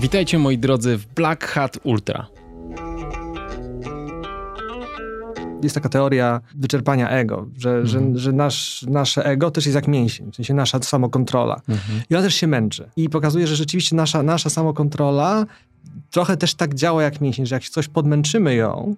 Witajcie moi drodzy w Black Hat Ultra. Jest taka teoria wyczerpania ego, że, mhm. że, że nasz, nasze ego też jest jak mięsień, w sensie nasza samokontrola. Mhm. I ona też się męczy. I pokazuje, że rzeczywiście nasza, nasza samokontrola trochę też tak działa jak mięsień, że jak coś podmęczymy ją,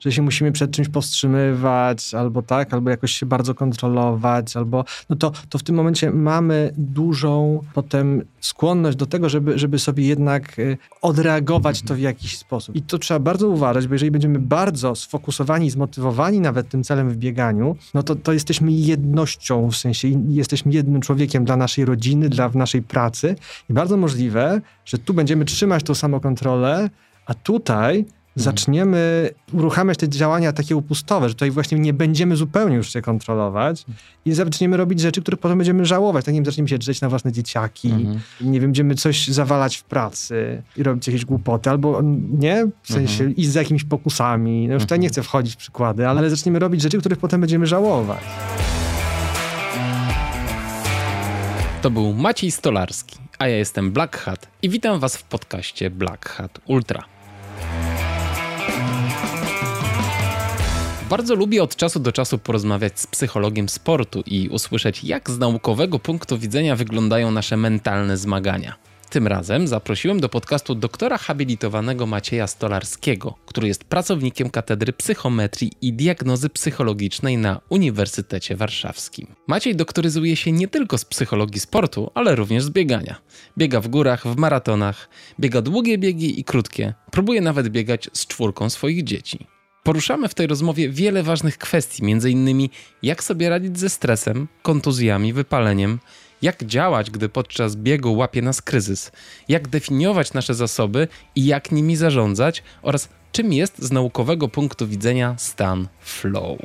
że się musimy przed czymś powstrzymywać, albo tak, albo jakoś się bardzo kontrolować, albo no to, to w tym momencie mamy dużą potem skłonność do tego, żeby, żeby sobie jednak y, odreagować to w jakiś sposób. I to trzeba bardzo uważać, bo jeżeli będziemy bardzo sfokusowani, zmotywowani nawet tym celem w bieganiu, no to, to jesteśmy jednością, w sensie jesteśmy jednym człowiekiem dla naszej rodziny, dla naszej pracy i bardzo możliwe, że tu będziemy trzymać tą samokontrolę, a tutaj. Zaczniemy uruchamiać te działania takie upustowe, że tutaj właśnie nie będziemy zupełnie już się kontrolować i zaczniemy robić rzeczy, których potem będziemy żałować. Tak nie wiem, zaczniemy się drzeć na własne dzieciaki, mhm. nie wiem, będziemy coś zawalać w pracy i robić jakieś głupoty, albo nie, w sensie mhm. iść za jakimiś pokusami. No już tutaj nie mhm. chcę wchodzić w przykłady, ale zaczniemy robić rzeczy, których potem będziemy żałować. To był Maciej Stolarski, a ja jestem Black Hat i witam Was w podcaście Black Hat Ultra. Bardzo lubię od czasu do czasu porozmawiać z psychologiem sportu i usłyszeć, jak z naukowego punktu widzenia wyglądają nasze mentalne zmagania. Tym razem zaprosiłem do podcastu doktora habilitowanego Macieja Stolarskiego, który jest pracownikiem Katedry Psychometrii i Diagnozy Psychologicznej na Uniwersytecie Warszawskim. Maciej doktoryzuje się nie tylko z psychologii sportu, ale również z biegania. Biega w górach, w maratonach, biega długie biegi i krótkie, próbuje nawet biegać z czwórką swoich dzieci. Poruszamy w tej rozmowie wiele ważnych kwestii, m.in. jak sobie radzić ze stresem, kontuzjami, wypaleniem, jak działać, gdy podczas biegu łapie nas kryzys, jak definiować nasze zasoby i jak nimi zarządzać oraz czym jest z naukowego punktu widzenia stan flow.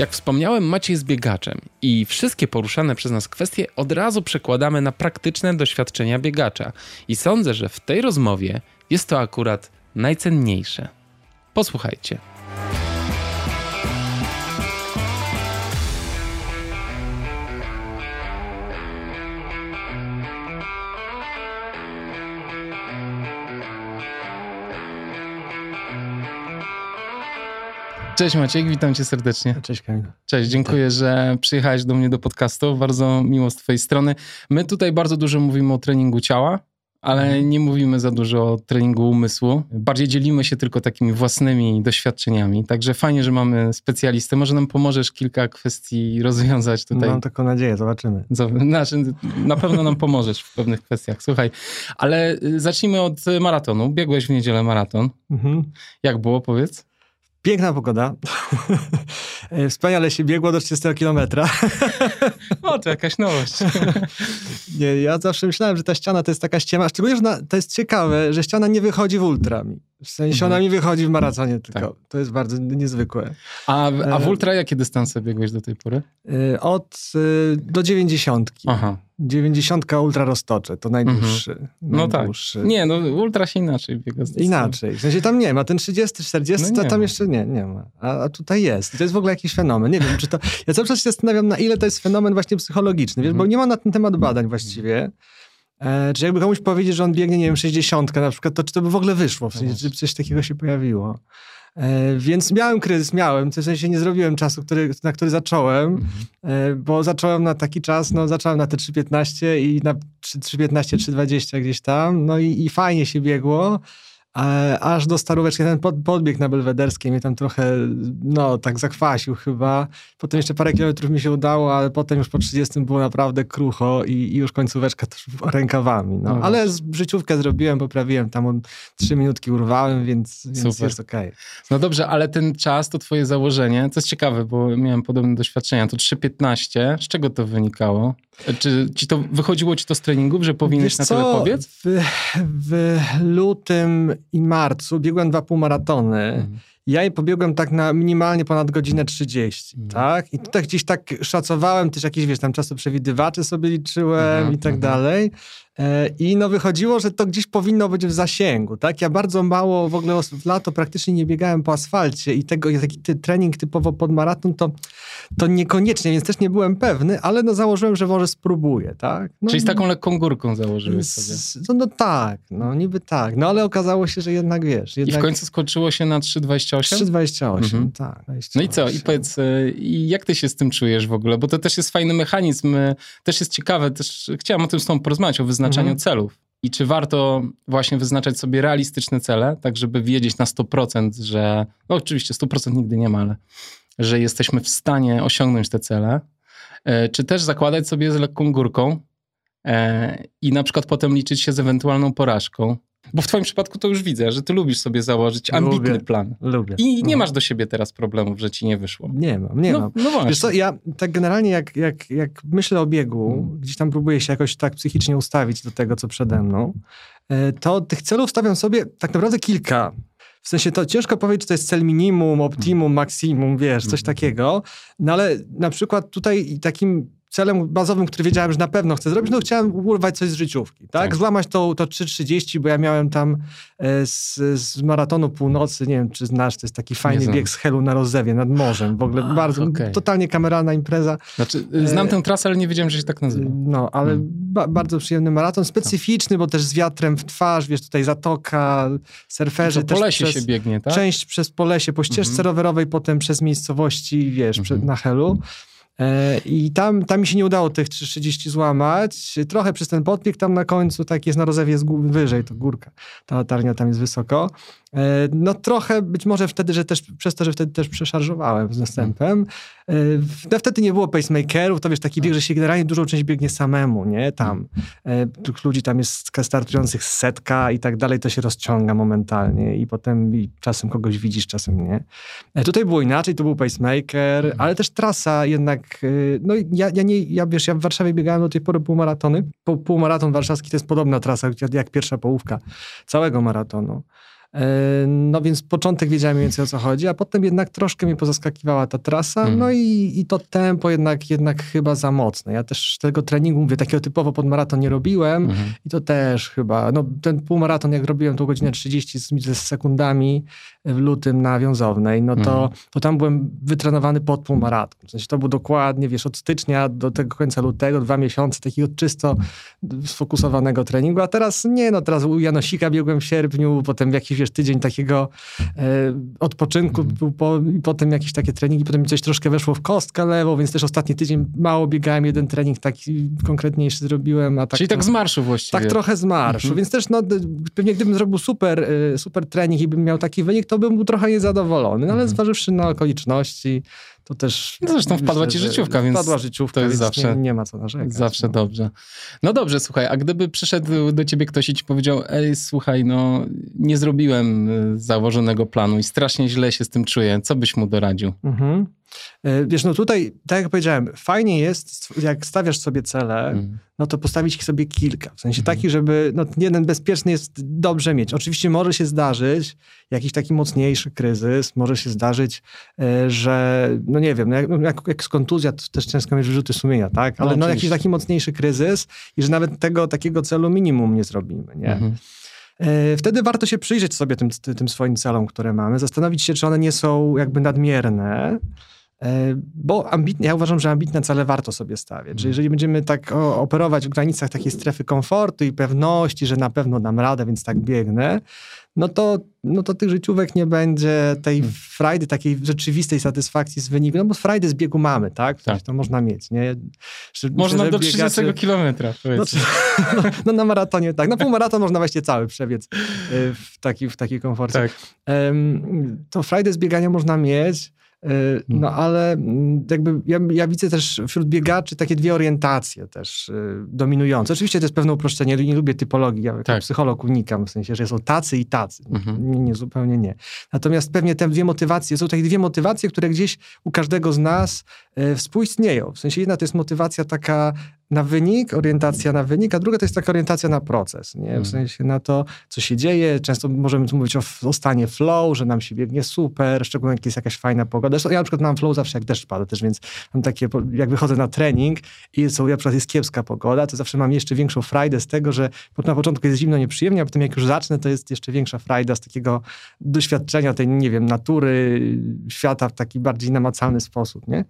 Jak wspomniałem, Maciej jest biegaczem i wszystkie poruszane przez nas kwestie od razu przekładamy na praktyczne doświadczenia biegacza. I sądzę, że w tej rozmowie jest to akurat najcenniejsze. Posłuchajcie. Cześć Maciek, witam cię serdecznie. Cześć Kamil. Cześć, dziękuję, że przyjechałeś do mnie do podcastu. Bardzo miło z twojej strony. My tutaj bardzo dużo mówimy o treningu ciała, ale mhm. nie mówimy za dużo o treningu umysłu. Bardziej dzielimy się tylko takimi własnymi doświadczeniami. Także fajnie, że mamy specjalistę. Może nam pomożesz kilka kwestii rozwiązać tutaj. Mam taką nadzieję, zobaczymy. Znaczy, na pewno nam pomożesz w pewnych kwestiach. Słuchaj, ale y, zacznijmy od maratonu. Biegłeś w niedzielę maraton. Mhm. Jak było, powiedz? Piękna pogoda. Wspaniale się biegło do 30 kilometra. o, to jakaś nowość. nie, ja zawsze myślałem, że ta ściana to jest taka ściema, szczególnie, że na, to jest ciekawe, że ściana nie wychodzi w ultrami. W sensie ona mhm. mi wychodzi w maratonie tylko. Tak. To jest bardzo niezwykłe. A, a w e, ultra jakie dystanse biegłeś do tej pory? E, od e, do dziewięćdziesiątki. Aha. Dziewięćdziesiątka ultra roztocze, to najdłuższy. Mhm. No tak. najdłuższy. tak. Nie, no ultra się inaczej biega. Inaczej. W sensie tam nie ma. Ten 30, 40 no to tam ma. jeszcze nie, nie ma. A, a, tutaj jest. To jest w ogóle jakiś fenomen. Nie wiem, czy to... Ja cały czas się zastanawiam, na ile to jest fenomen właśnie psychologiczny, wiesz, mhm. bo nie ma na ten temat badań właściwie. E, czy jakby komuś powiedzieć, że on biegnie, nie wiem, 60 na przykład, to czy to by w ogóle wyszło? W sensie, czy coś takiego się pojawiło? E, więc miałem kryzys, miałem, w sensie nie zrobiłem czasu, który, na który zacząłem, mhm. e, bo zacząłem na taki czas, no zacząłem na te 3.15 i na 3.15, 3.20 gdzieś tam, no i, i fajnie się biegło, aż do Staróweczki. Ten pod, podbieg na Belwederskiej mnie tam trochę, no, tak zakwasił chyba. Potem jeszcze parę kilometrów mi się udało, ale potem już po 30 było naprawdę krucho i, i już końcóweczka też rękawami. No. no ale z, życiówkę zrobiłem, poprawiłem, tam on trzy minutki urwałem, więc, więc jest okej. Okay. No dobrze, ale ten czas, to twoje założenie, to jest ciekawe, bo miałem podobne doświadczenia, to 3.15, z czego to wynikało? Czy ci to wychodziło ci to z treningów, że powinieneś na tyle powiedz? W, w lutym i marcu biegłem dwa półmaratony. Mhm. Ja je pobiegłem tak na minimalnie ponad godzinę 30, mhm. tak? I tutaj gdzieś tak szacowałem też jakieś, wiesz, tam czasu przewidywacze sobie liczyłem mhm. i tak mhm. dalej. E, I no wychodziło, że to gdzieś powinno być w zasięgu, tak? Ja bardzo mało, w ogóle w lato praktycznie nie biegałem po asfalcie i tego, taki ty, trening typowo pod maraton, to, to niekoniecznie, więc też nie byłem pewny, ale no założyłem, że może spróbuję, tak? No, Czyli z taką lekką górką założyłeś sobie. No, no tak, no niby tak, no ale okazało się, że jednak wiesz. Jednak... I w końcu skończyło się na 3,28? 3,28, mhm. tak. 28. No i co? I powiedz, e, jak ty się z tym czujesz w ogóle? Bo to też jest fajny mechanizm, e, też jest ciekawe, też chciałem o tym z tobą porozmawiać, o wyznaczaniu mhm. celów. I czy warto właśnie wyznaczać sobie realistyczne cele, tak żeby wiedzieć na 100%, że, no oczywiście 100% nigdy nie ma, ale że jesteśmy w stanie osiągnąć te cele, e, czy też zakładać sobie z lekką górką i na przykład potem liczyć się z ewentualną porażką, bo w twoim przypadku to już widzę, że ty lubisz sobie założyć ambitny lubię, plan. Lubię. I nie mhm. masz do siebie teraz problemów, że ci nie wyszło. Nie mam, nie no, mam. No właśnie. Wiesz co, ja tak generalnie jak, jak, jak myślę o biegu, hmm. gdzieś tam próbuję się jakoś tak psychicznie ustawić do tego, co przede mną, e, to tych celów stawiam sobie tak naprawdę kilka. W sensie to ciężko powiedzieć, czy to jest cel minimum, optimum, maksimum, wiesz, coś mhm. takiego. No ale na przykład tutaj takim celem bazowym, który wiedziałem, że na pewno chcę zrobić, no chciałem urwać coś z życiówki, tak? tak. Złamać to, to 3.30, bo ja miałem tam e, z, z maratonu północy, nie wiem, czy znasz, to jest taki fajny bieg z Helu na Rozewie nad morzem, w ogóle A, bardzo, okay. totalnie kameralna impreza. Znaczy, znam tę trasę, ale nie wiedziałem, że się tak nazywa. No, ale hmm. ba, bardzo przyjemny maraton, specyficzny, bo też z wiatrem w twarz, wiesz, tutaj zatoka, surferzy. po lesie się biegnie, tak? Część przez Polesie, po ścieżce mhm. rowerowej, potem przez miejscowości, wiesz, mhm. na Helu. E, I tam, tam mi się nie udało tych 30 złamać. Trochę przez ten podbieg tam na końcu, tak jest na rozewie jest wyżej, to górka. Ta latarnia tam jest wysoko. E, no trochę być może wtedy, że też przez to, że wtedy też przeszarżowałem z następem. E, no wtedy nie było pacemakerów, to wiesz, taki bieg, że się generalnie dużą część biegnie samemu, nie? Tam. E, tych ludzi tam jest startujących setka i tak dalej, to się rozciąga momentalnie i potem i czasem kogoś widzisz, czasem nie. Tutaj było inaczej, to był pacemaker, mhm. ale też trasa jednak, no ja, ja nie, ja wiesz, ja w Warszawie biegałem do tej pory półmaratony. Półmaraton warszawski to jest podobna trasa, jak pierwsza połówka całego maratonu. E, no więc początek wiedziałem mniej więcej o co chodzi, a potem jednak troszkę mnie pozaskakiwała ta trasa, mm. no i, i to tempo jednak, jednak chyba za mocne. Ja też tego treningu, mówię, takiego typowo pod maraton nie robiłem mm. i to też chyba, no ten półmaraton jak robiłem to godzinę 30 z, z sekundami w lutym na Wiązownej, no to, mm. to tam byłem wytrenowany pod półmaraton. W sensie to był dokładnie, wiesz, od stycznia do tego końca lutego, dwa miesiące takiego czysto sfokusowanego treningu, a teraz nie, no teraz u Janosika biegłem w sierpniu, potem jakiś wiesz, tydzień takiego e, odpoczynku mm. był po, i potem jakieś takie treningi, potem mi coś troszkę weszło w kostkę lewą, więc też ostatni tydzień mało biegałem, jeden trening taki konkretniejszy zrobiłem. A tak, Czyli tak z marszu właściwie. Tak trochę z marszu, mm -hmm. więc też no, pewnie gdybym zrobił super, e, super trening i bym miał taki wynik, to bym był trochę niezadowolony, no, ale mm -hmm. zważywszy na okoliczności, to też... No zresztą wpadła ci życiówka, więc wpadła życiówka, to jest zawsze, nie, nie, ma co narzekać. Zawsze no. dobrze. No dobrze, słuchaj, a gdyby przyszedł do ciebie ktoś i ci powiedział, ej, słuchaj, no nie zrobiłem y, założonego planu i strasznie źle się z tym czuję, co byś mu doradził? Mhm. E, wiesz, no tutaj, tak jak powiedziałem, fajnie jest, jak stawiasz sobie cele, mm. no to postawić ich sobie kilka. W sensie mm. taki, żeby, no jeden bezpieczny jest dobrze mieć. Oczywiście może się zdarzyć jakiś taki mocniejszy kryzys, może się zdarzyć, e, że, no nie wiem, no jak, jak, jak z kontuzja, to też ciężko mieć wyrzuty sumienia, tak? Ale no, no jakiś taki mocniejszy kryzys i że nawet tego takiego celu minimum nie zrobimy, nie? Mm. Wtedy warto się przyjrzeć sobie tym, tym swoim celom, które mamy, zastanowić się, czy one nie są jakby nadmierne, bo ambitne, ja uważam, że ambitne cele warto sobie stawiać. Że mhm. jeżeli będziemy tak operować w granicach takiej strefy komfortu i pewności, że na pewno dam radę, więc tak biegnę, no to, no to tych życiówek nie będzie tej mhm. frajdy, takiej rzeczywistej satysfakcji z wyniku, no bo frajdy z biegu mamy, tak? tak. To można mieć, nie? Że, można że do 30 kilometra, no, no, no, na maratonie tak. Na półmaraton można właśnie cały przebiec e, w taki, w taki komforcie. Tak. to frajdę z biegania można mieć, no mhm. ale mm, jakby ja, ja, widzę też wśród biegaczy takie dwie orientacje też y, dominujące. Oczywiście to jest pewne uproszczenie, nie lubię typologii, ja tak. psycholog unikam, w sensie, że są tacy i tacy. Mhm. Nie, nie, zupełnie nie. Natomiast pewnie te dwie motywacje, są takie dwie motywacje, które gdzieś u każdego z nas y, współistnieją. W sensie jedna to jest motywacja taka na wynik, orientacja na wynik, a druga to jest taka orientacja na proces, nie? w mhm. sensie na to, co się dzieje. Często możemy tu mówić o, o stanie flow, że nam się biegnie super, szczególnie jak jest jakaś fajna pogoda. Zresztą ja na przykład mam flow zawsze jak deszcz pada też, więc mam takie, jak wychodzę na trening i są, na przykład jest kiepska pogoda, to zawsze mam jeszcze większą frajdę z tego, że na początku jest zimno, nieprzyjemnie, a potem jak już zacznę, to jest jeszcze większa frajda z takiego doświadczenia tej, nie wiem, natury, świata w taki bardziej namacalny sposób, nie?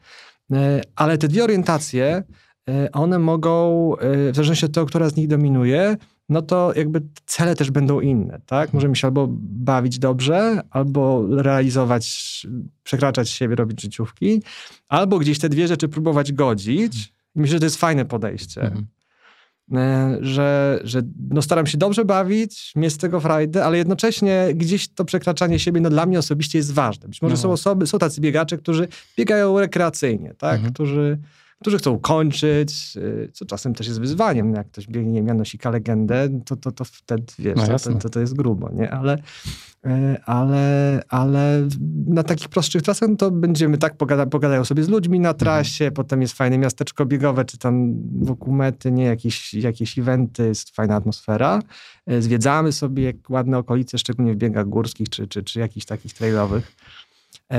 E, ale te dwie orientacje, one mogą, e, w zależności od tego, która z nich dominuje, no to jakby cele też będą inne, tak? Możemy się albo bawić dobrze, albo realizować, przekraczać siebie, robić życiówki, albo gdzieś te dwie rzeczy próbować godzić. I myślę, że to jest fajne podejście. Mhm. Że, że no staram się dobrze bawić, mieć z tego frajdę, ale jednocześnie gdzieś to przekraczanie siebie no dla mnie osobiście jest ważne. Być może no. są osoby, są tacy biegacze, którzy biegają rekreacyjnie, tak? Mhm. Którzy którzy chcą kończyć, y, co czasem też jest wyzwaniem. Jak ktoś biegnie miano sika legendę, to, to, to wtedy, wiesz, no to, to, to jest grubo, nie? Ale, y, ale, ale na takich prostszych trasach no to będziemy tak, pogada, pogadają sobie z ludźmi na trasie, mhm. potem jest fajne miasteczko biegowe, czy tam wokół mety, nie? Jakieś, jakieś eventy, jest fajna atmosfera. Y, zwiedzamy sobie ładne okolice, szczególnie w biegach górskich, czy, czy, czy jakichś takich trailowych. E,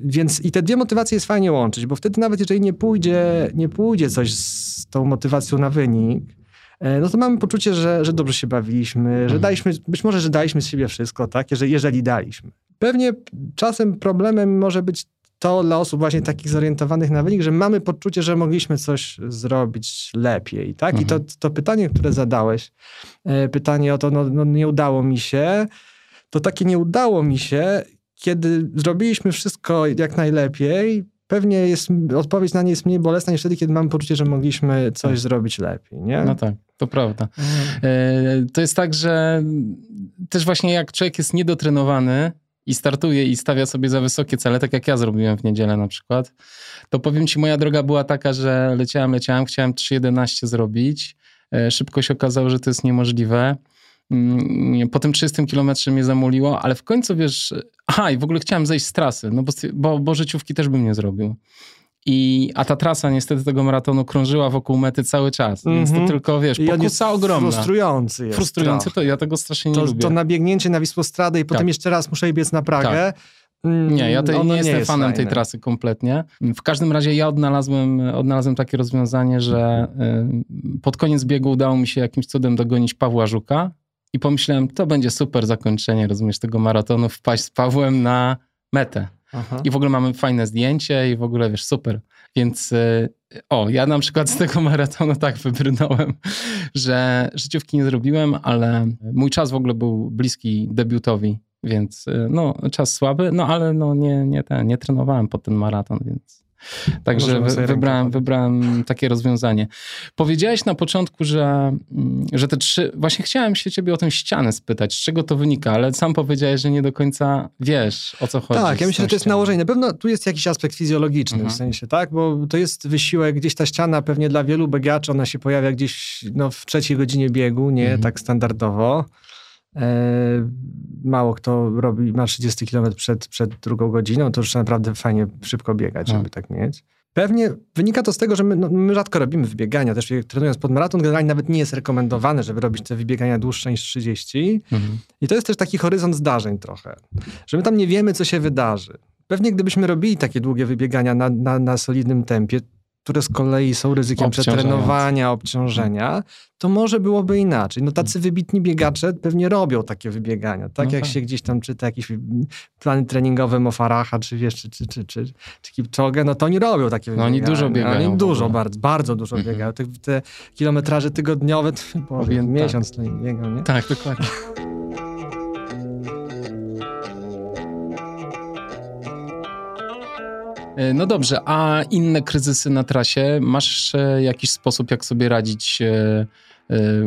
więc i te dwie motywacje jest fajnie łączyć, bo wtedy nawet jeżeli nie pójdzie, nie pójdzie coś z tą motywacją na wynik, e, no to mamy poczucie, że, że dobrze się bawiliśmy, że mhm. daliśmy, być może, że daliśmy z siebie wszystko, tak, jeżeli, jeżeli daliśmy. Pewnie czasem problemem może być to dla osób właśnie takich zorientowanych na wynik, że mamy poczucie, że mogliśmy coś zrobić lepiej, tak? Mhm. I to, mhm. to pytanie, które zadałeś, e, pytanie o to, no, no nie udało mi się, to takie nie udało mi się kiedy zrobiliśmy wszystko jak najlepiej, pewnie jest, odpowiedź na nie jest mniej bolesna niż wtedy, kiedy mamy poczucie, że mogliśmy coś tak. zrobić lepiej, nie? No tak, to prawda. Mhm. E, to jest tak, że też właśnie jak człowiek jest niedotrenowany i startuje i stawia sobie za wysokie cele, tak jak ja zrobiłem w niedzielę na przykład, to powiem ci, moja droga była taka, że leciałem, leciałem, chciałem 3.11 zrobić. E, szybko się okazało, że to jest niemożliwe. Mm, po tym 30 kilometrze mnie zamuliło, ale w końcu wiesz, aha i w ogóle chciałem zejść z trasy, no bo, bo, bo życiówki też bym nie zrobił. I, a ta trasa niestety tego maratonu krążyła wokół mety cały czas, mm -hmm. więc to mhm. tylko, wiesz, pokusa ogromna. Frustrujący jest. Frustrujący to, ja tego strasznie nie to, lubię. To nabiegnięcie na Wisłostradę i potem tak. jeszcze raz muszę biec na Pragę. Tak. Mm, nie, ja te, nie jestem jest fanem fajne. tej trasy kompletnie. W każdym razie ja odnalazłem, odnalazłem takie rozwiązanie, że y, pod koniec biegu udało mi się jakimś cudem dogonić Pawła Żuka, i pomyślałem, to będzie super zakończenie, rozumiesz, tego maratonu, wpaść z Pawłem na metę. Aha. I w ogóle mamy fajne zdjęcie i w ogóle, wiesz, super. Więc y, o, ja na przykład z tego maratonu tak wybrnąłem, że życiówki nie zrobiłem, ale mój czas w ogóle był bliski debiutowi, więc y, no, czas słaby, no ale no nie, nie, ten, nie trenowałem pod ten maraton, więc Także wy, wybrałem, wybrałem takie rozwiązanie. Powiedziałeś na początku, że, mm, że te trzy. Właśnie chciałem się ciebie o tę ścianę spytać, z czego to wynika, ale sam powiedziałeś, że nie do końca wiesz o co chodzi. Tak, ja myślę, że to jest nałożenie. Na pewno tu jest jakiś aspekt fizjologiczny mhm. w sensie, tak? Bo to jest wysiłek, gdzieś ta ściana pewnie dla wielu biegaczy, ona się pojawia gdzieś no, w trzeciej godzinie biegu, nie mhm. tak standardowo. E, mało kto robi, ma 30 km przed, przed drugą godziną, to już naprawdę fajnie szybko biegać, żeby tak mieć. Pewnie wynika to z tego, że my, no, my rzadko robimy wybiegania. Też trenując pod maraton, generalnie nawet nie jest rekomendowane, żeby robić te wybiegania dłuższe niż 30. Mhm. I to jest też taki horyzont zdarzeń trochę, że my tam nie wiemy, co się wydarzy. Pewnie gdybyśmy robili takie długie wybiegania na, na, na solidnym tempie, które z kolei są ryzykiem przetrenowania, obciążenia, to może byłoby inaczej. No tacy wybitni biegacze pewnie robią takie wybiegania, tak? No Jak tak. się gdzieś tam czyta jakieś plany treningowe Mofaracha, czy wiesz, czy, czy, czy, czy, czy Kipchoge, no to oni robią takie no, wybiegania. oni dużo biegają. Oni dużo, bardzo, bardzo dużo mhm. biegają. Te, te kilometraże tygodniowe, to powiem, miesiąc tak. to biegał, nie? Tak, dokładnie. No dobrze, a inne kryzysy na trasie? Masz e, jakiś sposób, jak sobie radzić e,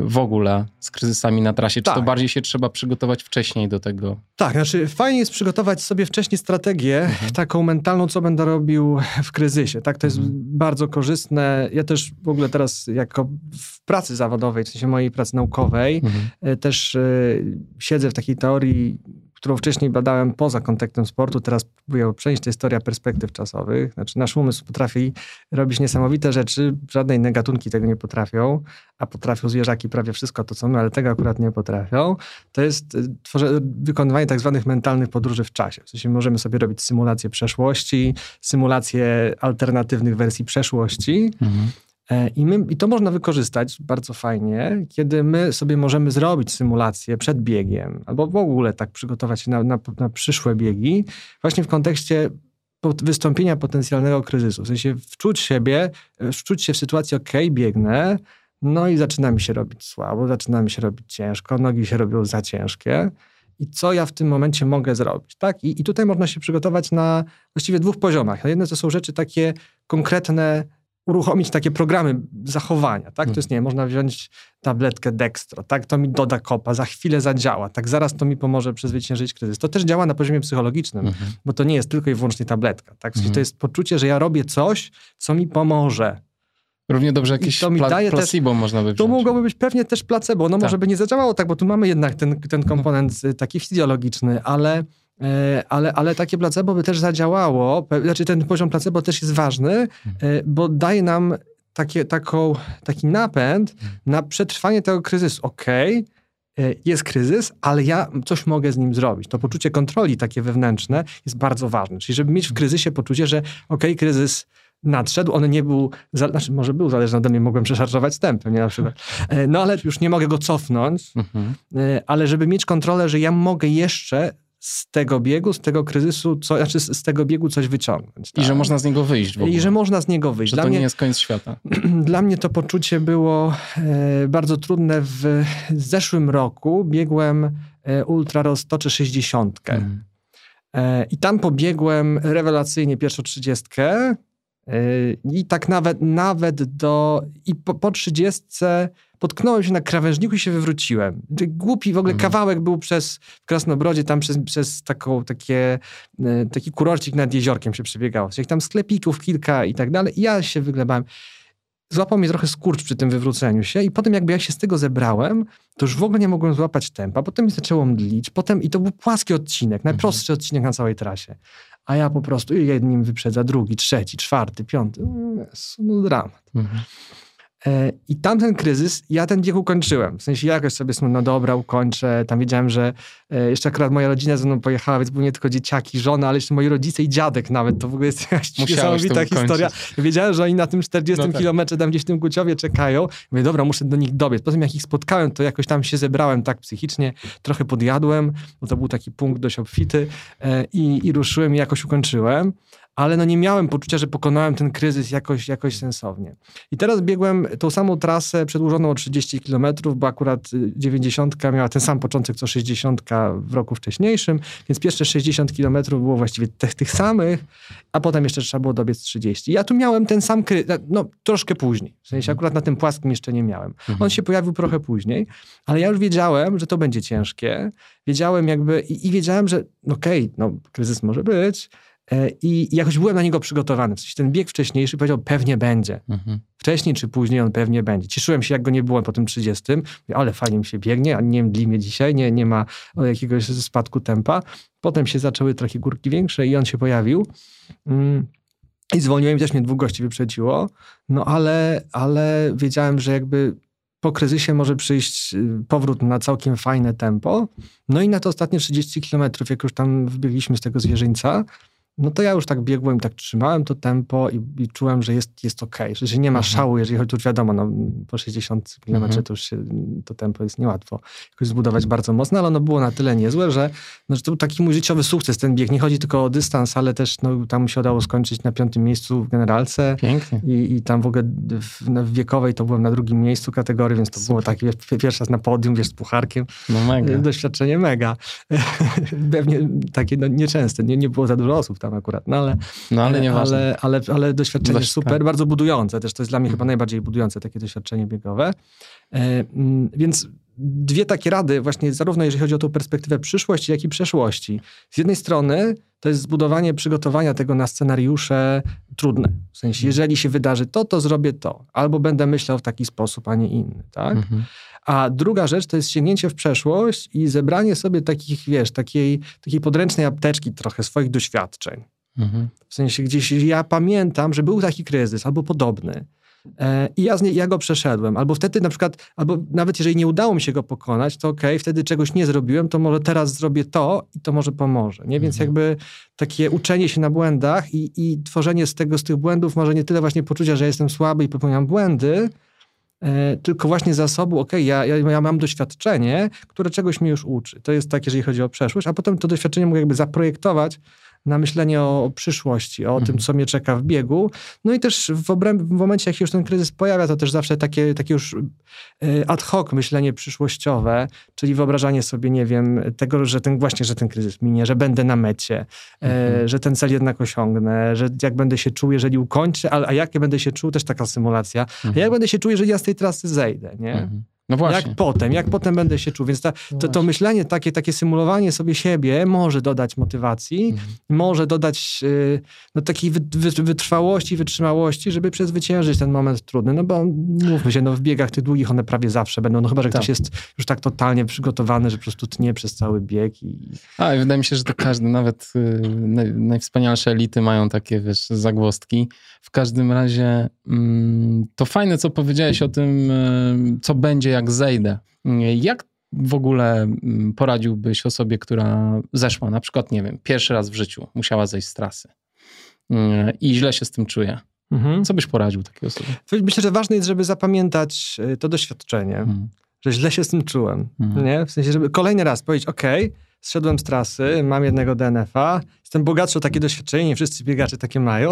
w ogóle z kryzysami na trasie? Czy tak. to bardziej się trzeba przygotować wcześniej do tego? Tak, znaczy fajnie jest przygotować sobie wcześniej strategię, mhm. taką mentalną, co będę robił w kryzysie. Tak, to jest mhm. bardzo korzystne. Ja też w ogóle teraz jako w pracy zawodowej, w sensie mojej pracy naukowej, mhm. też siedzę w takiej teorii którą wcześniej badałem poza kontekstem sportu, teraz próbuję przenieść, to historia perspektyw czasowych. Znaczy nasz umysł potrafi robić niesamowite rzeczy, żadne inne gatunki tego nie potrafią, a potrafią zwierzaki prawie wszystko to, co my, ale tego akurat nie potrafią. To jest y, tworze, wykonywanie tak zwanych mentalnych podróży w czasie. W sensie możemy sobie robić symulację przeszłości, symulację alternatywnych wersji przeszłości. Mhm. E, I, my, I to można wykorzystać bardzo fajnie, kiedy my sobie możemy zrobić symulację przed biegiem, albo w ogóle tak przygotować się na, na, na przyszłe biegi, właśnie w kontekście wystąpienia potencjalnego kryzysu. W sensie wczuć siebie, wczuć się w sytuację, ok, biegnę, no i zaczyna mi się robić słabo, zaczyna mi się robić ciężko, nogi się robią za ciężkie. I co ja w tym momencie mogę zrobić, tak? I, i tutaj można się przygotować na właściwie dwóch poziomach. Jedne to są rzeczy takie konkretne, uruchomić takie programy zachowania, tak? To jest, nie można wziąć tabletkę Dextro, tak? To mi doda kopa, za chwilę zadziała, tak? Zaraz to mi pomoże przezwyciężyć kryzys. To też działa na poziomie psychologicznym, mhm. bo to nie jest tylko i wyłącznie tabletka, tak? Mhm. To jest poczucie, że ja robię coś, co mi pomoże. Równie dobrze jakieś to mi pla daje placebo też, można by wziąć. To mogłoby być pewnie też placebo, no tak. może by nie zadziałało tak, bo tu mamy jednak ten, ten komponent y, taki fizjologiczny, ale ale, ale takie placebo by też zadziałało, znaczy ten poziom placebo też jest ważny, e, bo daje nam takie, taką, taki napęd na przetrwanie tego kryzysu. Okej, okay, e, jest kryzys, ale ja coś mogę z nim zrobić. To poczucie kontroli takie wewnętrzne jest bardzo ważne. Czyli żeby mieć w kryzysie poczucie, że okej, okay, kryzys nadszedł, on nie był, znaczy może był zależny ode mnie, mogłem przeszarżować tempem, nie na przykład. No ale już nie mogę go cofnąć, mhm. ale żeby mieć kontrolę, że ja mogę jeszcze z tego biegu, z tego kryzysu, co, znaczy z, z tego biegu coś wyciągnąć. Tak? I że tak? można z niego wyjść. I że można z niego wyjść. Że dla to mnie, nie jest koniec świata. Dla mnie to poczucie było e, bardzo trudne. W zeszłym roku biegłem e, Ultra Roztoczy 60. Mm. E, I tam pobiegłem rewelacyjnie pierwszą trzydziestkę. E, I tak nawet, nawet do... I po, po 30 potknąłem się na krawężniku i się wywróciłem. Głupi w ogóle mhm. kawałek był przez w Krasnobrodzie, tam przez, przez taką, takie, e, taki kurorcik nad jeziorkiem się przebiegało. Czyli tam sklepików kilka i tak dalej. I ja się wyglebałem. Złapał mnie trochę skurcz przy tym wywróceniu się i potem jakby ja się z tego zebrałem, to już w ogóle nie mogłem złapać tempa. Potem mi zaczęło mdlić. Potem, i to był płaski odcinek, mhm. najprostszy mhm. odcinek na całej trasie. A ja po prostu jednym wyprzedza drugi, trzeci, czwarty, piąty. No dramat. Mhm. E, I tamten kryzys, ja ten bieg ukończyłem. W sensie jakoś sobie no dobra, ukończę. Tam wiedziałem, że e, jeszcze akurat moja rodzina ze mną pojechała, więc były nie tylko dzieciaki, żona, ale jeszcze moi rodzice i dziadek nawet. To w ogóle jest jakaś niesamowita historia. Wiedziałem, że oni na tym 40 no tak. kilometrze tam gdzieś w tym Guciowie czekają. Mówię, dobra, muszę do nich dobiec. Potem jak ich spotkałem, to jakoś tam się zebrałem tak psychicznie, trochę podjadłem, bo to był taki punkt dość obfity e, i, i ruszyłem i jakoś ukończyłem ale no nie miałem poczucia, że pokonałem ten kryzys jakoś, jakoś sensownie. I teraz biegłem tą samą trasę przedłużoną o 30 km, bo akurat 90 miała ten sam początek co 60 w roku wcześniejszym, więc pierwsze 60 km było właściwie tych, tych samych, a potem jeszcze trzeba było dobiec 30. Ja tu miałem ten sam kryzys, no troszkę później, w sensie akurat na tym płaskim jeszcze nie miałem. Mhm. On się pojawił trochę później, ale ja już wiedziałem, że to będzie ciężkie, wiedziałem jakby i, i wiedziałem, że okej, okay, no kryzys może być, I jakoś byłem na niego przygotowany. W sensie ten bieg wcześniejszy powiedział, pewnie będzie. Mhm. Wcześniej czy później on pewnie będzie. Cieszyłem się, jak go nie było po tym 30. Mówię, ale fajnie mi się biegnie, a nie mdli mnie dzisiaj, nie, nie ma jakiegoś spadku tempa. Potem się zaczęły trochę górki większe i on się pojawił. Mm. I zwolniłem, też mnie dwóch gości wyprzedziło. No ale, ale wiedziałem, że jakby po kryzysie może przyjść y, powrót na całkiem fajne tempo. No i na to ostatnie 30 kilometrów, jak już tam wbiegliśmy z tego zwierzyńca, no to ja już tak biegłem, tak trzymałem to tempo i, i czułem, że jest, jest okej, okay, że nie ma mhm. szału, jeżeli chodzi, już wiadomo, no, po 60 km mhm. to już się, to tempo jest niełatwo jakoś zbudować bardzo mocno, ale ono było na tyle niezłe, że, no, że to był taki mój życiowy sukces, ten bieg. Nie chodzi tylko o dystans, ale też no, tam się udało skończyć na piątym miejscu w generalce. Pięknie. I, i tam w ogóle w, w, wiekowej to byłem na drugim miejscu kategorii, więc to Super. było takie pierwszy raz na podium, wiesz, z pucharkiem. No mega. Doświadczenie mega. Pewnie takie no, nieczęste, nie, nie było za dużo osób tam akurat, no ale, no, ale, nie ale, ale, ale doświadczenie Dość, super, tak. bardzo budujące też, to jest dla mnie chyba najbardziej budujące takie doświadczenie biegowe. E, więc dwie takie rady, właśnie zarówno jeżeli chodzi o tą perspektywę przyszłości, jak i przeszłości. Z jednej strony to jest zbudowanie przygotowania tego na scenariusze trudne. W sensie, mhm. jeżeli się wydarzy to, to zrobię to. Albo będę myślał w taki sposób, a nie inny, tak? Mhm. A druga rzecz to jest sięgnięcie w przeszłość i zebranie sobie takich, wiesz, takiej, takiej podręcznej apteczki trochę swoich doświadczeń. Mhm. W sensie gdzieś ja pamiętam, że był taki kryzys albo podobny. E, I ja, nie, ja, go przeszedłem. Albo wtedy na przykład, albo nawet jeżeli nie udało mi się go pokonać, to okej, okay, wtedy czegoś nie zrobiłem, to może teraz zrobię to i to może pomoże. Nie? Więc mhm. jakby takie uczenie się na błędach i, i tworzenie z tego, z tych błędów może nie tyle właśnie poczucia, że jestem słaby i popełniam błędy, tylko właśnie zasobu, okay, ja, ja, ja, mam doświadczenie, które czegoś mnie już uczy. To jest tak, jeżeli chodzi o przeszłość, a potem to doświadczenie mogę jakby zaprojektować na myślenie o przyszłości, o mhm. tym, co mnie czeka w biegu. No i też w, obręb, w momencie, jak już ten kryzys pojawia, to też zawsze takie, takie już y, ad hoc myślenie przyszłościowe, czyli wyobrażanie sobie, nie wiem, tego, że ten właśnie, że ten kryzys minie, że będę na mecie, e, mhm. że ten cel jednak osiągnę, że jak będę się czuł, jeżeli ukończę, a, a jak ja będę się czuł, też taka symulacja, mhm. a jak będę się czuł, jeżeli ja z tej trasy zejdę, nie? No właśnie. Jak potem, jak potem będę się czuł. Więc ta, to, to, myślenie, takie, takie symulowanie sobie siebie może dodać motywacji, mhm. może dodać y, no, takiej wytrwałości, wytrzymałości, żeby przezwyciężyć ten moment trudny. No bo mówmy się, no, w biegach tych długich one prawie zawsze będą, no chyba, że tak. ktoś jest już tak totalnie przygotowany, że po prostu tnie przez cały bieg. I... A, i wydaje mi się, że to każdy, nawet y, naj, najwspanialsze elity mają takie, wiesz, zagłostki. W każdym razie mm, to fajne, co powiedziałeś o tym, y, co będzie jak zejdę. Jak w ogóle mm, poradziłbyś osobie, która zeszła, na przykład, nie wiem, pierwszy raz w życiu musiała zejść z trasy mm, i źle się z tym czuje? Mhm. Co byś poradził takiej osobie? Myślę, że ważne jest, żeby zapamiętać y, to doświadczenie, mhm. że źle się z tym czułem. Mhm. Nie? W sensie, żeby kolejny raz powiedzieć, ok, zszedłem z trasy, mam jednego DNF-a, jestem bogatszy o takie doświadczenie, nie wszyscy biegacze takie mają.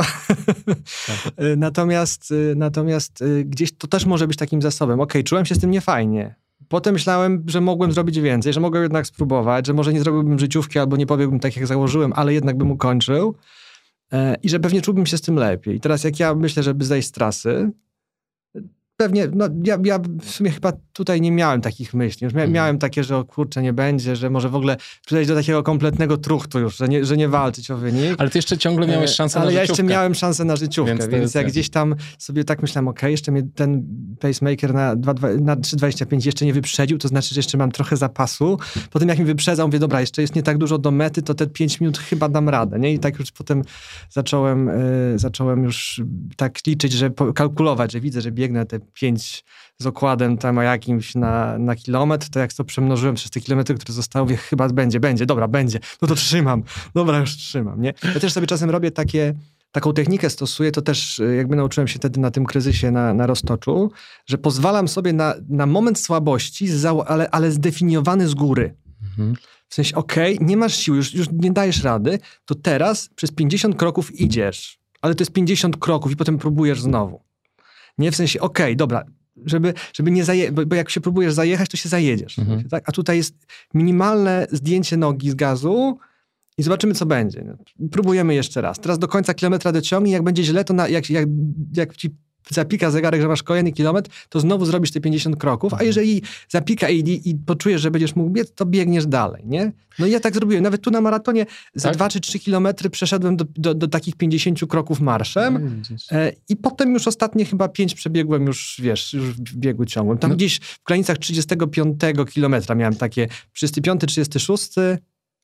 Tak. natomiast y, natomiast y, gdzieś to też może być takim zasobem. Ok, czułem się z tym niefajnie. Potem myślałem, że mogłem zrobić więcej, że mogłem jednak spróbować, że może nie zrobiłbym życiówki albo nie pobiegłbym tak, jak założyłem, ale jednak bym ukończył e, i że pewnie czułbym się z tym lepiej. I teraz jak ja myślę, żeby zejść z trasy, pewnie, no ja, ja w sumie chyba tutaj nie miałem takich myśli. Już mia, mhm. miałem takie, że o kurczę, nie będzie, że może w ogóle przejść do takiego kompletnego truchtu już, że nie, że nie walczyć o wynik. Ale ty jeszcze ciągle miałeś e, szansę ale na życiówkę. Ale ja jeszcze miałem szansę na życiówkę, więc, więc jak gdzieś tam sobie tak myślałem, ok, jeszcze mnie ten pacemaker na, 2, 2, na 3,25 jeszcze nie wyprzedził, to znaczy, że jeszcze mam trochę zapasu. Potem jak mi wyprzedzał, mówię, dobra, jeszcze jest nie tak dużo do mety, to te 5 minut chyba dam radę, nie? I tak już potem zacząłem, y, zacząłem już tak liczyć, że kalkulować, że widzę, że biegnę te 5 z okładem tam jakimś na, na kilometr, to jak to przemnożyłem przez te kilometry, które zostały, mówię, chyba będzie, będzie, dobra, będzie, no to trzymam, dobra, już trzymam, nie? Ja też sobie czasem robię takie, taką technikę stosuję, to też y, jakby nauczyłem się wtedy na tym kryzysie na, na roztoczu, że pozwalam sobie na, na moment słabości, ale, ale zdefiniowany z góry. Mhm. W sensie, okej, okay, nie masz siły, już, już nie dajesz rady, to teraz przez 50 kroków idziesz, ale to jest 50 kroków i potem próbujesz znowu. Nie w sensie, okej, okay, dobra, żeby, żeby nie zaje... Bo, bo, jak się próbujesz zajechać, to się zajedziesz. Mhm. Tak? A tutaj jest minimalne zdjęcie nogi z gazu i zobaczymy, co będzie. Próbujemy jeszcze raz. Teraz do końca kilometra dociągnij, jak będzie źle, to na, jak, jak, jak ci zapika zegarek, że masz kolejny kilometr, to znowu zrobisz te 50 kroków, a mhm. jeżeli zapika i, i, poczujesz, że będziesz mógł biec, to biegniesz dalej, nie? No i ja tak zrobiłem. Nawet tu na maratonie za tak? 2 czy 3 kilometry przeszedłem do, do, do, takich 50 kroków marszem no, e, i potem już ostatnie chyba 5 przebiegłem już, wiesz, już w biegu ciągłym. Tam no. gdzieś w granicach 35 kilometra miałem takie 35, 36,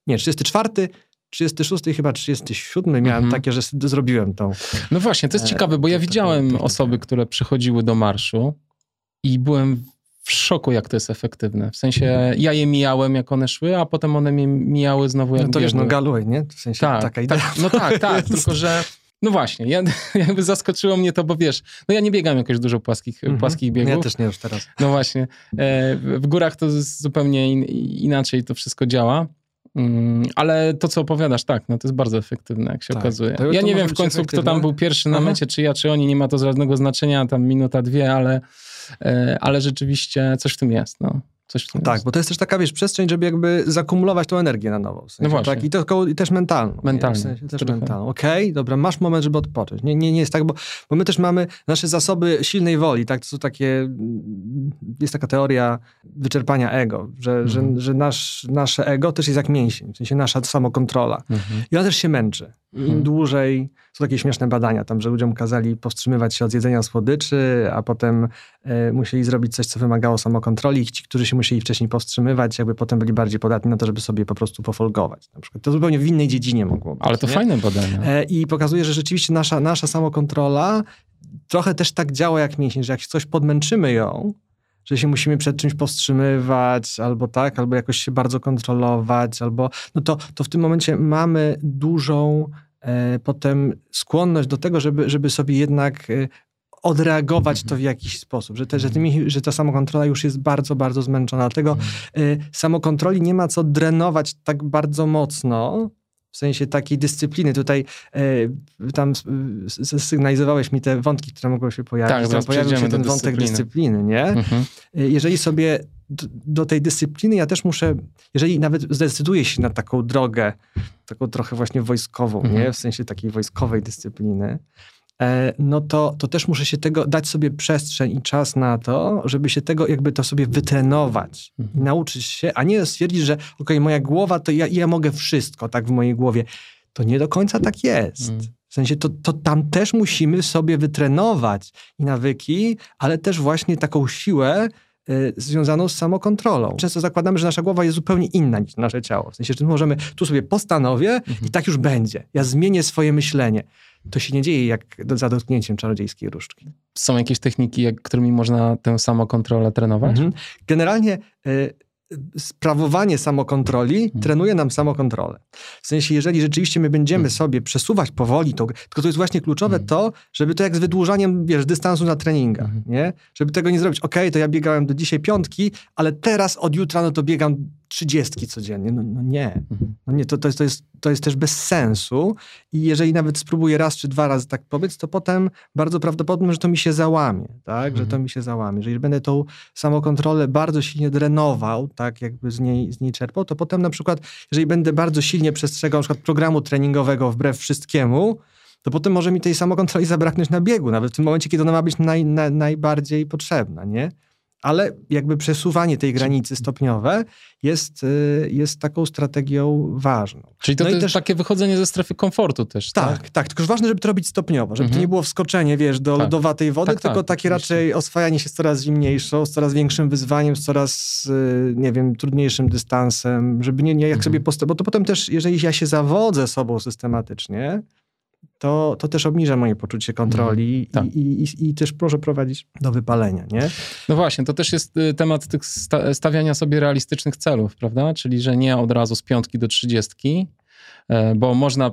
nie, 34, 36 chyba 37 miałem mhm. takie, że zrobiłem tą. No właśnie, to jest e, ciekawe, bo ja widziałem osoby, które przychodziły do marszu i byłem w szoku, jak to jest efektywne. W sensie mhm. ja je mijałem, jak one szły, a potem one mnie mijały znowu, jak No to wiesz, no galuj, nie? W sensie tak, taka idea. Tak, no tak, tak, tylko że no właśnie, ja, jakby zaskoczyło mnie to, bo wiesz, no ja nie biegam jakoś dużo płaskich, mm -hmm. płaskich biegów. Ja też nie już teraz. No właśnie. E, w górach to zupełnie in, inaczej to wszystko działa. Mm, ale to, co opowiadasz, tak, no to jest bardzo efektywne, jak się tak, okazuje. To, ja to nie wiem w końcu, kto tam był pierwszy na Aha. mecie, czy ja, czy oni, nie ma to żadnego znaczenia, tam minuta, dwie, ale, e, ale rzeczywiście coś w tym jest, no. Coś w tym Tak, jest. bo to jest też taka, wiesz, przestrzeń, żeby jakby zakumulować tą energię na nowo. W sensie, No właśnie. Tak, i, to, I też mentalną. nie? Mentalnie. W sensie też mentalną. Okej, dobra, masz moment, żeby odpocząć. Nie, nie, nie jest tak, bo, bo my też mamy nasze zasoby silnej woli, tak? To są takie, mm, jest taka teoria wyczerpania ego, że, Mhm. że, że nasz, nasze ego też jest jak mięsień, w sensie nasza samokontrola. Mhm. I ona też się męczy. Im Mhm. dłużej, są takie śmieszne badania tam, że ludziom kazali powstrzymywać się od jedzenia słodyczy, a potem e, musieli zrobić coś, co wymagało samokontroli. Ci, którzy się musieli wcześniej powstrzymywać, jakby potem byli bardziej podatni na to, żeby sobie po prostu pofolgować. Na przykład. To zupełnie w innej dziedzinie mogło być. Ale to nie? fajne badania. E, I pokazuje, że rzeczywiście nasza, nasza samokontrola trochę też tak działa jak mięsień, że jak coś podmęczymy ją, że się musimy przed czymś powstrzymywać, albo tak, albo jakoś się bardzo kontrolować, albo no to, to w tym momencie mamy dużą e, potem skłonność do tego, żeby, żeby sobie jednak e, odreagować to w jakiś sposób, że, te, że, tymi, że ta samokontrola już jest bardzo, bardzo zmęczona. Dlatego y, samokontroli nie ma co drenować tak bardzo mocno, w sensie takiej dyscypliny. Tutaj y, tam y, sygnalizowałeś mi te wątki, które mogą się pojawić. Tak, tam pojawił się ten wątek dyscypliny. nie? Mhm. Y, Jeżeli sobie do, do tej dyscypliny ja też muszę, jeżeli nawet zdecyduję się na taką drogę, taką trochę właśnie wojskową, Mhm. nie? W sensie takiej wojskowej dyscypliny, e, no to, to też muszę się tego, dać sobie przestrzeń i czas na to, żeby się tego, jakby to sobie wytrenować i Mhm. nauczyć się, a nie stwierdzić, że okej, moja głowa, to ja, ja mogę wszystko, tak w mojej głowie. To nie do końca tak jest. Mm. W sensie to, to tam też musimy sobie wytrenować i nawyki, ale też właśnie taką siłę y, związaną z samokontrolą. Często zakładamy, że nasza głowa jest zupełnie inna niż nasze ciało. W sensie, że możemy, tu sobie postanowię i tak już będzie. Ja zmienię swoje myślenie. To się nie dzieje jak za dotknięciem czarodziejskiej różdżki. Są jakieś techniki, jak, którymi można tę samokontrolę trenować? Mhm. Generalnie y, sprawowanie samokontroli Mhm. trenuje nam samokontrolę. W sensie, jeżeli rzeczywiście my będziemy Mhm. sobie przesuwać powoli, to, tylko to jest właśnie kluczowe Mhm. to, żeby to jak z wydłużaniem, wiesz, dystansu na treningach, Mhm. nie? Żeby tego nie zrobić, okej, to ja biegałem do dzisiaj piątki, ale teraz od jutra, no to biegam trzydziestki codziennie. No, no nie. Mhm. No nie, to, to, jest, to, jest, to jest też bez sensu i jeżeli nawet spróbuję raz czy dwa razy tak powiedz, to potem bardzo prawdopodobne, że to mi się załamie, tak? Że to Mhm. mi się załamie. Jeżeli będę tą samokontrolę bardzo silnie drenował, tak jakby z niej, z niej czerpał, to potem na przykład, jeżeli będę bardzo silnie przestrzegał na przykład programu treningowego wbrew wszystkiemu, to potem może mi tej samokontroli zabraknąć na biegu, nawet w tym momencie, kiedy ona ma być naj, na, najbardziej potrzebna, nie? Ale jakby przesuwanie tej granicy stopniowe jest, y, jest taką strategią ważną. Czyli to, No to jest też- takie wychodzenie ze strefy komfortu też, tak? Tak, tak, tylko ważne, żeby to robić stopniowo, żeby to Mhm. nie było wskoczenie, wiesz, do Tak. lodowatej wody, Tak, tylko tak, takie oczywiście. raczej oswajanie się z coraz zimniejszą, z coraz większym wyzwaniem, z coraz, y, nie wiem, trudniejszym dystansem, żeby nie, nie jak Mhm. sobie posta- bo to potem też, jeżeli ja się zawodzę sobą systematycznie, to, to też obniża moje poczucie kontroli Tak. i, i, i, też może prowadzić do wypalenia, nie? No właśnie, to też jest y, temat tych sta- stawiania sobie realistycznych celów, prawda? Czyli, że nie od razu z piątki do trzydziestki, bo można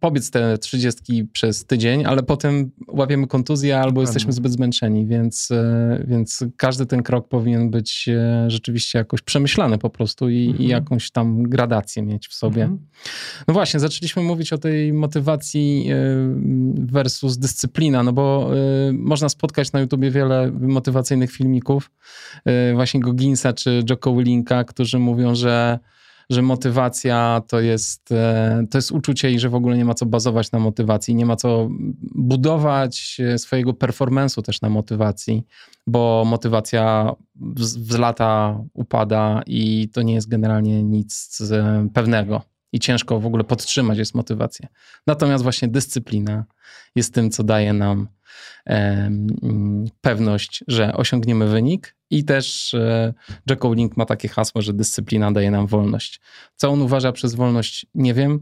pobiec te trzydziestki przez tydzień, ale potem łapiemy kontuzję albo jesteśmy zbyt zmęczeni, więc, e, więc każdy ten krok powinien być e, rzeczywiście jakoś przemyślany po prostu i, Mhm. i jakąś tam gradację mieć w sobie. Mhm. No właśnie, zaczęliśmy mówić o tej motywacji versus dyscyplina, no bo można spotkać na YouTubie wiele motywacyjnych filmików, właśnie Gogginsa czy Jocko Willinka, którzy mówią, że, że motywacja to jest, e, to jest uczucie i że w ogóle nie ma co bazować na motywacji, nie ma co budować e, swojego performance'u też na motywacji, bo motywacja wz- wzlata, upada i to nie jest generalnie nic e, pewnego i ciężko w ogóle podtrzymać jest motywację. Natomiast właśnie dyscyplina jest tym, co daje nam mm, pewność, że osiągniemy wynik i też e, Jocko Willink ma takie hasło, że dyscyplina daje nam wolność. Co on uważa przez wolność, nie wiem.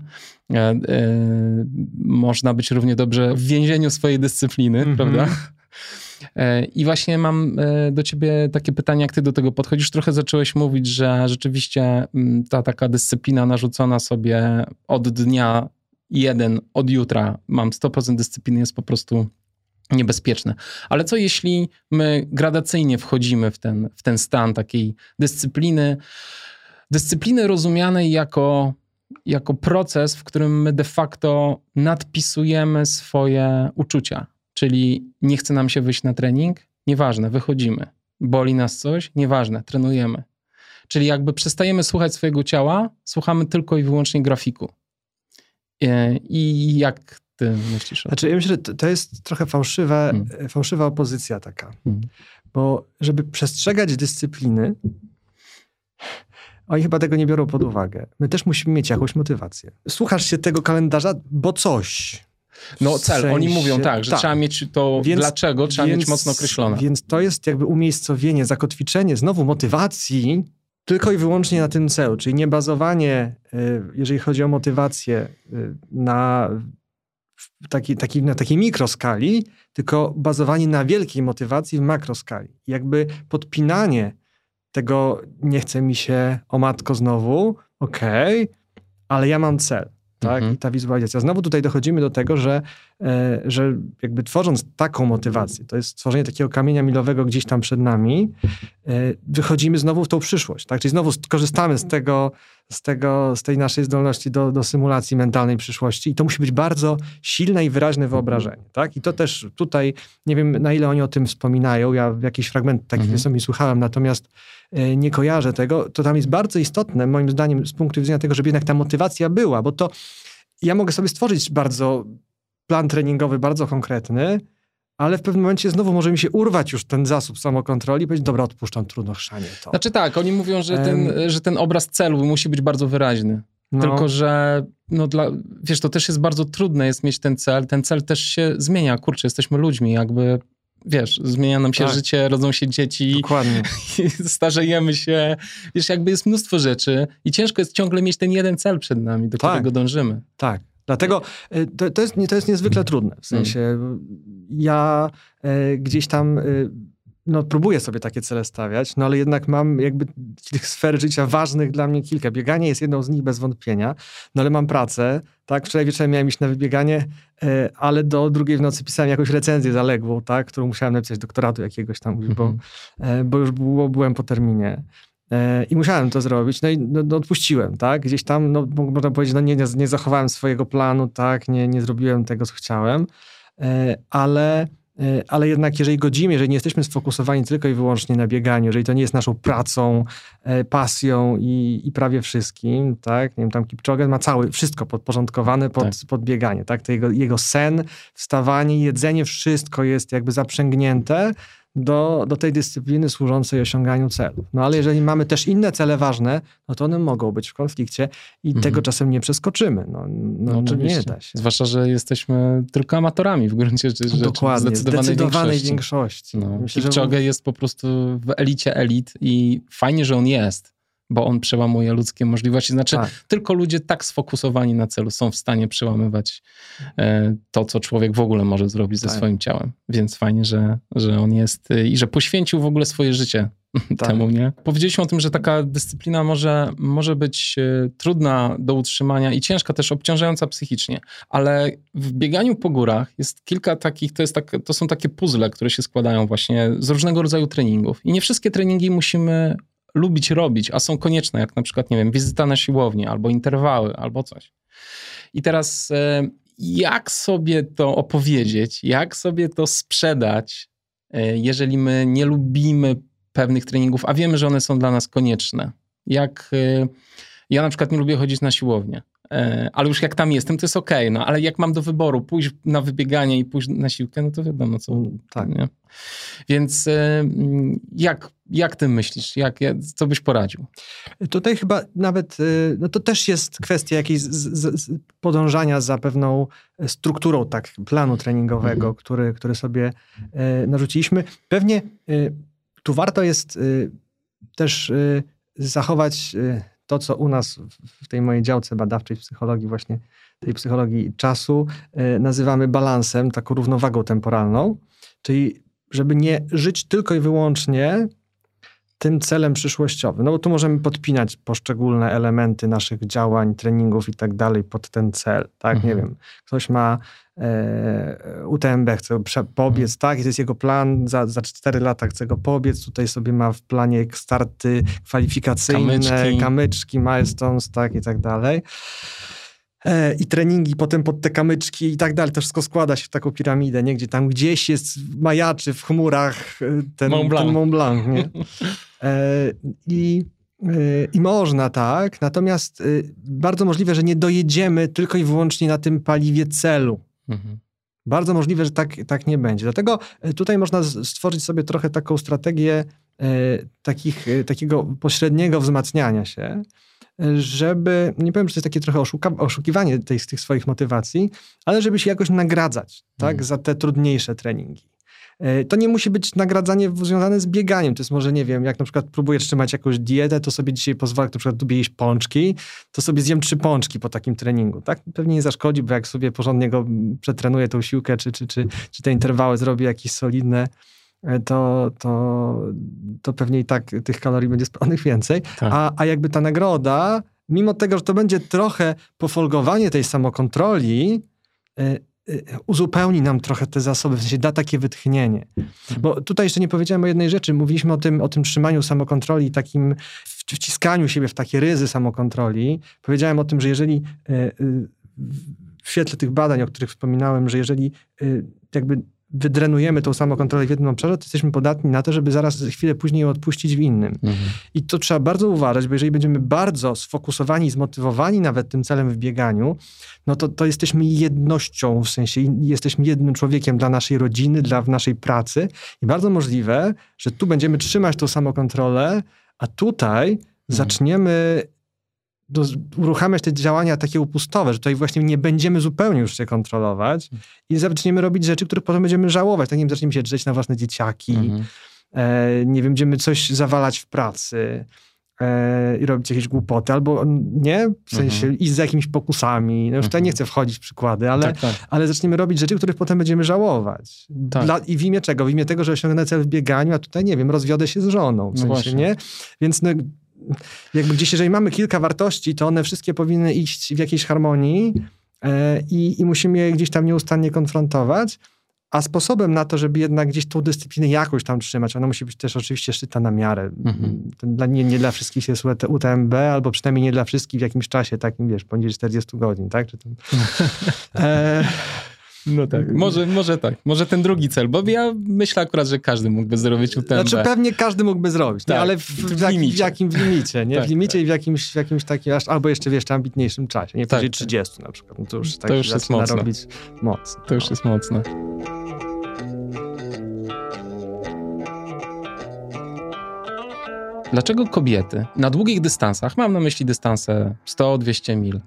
E, e, można być równie dobrze w więzieniu swojej dyscypliny, Mhm. prawda? E, I właśnie mam e, do ciebie takie pytanie, jak ty do tego podchodzisz. Trochę zacząłeś mówić, że rzeczywiście mm, ta taka dyscyplina narzucona sobie od dnia jeden, od jutra, mam 100% dyscypliny, jest po prostu niebezpieczne. Ale co jeśli my gradacyjnie wchodzimy w ten, w ten stan takiej dyscypliny, dyscypliny rozumianej jako, jako proces, w którym my de facto nadpisujemy swoje uczucia. Czyli nie chce nam się wyjść na trening, nieważne, wychodzimy. Boli nas coś, nieważne, trenujemy. Czyli jakby przestajemy słuchać swojego ciała, słuchamy tylko i wyłącznie grafiku. E, I jak ty myślisz o tym? Znaczy, ja myślę, że to jest trochę fałszywe, hmm. fałszywa opozycja taka. Hmm. Bo żeby przestrzegać dyscypliny, oni chyba tego nie biorą pod uwagę. My też musimy mieć jakąś motywację. Słuchasz się tego kalendarza, bo coś. No cel, sensie, oni mówią tak, że tak. trzeba mieć to więc, dlaczego, trzeba więc, mieć mocno określone. Więc to jest jakby umiejscowienie, zakotwiczenie znowu motywacji tylko i wyłącznie na tym celu, czyli nie bazowanie, y, jeżeli chodzi o motywację, y, na taki, taki, na takiej mikroskali, tylko bazowanie na wielkiej motywacji w makroskali. Jakby podpinanie tego nie chce mi się o matko znowu, okej, okay, ale ja mam cel tak? Mhm. I ta wizualizacja. Znowu tutaj dochodzimy do tego, że, e, że jakby tworząc taką motywację, to jest stworzenie takiego kamienia milowego gdzieś tam przed nami, e, wychodzimy znowu w tą przyszłość, tak? Czyli znowu korzystamy z tego, z tego, z tej naszej zdolności do, do symulacji mentalnej przyszłości i to musi być bardzo silne i wyraźne wyobrażenie, tak? I to też tutaj, nie wiem na ile oni o tym wspominają, ja jakiś fragment taki mhm. sobie słuchałem, natomiast e, nie kojarzę tego, to tam jest bardzo istotne, moim zdaniem, z punktu widzenia tego, żeby jednak ta motywacja była, bo to ja mogę sobie stworzyć bardzo plan treningowy, bardzo konkretny, ale w pewnym momencie znowu może mi się urwać już ten zasób samokontroli i powiedzieć, dobra, odpuszczam, trudno chrzanie to. Znaczy tak, oni mówią, że ten, um, że ten obraz celu musi być bardzo wyraźny. No. Tylko, że no dla, wiesz, to też jest bardzo trudne jest mieć ten cel. Ten cel też się zmienia. Kurczę, jesteśmy ludźmi, jakby wiesz, zmienia nam się tak. życie, rodzą się dzieci. Dokładnie. Starzejemy się. Wiesz, jakby jest mnóstwo rzeczy i ciężko jest ciągle mieć ten jeden cel przed nami, do tak. którego dążymy. Tak. Dlatego y, to, to, jest, to jest niezwykle trudne. W sensie mm. ja e, gdzieś tam... E, no, próbuję sobie takie cele stawiać, no ale jednak mam jakby tych sfer życia ważnych dla mnie kilka. Bieganie jest jedną z nich bez wątpienia, no ale mam pracę, tak? Wczoraj wieczorem miałem iść na wybieganie, e, ale do drugiej w nocy pisałem jakąś recenzję zaległą, tak? Którą musiałem napisać doktoratu jakiegoś tam, bo, mhm. e, bo już było, byłem po terminie. E, I musiałem to zrobić, no i no, no odpuściłem, tak? Gdzieś tam, no, można powiedzieć, no nie, nie, nie zachowałem swojego planu, tak? Nie, nie zrobiłem tego, co chciałem, ale E, ale jednak jeżeli godzimy, jeżeli nie jesteśmy sfokusowani tylko i wyłącznie na bieganiu, jeżeli to nie jest naszą pracą, e, pasją i, i prawie wszystkim, tak, nie wiem, tam Kipchoge ma cały, wszystko podporządkowane pod, tak. pod bieganie, tak, to jego, jego sen, wstawanie, jedzenie, wszystko jest jakby zaprzęgnięte do, do tej dyscypliny służącej osiąganiu celów. No ale jeżeli mamy też inne cele ważne, no to one mogą być w konflikcie i mhm. tego czasem nie przeskoczymy. No, no, no oczywiście. nie da się. Zwłaszcza, że jesteśmy tylko amatorami w gruncie rzeczy. Dokładnie, zdecydowanej, zdecydowanej większości. większości. No, Myślę, Kipchoge że... jest po prostu w elicie elit i fajnie, że on jest bo on przełamuje ludzkie możliwości. Znaczy, tak. tylko ludzie tak sfokusowani na celu są w stanie przełamywać e, to, co człowiek w ogóle może zrobić tak. ze swoim ciałem. Więc fajnie, że, że on jest e, i że poświęcił w ogóle swoje życie tak. temu, nie? Powiedzieliśmy o tym, że taka dyscyplina może, może być e, trudna do utrzymania i ciężka też, obciążająca psychicznie, ale w bieganiu po górach jest kilka takich, to, jest tak, to są takie puzzle, które się składają właśnie z różnego rodzaju treningów i nie wszystkie treningi musimy lubić robić, a są konieczne, jak na przykład, nie wiem, wizyta na siłowni, albo interwały, albo coś. I teraz e, jak sobie to opowiedzieć, jak sobie to sprzedać, e, jeżeli my nie lubimy pewnych treningów, a wiemy, że one są dla nas konieczne. Jak e, ja na przykład nie lubię chodzić na siłownię. E, ale już jak tam jestem, to jest ok, no ale jak mam do wyboru pójść na wybieganie i pójść na siłkę, no to wiadomo co. Tak. Nie? Więc e, mm, jak, jak ty myślisz? Jak, co byś poradził? Tutaj chyba nawet, e, no to też jest kwestia jakiejś z, z podążania za pewną strukturą tak planu treningowego, mhm. który, który sobie narzuciliśmy. Pewnie tu warto jest też zachować to, co u nas w tej mojej działce badawczej psychologii, właśnie tej psychologii czasu, e, nazywamy balansem, taką równowagą temporalną, czyli żeby nie żyć tylko i wyłącznie tym celem przyszłościowym. No bo tu możemy podpinać poszczególne elementy naszych działań, treningów i tak dalej pod ten cel, tak? Mhm. Nie wiem, ktoś ma e, UTMB, chce pobiec, mhm. tak? I to jest jego plan, za, za 4 lata chce go pobiec, tutaj sobie ma w planie starty kwalifikacyjne, kamyczki, kamyczki milestones, tak? I tak dalej. E, i treningi potem pod te kamyczki i tak dalej. To wszystko składa się w taką piramidę, nie? Gdzie tam gdzieś jest majaczy w chmurach e, ten Mont Blanc. Ten Mont Blanc nie? E, I I można, tak. Natomiast bardzo możliwe, że nie dojedziemy tylko i wyłącznie na tym paliwie celu. Mhm. Bardzo możliwe, że tak, tak nie będzie. Dlatego tutaj można stworzyć sobie trochę taką strategię takich, takiego pośredniego wzmacniania się, żeby, nie powiem, że to jest takie trochę oszuka, oszukiwanie tej, tych swoich motywacji, ale żeby się jakoś nagradzać tak, mhm. za te trudniejsze treningi. E, to nie musi być nagradzanie związane z bieganiem. To jest może, nie wiem, jak na przykład próbujesz trzymać jakąś dietę, to sobie dzisiaj pozwolę, na przykład lubię jeść pączki, to sobie zjem trzy pączki po takim treningu. Tak? Pewnie nie zaszkodzi, bo jak sobie porządnie go przetrenuję tą siłkę, czy, czy, czy, czy te interwały zrobię jakieś solidne, e, to, to, to pewnie i tak tych kalorii będzie spalonych więcej. Tak. A, a jakby ta nagroda, mimo tego, że to będzie trochę pofolgowanie tej samokontroli, e, uzupełni nam trochę te zasoby, w sensie da takie wytchnienie. Bo tutaj jeszcze nie powiedziałem o jednej rzeczy. Mówiliśmy o tym, o tym trzymaniu samokontroli, takim wciskaniu siebie w takie ryzy samokontroli. Powiedziałem o tym, że jeżeli y, y, w świetle tych badań, o których wspominałem, że jeżeli jakby wydrenujemy tą samokontrolę w jednym obszarze, to jesteśmy podatni na to, żeby zaraz chwilę później ją odpuścić w innym. Mhm. I to trzeba bardzo uważać, bo jeżeli będziemy bardzo sfokusowani, zmotywowani nawet tym celem w bieganiu, no to, to jesteśmy jednością, w sensie jesteśmy jednym człowiekiem dla naszej rodziny, dla naszej pracy i bardzo możliwe, że tu będziemy trzymać tą samokontrolę, a tutaj mhm. zaczniemy do, uruchamiać te działania takie upustowe, że tutaj właśnie nie będziemy zupełnie już się kontrolować i zaczniemy robić rzeczy, które potem będziemy żałować. Tak nie wiem, zaczniemy się drzeć na własne dzieciaki, mhm. e, nie wiem, będziemy coś zawalać w pracy e, i robić jakieś głupoty, albo nie, w sensie mhm. iść za jakimiś pokusami. No już tutaj nie mhm. chcę wchodzić w przykłady, ale, tak, tak. ale zaczniemy robić rzeczy, których potem będziemy żałować. Tak. Dla, I w imię czego? W imię tego, że osiągnę cel w bieganiu, a tutaj nie wiem, rozwiodę się z żoną. W no sensie, no nie? Więc no, jakby gdzieś, jeżeli mamy kilka wartości, to one wszystkie powinny iść w jakiejś harmonii e, i, i musimy je gdzieś tam nieustannie konfrontować. A sposobem na to, żeby jednak gdzieś tą dyscyplinę jakoś tam trzymać, ona musi być też oczywiście szczyta na miarę. Mhm. Dla, nie, nie dla wszystkich jest UTMB, albo przynajmniej nie dla wszystkich w jakimś czasie takim, wiesz, poniżej 40 godzin, tak? Czy tam, e, no tak, może, może tak. Może ten drugi cel, bo ja myślę akurat, że każdy mógłby zrobić UTMB. Znaczy pewnie każdy mógłby zrobić, tak, ale w, w, w, w, jakim w limicie, nie? Tak, w limicie tak. i w jakimś, w jakimś takim, albo jeszcze w jeszcze ambitniejszym czasie, nie? Poniżej tak, 30 tak. na przykład. No to już, tak to już jest mocno. robić moc. To już jest mocne. Dlaczego kobiety na długich dystansach, mam na myśli dystanse 100-200 mil,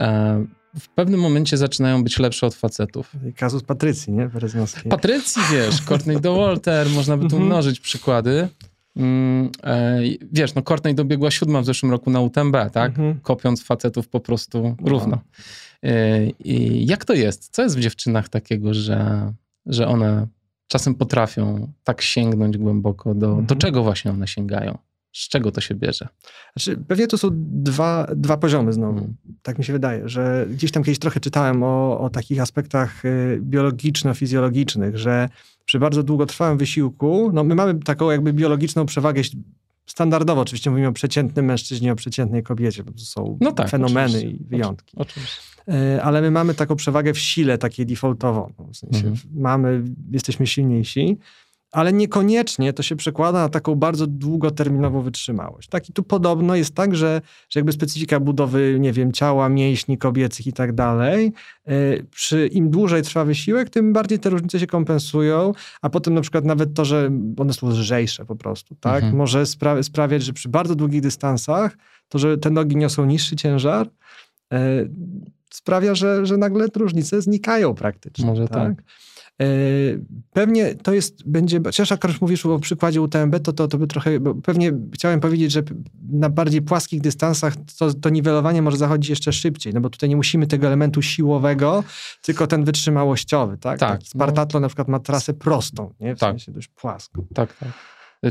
e, w pewnym momencie zaczynają być lepsze od facetów. Kazus Patrycji, nie? Bereznowskiej. Patrycji, wiesz, Courtney do Walter, można by tu mhm. mnożyć przykłady. Mm, e, wiesz, no Courtney dobiegła siódma w zeszłym roku na UTMB, tak? Mhm. Kopiąc facetów po prostu no. równo. E, I jak to jest? Co jest w dziewczynach takiego, że, że one czasem potrafią tak sięgnąć głęboko do, mhm. do czego właśnie one sięgają? Z czego to się bierze? Znaczy, pewnie to są dwa, dwa poziomy znowu. Hmm. Tak mi się wydaje, że gdzieś tam kiedyś trochę czytałem o, o takich aspektach y, biologiczno-fizjologicznych, że przy bardzo długotrwałym wysiłku, no my mamy taką jakby biologiczną przewagę standardowo, oczywiście mówimy o przeciętnym mężczyźnie, o przeciętnej kobiecie, bo to są no tak, fenomeny oczywiście. i wyjątki. Oczywiście. Y, ale my mamy taką przewagę w sile, takiej defaultową. W sensie mhm. mamy, jesteśmy silniejsi ale niekoniecznie to się przekłada na taką bardzo długoterminową wytrzymałość. Tak i tu podobno jest tak, że, że jakby specyfika budowy, nie wiem, ciała, mięśni kobiecych i tak dalej, yy, przy im dłużej trwa wysiłek, tym bardziej te różnice się kompensują, a potem na przykład nawet to, że one są lżejsze po prostu, tak, mhm. może spra sprawiać, że przy bardzo długich dystansach to, że te nogi niosą niższy ciężar, yy, sprawia, że, że nagle różnice znikają praktycznie. Może tak. tak. E, pewnie to jest, będzie, chociaż akurat mówisz o przykładzie UTMB, to, to, to by trochę, pewnie chciałem powiedzieć, że na bardziej płaskich dystansach to, to niwelowanie może zachodzić jeszcze szybciej, no bo tutaj nie musimy tego elementu siłowego, tylko ten wytrzymałościowy, tak? Tak. Spartatlo no. na przykład ma trasę prostą, nie? W tak. sensie dość płaską. Tak, tak.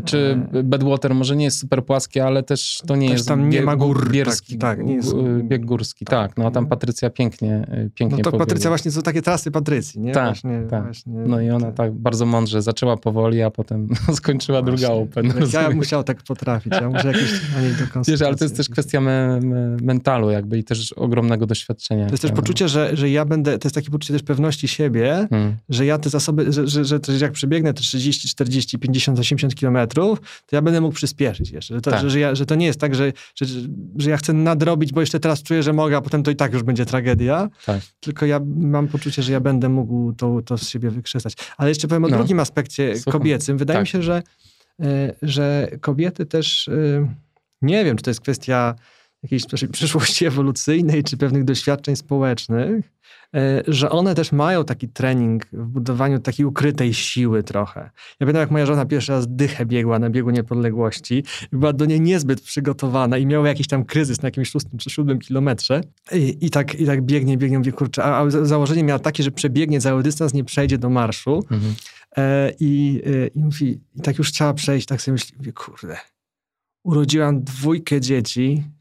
Czy Bedwater może nie jest super płaskie, ale też to nie też jest tam nie ma gór, bierski, tak, tak, nie jest, bieg górski, tak, tak. No a tam Patrycja pięknie, y, pięknie No to. Patrycja właśnie są takie trasy Patrycji, nie? Tak, właśnie, tak. Właśnie, no i ona tak. tak bardzo mądrze zaczęła powoli, a potem skończyła właśnie. druga Open. Ja musiał tak potrafić, ja muszę jakieś na niej Wiesz, ale to jest też kwestia me, me, mentalu jakby i też ogromnego doświadczenia. To jest też poczucie, że, że ja będę, to jest takie poczucie też pewności siebie, hmm. że ja te zasoby, że, że, że, że jak przebiegnę te 30, 40, 50, 80 km kilometrów, to ja będę mógł przyspieszyć jeszcze. Że to, tak. że, że, ja, że to nie jest tak, że, że, że ja chcę nadrobić, bo jeszcze teraz czuję, że mogę, a potem to i tak już będzie tragedia. Tak. Tylko ja mam poczucie, że ja będę mógł to, to z siebie wykrzesać. Ale jeszcze powiem o no. drugim aspekcie Słucham. kobiecym. Wydaje tak. mi się, że, e, że kobiety też, e, nie wiem, czy to jest kwestia jakiejś przyszłości ewolucyjnej, czy pewnych doświadczeń społecznych, że one też mają taki trening w budowaniu takiej ukrytej siły trochę. Ja pamiętam, jak moja żona pierwszy raz dychę biegła na biegu niepodległości, była do niej niezbyt przygotowana i miała jakiś tam kryzys na jakimś szóstym czy siódmym kilometrze i, i, tak, i tak biegnie, biegnie, mówi, kurczę, a, a założenie miała takie, że przebiegnie cały dystans, nie przejdzie do marszu mhm. e, i, e, i mówi, i tak już chciała przejść, tak sobie myśli, mówi, kurde, urodziłam dwójkę dzieci, E,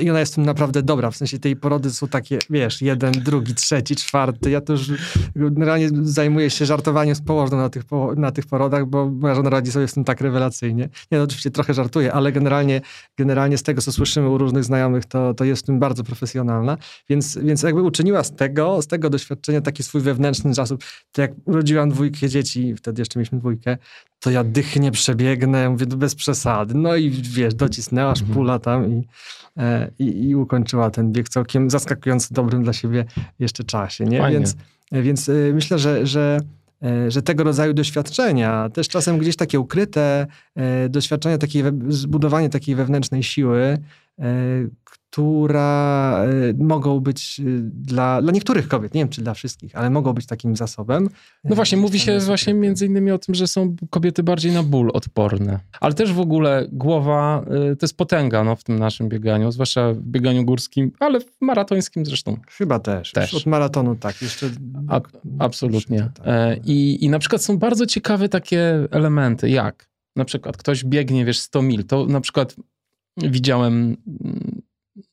I ona jest w tym naprawdę dobra, w sensie tej porody są takie, wiesz, jeden, drugi, trzeci, czwarty. Ja już generalnie zajmuję się żartowaniem z położną na tych, na tych porodach, bo moja żona radzi sobie z tym tak rewelacyjnie. Nie, no oczywiście trochę żartuję, ale generalnie, generalnie z tego, co słyszymy u różnych znajomych, to, to jest w tym bardzo profesjonalna. Więc, więc jakby uczyniła z tego, z tego doświadczenia taki swój wewnętrzny zasób. To jak urodziłam dwójkę dzieci, wtedy jeszcze mieliśmy dwójkę, to ja dychnie przebiegnę, mówię, bez przesady. No i wiesz, docisnęła mhm. szpula tam i, e, i, i, ukończyła ten bieg całkiem zaskakująco dobrym dla siebie jeszcze czasie, nie? Więc, więc e, myślę, że, że e, że tego rodzaju doświadczenia, też czasem gdzieś takie ukryte doświadczenia, takie, zbudowanie takiej wewnętrznej siły, która y, mogą być y, dla, dla niektórych kobiet, nie wiem czy dla wszystkich, ale mogą być takim zasobem. No właśnie, mówi się właśnie między innymi o tym, że są kobiety bardziej na ból odporne. Ale też w ogóle głowa y, to jest potęga no, w tym naszym bieganiu, zwłaszcza w bieganiu górskim, ale w maratońskim zresztą. Chyba też. też. Od maratonu tak. Jeszcze... A, absolutnie. Tak. E, I, I na przykład są bardzo ciekawe takie elementy, jak na przykład ktoś biegnie, wiesz, 100 mil, to na przykład widziałem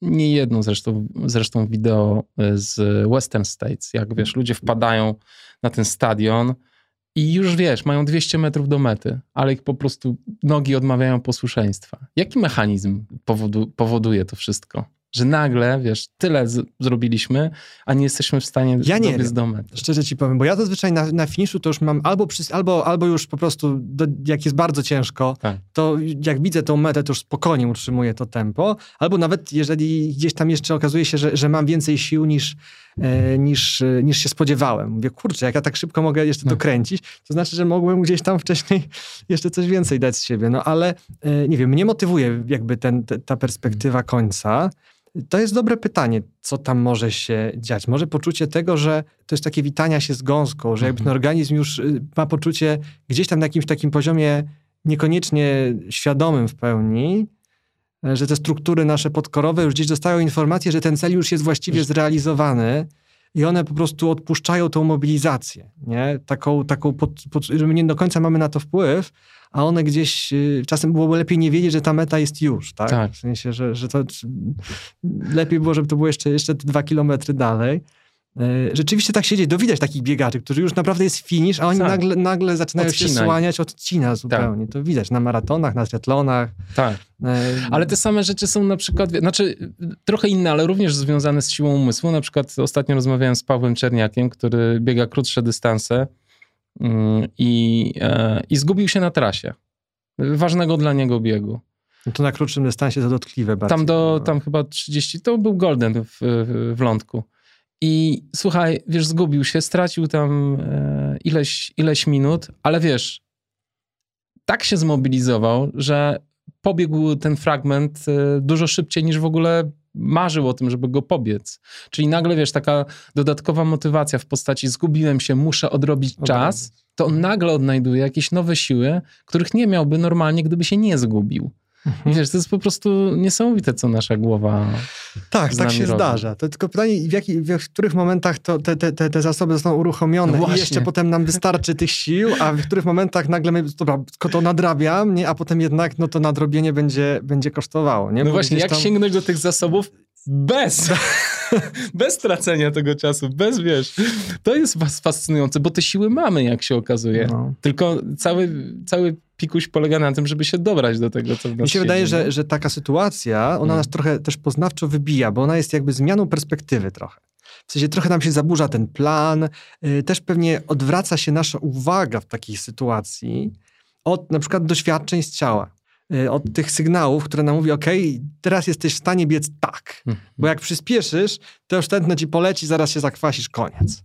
nie jedno zresztą, zresztą wideo e, z Western States, jak wiesz, ludzie wpadają na ten stadion i już wiesz, mają 200 metrów do mety, ale ich po prostu nogi odmawiają posłuszeństwa. Jaki mechanizm powodu, powoduje to wszystko? Że nagle, wiesz, tyle z- zrobiliśmy, a nie jesteśmy w stanie ja nie dobiec do mety. Szczerze ci powiem, bo ja zazwyczaj na, na finiszu to już mam albo, przy, albo, albo już po prostu, do, jak jest bardzo ciężko, tak. to jak widzę tą metę, to już spokojnie utrzymuję to tempo, albo nawet jeżeli gdzieś tam jeszcze okazuje się, że, że mam więcej sił niż, niż, e, niż się spodziewałem. Mówię, kurczę, jak ja tak szybko mogę jeszcze no. dokręcić, to znaczy, że mogłem gdzieś tam wcześniej jeszcze coś więcej dać z siebie. No ale e, nie wiem, mnie motywuje jakby ten, te, ta perspektywa końca. To jest dobre pytanie, co tam może się dziać. Może poczucie tego, że to jest takie witania się z gąską, że jakby ten mhm. organizm już y, ma poczucie gdzieś tam na jakimś takim poziomie niekoniecznie świadomym w pełni, e, że te struktury nasze podkorowe już gdzieś dostają informację, że ten cel już jest właściwie zrealizowany i one po prostu odpuszczają tą mobilizację, nie? Taką, taką pod, pod, że my nie do końca mamy na to wpływ, a one gdzieś, y, czasem byłoby lepiej nie wiedzieć, że ta meta jest już, tak? tak. W sensie, że, że to lepiej było, żeby to było jeszcze, jeszcze dwa kilometry dalej. E, rzeczywiście tak się dzieje, widać takich biegaczy, którzy już naprawdę jest finish, a oni tak. nagle, nagle zaczynają Odcinaj. się słaniać, odcina zupełnie. Tak. To widać na maratonach, na triatlonach. Tak. E, ale te same rzeczy są na przykład, znaczy trochę inne, ale również związane z siłą umysłu. Na przykład ostatnio rozmawiałem z Pawłem Czerniakiem, który biega krótsze dystanse mm, i, e, i zgubił się na trasie. Ważnego dla niego biegu. No to na krótszym dystansie to dotkliwe bardzo. Tam, do, tam chyba 30, to był Golden w, w lądku. I słuchaj, wiesz, zgubił się, stracił tam e, ileś, ileś minut, ale wiesz, tak się zmobilizował, że pobiegł ten fragment e, dużo szybciej niż w ogóle marzył o tym, żeby go pobiec. Czyli nagle, wiesz, taka dodatkowa motywacja w postaci zgubiłem się, muszę odrobić czas, to on nagle odnajduje jakieś nowe siły, których nie miałby normalnie, gdyby się nie zgubił. Mhm. Wiesz, to jest po prostu niesamowite, co nasza głowa. Tak, tak się robi. zdarza. To tylko pytanie, w, w których momentach to, te, te, te zasoby zostaną uruchomione no i jeszcze potem nam wystarczy tych sił, a w których momentach nagle my, dobra, to nadrabiam, nie? a potem jednak no to nadrobienie będzie, będzie kosztowało. Nie? No Bo właśnie, jak tam... sięgnąć do tych zasobów bez, bez tracenia tego czasu, bez wiesz. To jest fascynujące, bo te siły mamy, jak się okazuje. No. Tylko cały, cały pikuś polega na tym, żeby się dobrać do tego, co w nas Mi się wydaje, że, że taka sytuacja, ona hmm. nas trochę też poznawczo wybija, bo ona jest jakby zmianą perspektywy trochę. W sensie trochę nam się zaburza ten plan, yy, też pewnie odwraca się nasza uwaga w takiej sytuacji od na przykład doświadczeń z ciała. Y, od tych sygnałów, które nam mówi, ok, teraz jesteś w stanie biec tak. Mhm. Bo jak przyspieszysz, to tętno ci poleci, zaraz się zakwasisz, koniec.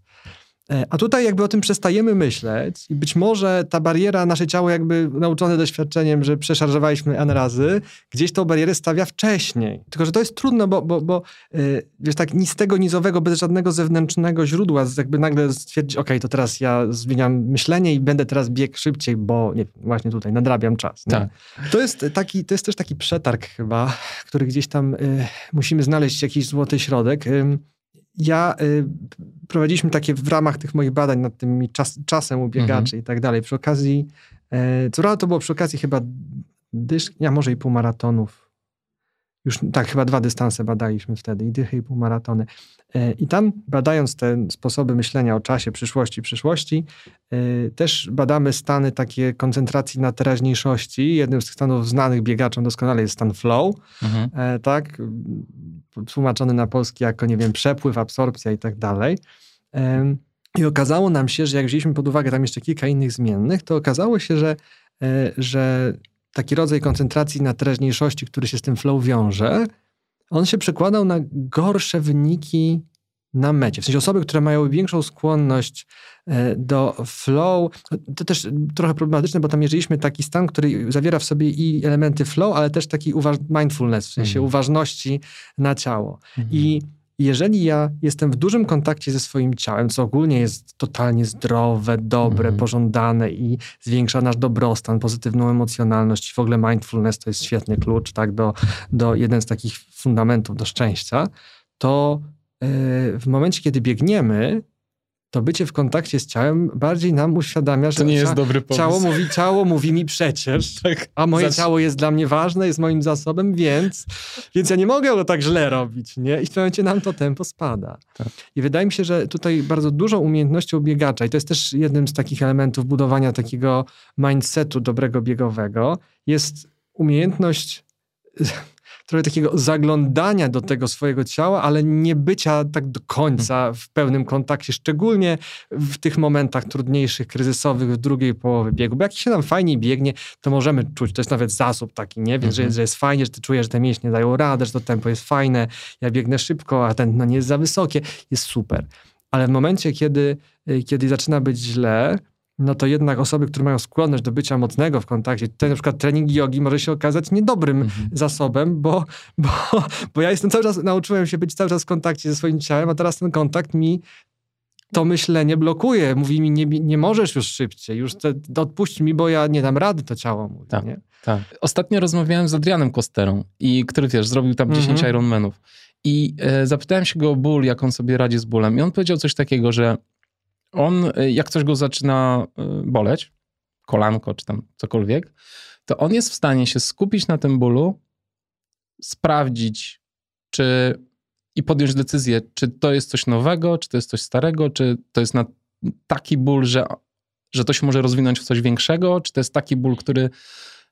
E, a tutaj jakby o tym przestajemy myśleć i być może ta bariera, nasze ciało jakby nauczone doświadczeniem, że przeszarżowaliśmy N razy, gdzieś tą barierę stawia wcześniej. Tylko, że to jest trudno, bo, bo, bo yy, wiesz, tak nic tego nizowego, bez żadnego zewnętrznego źródła, jakby nagle stwierdzić, ok, to teraz ja zmieniam myślenie i będę teraz biegł szybciej, bo nie, właśnie tutaj nadrabiam czas. Tak. To, jest taki, to jest też taki przetarg chyba, który gdzieś tam yy, musimy znaleźć jakiś złoty środek. Yy, ja y, prowadziliśmy takie w ramach tych moich badań nad tym czas, czasem ubiegaczy mhm. i tak dalej. Przy okazji, y, co prawda to było przy okazji chyba dysz, ja może i półmaratonów. Już tak, chyba dwa dystanse badaliśmy wtedy, i dychy, i półmaratony. Y, I tam badając te sposoby myślenia o czasie, przyszłości, przyszłości, y, też badamy stany takie koncentracji na teraźniejszości. Jednym z tych stanów znanych biegaczom doskonale jest stan flow, mhm. E, tak? Tłumaczony na polski jako, nie wiem, przepływ, absorpcja i tak dalej. I okazało nam się, że jak wzięliśmy pod uwagę tam jeszcze kilka innych zmiennych, to okazało się, że, e, że taki rodzaj koncentracji na teraźniejszości, który się z tym flow wiąże, on się przekładał na gorsze wyniki na mecie. W sensie osoby, które mają większą skłonność e, do flow, to też trochę problematyczne, bo tam mierzyliśmy taki stan, który zawiera w sobie i elementy flow, ale też taki mindfulness, w sensie mhm. uważności na ciało. Mhm. I jeżeli ja jestem w dużym kontakcie ze swoim ciałem, co ogólnie jest totalnie zdrowe, dobre, mhm. pożądane i zwiększa nasz dobrostan, pozytywną emocjonalność, w ogóle mindfulness to jest świetny klucz, tak, do, do jeden z takich fundamentów do szczęścia, to w momencie, kiedy biegniemy, to bycie w kontakcie z ciałem bardziej nam uświadamia, że to nie jest dobry pomysł. Ciało mówi, ciało mówi mi przecież, tak, a moje ciało jest dla mnie ważne, jest moim zasobem, więc, więc ja nie mogę go tak źle robić, nie? I w tym momencie nam to tempo spada. Tak. I wydaje mi się, że tutaj bardzo dużą umiejętnością biegacza, i to jest też jednym z takich elementów budowania takiego mindsetu dobrego biegowego, jest umiejętność trochę takiego zaglądania do tego swojego ciała, ale nie bycia tak do końca w pełnym kontakcie, szczególnie w tych momentach trudniejszych, kryzysowych w drugiej połowie biegu. Bo jak się nam fajnie biegnie, to możemy czuć, to jest nawet zasób taki, nie? Więc, mhm. że, że, jest fajnie, że ty czujesz, że te mięśnie dają radę, że to tempo jest fajne, ja biegnę szybko, a ten no, nie jest za wysokie, jest super. Ale w momencie, kiedy, kiedy zaczyna być źle, no to jednak osoby, które mają skłonność do bycia mocnego w kontakcie, tutaj na przykład trening jogi może się okazać niedobrym mhm. zasobem, bo, bo, bo ja jestem cały czas, nauczyłem się być cały czas w kontakcie ze swoim ciałem, a teraz ten kontakt mi to myślenie blokuje. Mówi mi, nie, nie możesz już szybciej, już te, odpuść mi, bo ja nie dam rady, to ciało mówi. Tak, nie? tak. Ostatnio rozmawiałem z Adrianem Kosterą, i, który wiesz, zrobił tam 10 mhm. Ironmanów. I e, zapytałem się go o ból, jak on sobie radzi z bólem. I on powiedział coś takiego, że on, y, jak coś go zaczyna y, boleć, kolanko czy tam cokolwiek, to on jest w stanie się skupić na tym bólu, sprawdzić, czy i podjąć decyzję, czy to jest coś nowego, czy to jest coś starego, czy to jest na taki ból, że, że to się może rozwinąć w coś większego, czy to jest taki ból, który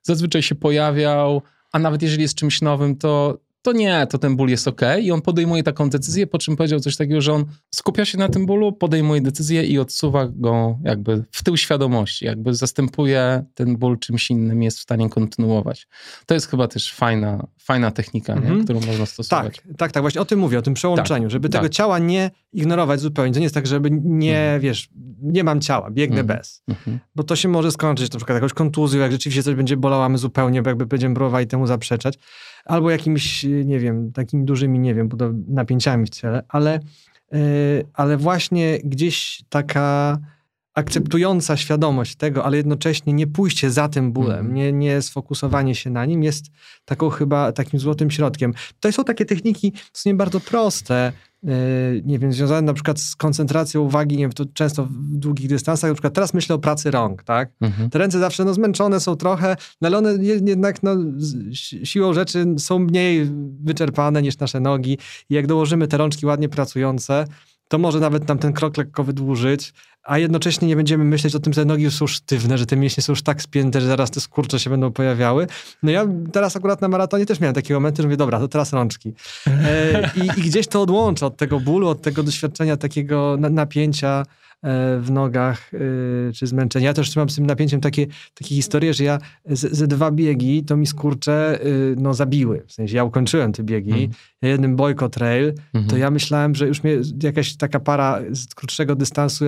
zazwyczaj się pojawiał, a nawet jeżeli jest czymś nowym, to to nie, to ten ból jest ok. I on podejmuje taką decyzję, po czym powiedział coś takiego, że on skupia się na tym bólu, podejmuje decyzję i odsuwa go jakby w tył świadomości, jakby zastępuje ten ból czymś innym, jest w stanie kontynuować. To jest chyba też fajna, fajna technika, nie? Mhm. którą można stosować. Tak, tak, tak, właśnie o tym mówię, o tym przełączeniu, tak, żeby tego tak. ciała nie ignorować zupełnie. To nie jest tak, żeby nie, mhm. wiesz, nie mam ciała, biegnę mhm. bez. Mhm. Bo to się może skończyć na przykład jakąś kontuzją, jak rzeczywiście coś będzie bolało, my zupełnie, bo jakby będziemy próbowali temu zaprzeczać albo jakimiś, nie wiem, takimi dużymi, nie wiem, napięciami w ciele, ale, yy, ale właśnie gdzieś taka akceptująca świadomość tego, ale jednocześnie nie pójście za tym bólem, mm. nie, nie sfokusowanie się na nim jest taką chyba takim złotym środkiem. To są takie techniki w sumie bardzo proste, nie wiem, związane na przykład z koncentracją uwagi, nie wiem, to często w długich dystansach, na przykład teraz myślę o pracy rąk, tak? Mhm. Te ręce zawsze no, zmęczone są trochę, no, ale one jednak no, siłą rzeczy są mniej wyczerpane niż nasze nogi i jak dołożymy te rączki ładnie pracujące, to może nawet nam ten krok lekko wydłużyć, a jednocześnie nie będziemy myśleć o tym, że nogi już są sztywne, że te mięśnie są już tak spięte, że zaraz te skurcze się będą pojawiały. No ja teraz akurat na maratonie też miałem takie momenty, że mówię, dobra, to teraz rączki. E, i, I gdzieś to odłącza od tego bólu, od tego doświadczenia takiego napięcia, w nogach czy zmęczenia. Ja też mam z tym napięciem takie, takie historie, że ja ze dwa biegi to mi skurcze no, zabiły. W sensie ja ukończyłem te biegi. Mhm. Jednym Boyko Trail, mhm. to ja myślałem, że już mnie jakaś taka para z krótszego dystansu,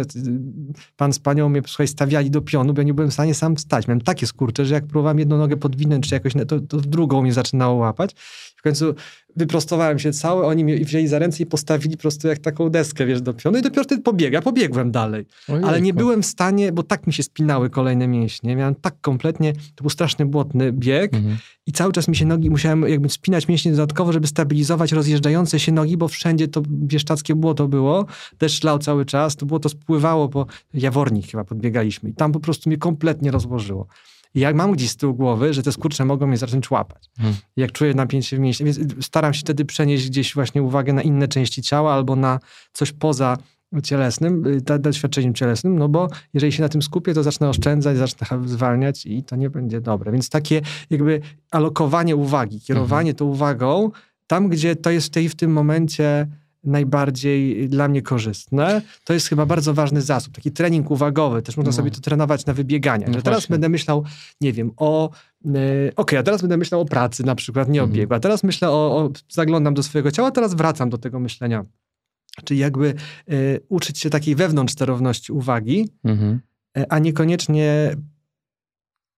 pan z panią mnie słuchaj, stawiali do pionu, bo ja nie byłem w stanie sam wstać. Miałem takie skurcze, że jak próbowałem jedną nogę podwinąć, czy jakoś, to, to drugą mnie zaczynało łapać. W końcu wyprostowałem się cały, oni mnie wzięli za ręce i postawili po prostu jak taką deskę, wiesz, do pionu i dopiero wtedy pobiegł. Ja pobiegłem dalej. Ale nie byłem w stanie, bo tak mi się spinały kolejne mięśnie. Miałem tak kompletnie, to był straszny błotny bieg mhm. i cały czas mi się nogi, musiałem jakby spinać mięśnie dodatkowo, żeby stabilizować rozjeżdżające się nogi, bo wszędzie to bieszczackie błoto było. Deszcz lał cały czas, to było to spływało po Jawornik chyba podbiegaliśmy i tam po prostu mnie kompletnie rozłożyło. I jak mam gdzieś z tyłu głowy, że te skurcze mogą mnie zacząć łapać. Hmm. Jak czuję napięcie w mięśnie, więc staram się wtedy przenieść gdzieś właśnie uwagę na inne części ciała albo na coś poza cielesnym, y, doświadczeniem cielesnym, no bo jeżeli się na tym skupię, to zacznę oszczędzać, zacznę zwalniać i to nie będzie dobre. Więc takie jakby alokowanie uwagi, kierowanie mhm. tą uwagą tam, gdzie to jest w, tej, w tym momencie najbardziej dla mnie korzystne. To jest chyba bardzo ważny zasób, taki trening uwagowy. Też można no. sobie to trenować na wybieganiach. No teraz będę myślał, nie wiem, o Yy, Okej, okay, a teraz będę myślał o pracy na przykład, nie o mhm. biegu. A teraz myślę o, o, zaglądam do swojego ciała, teraz wracam do tego myślenia. Czyli jakby y, uczyć się takiej wewnątrz sterowności uwagi, mhm. y, a niekoniecznie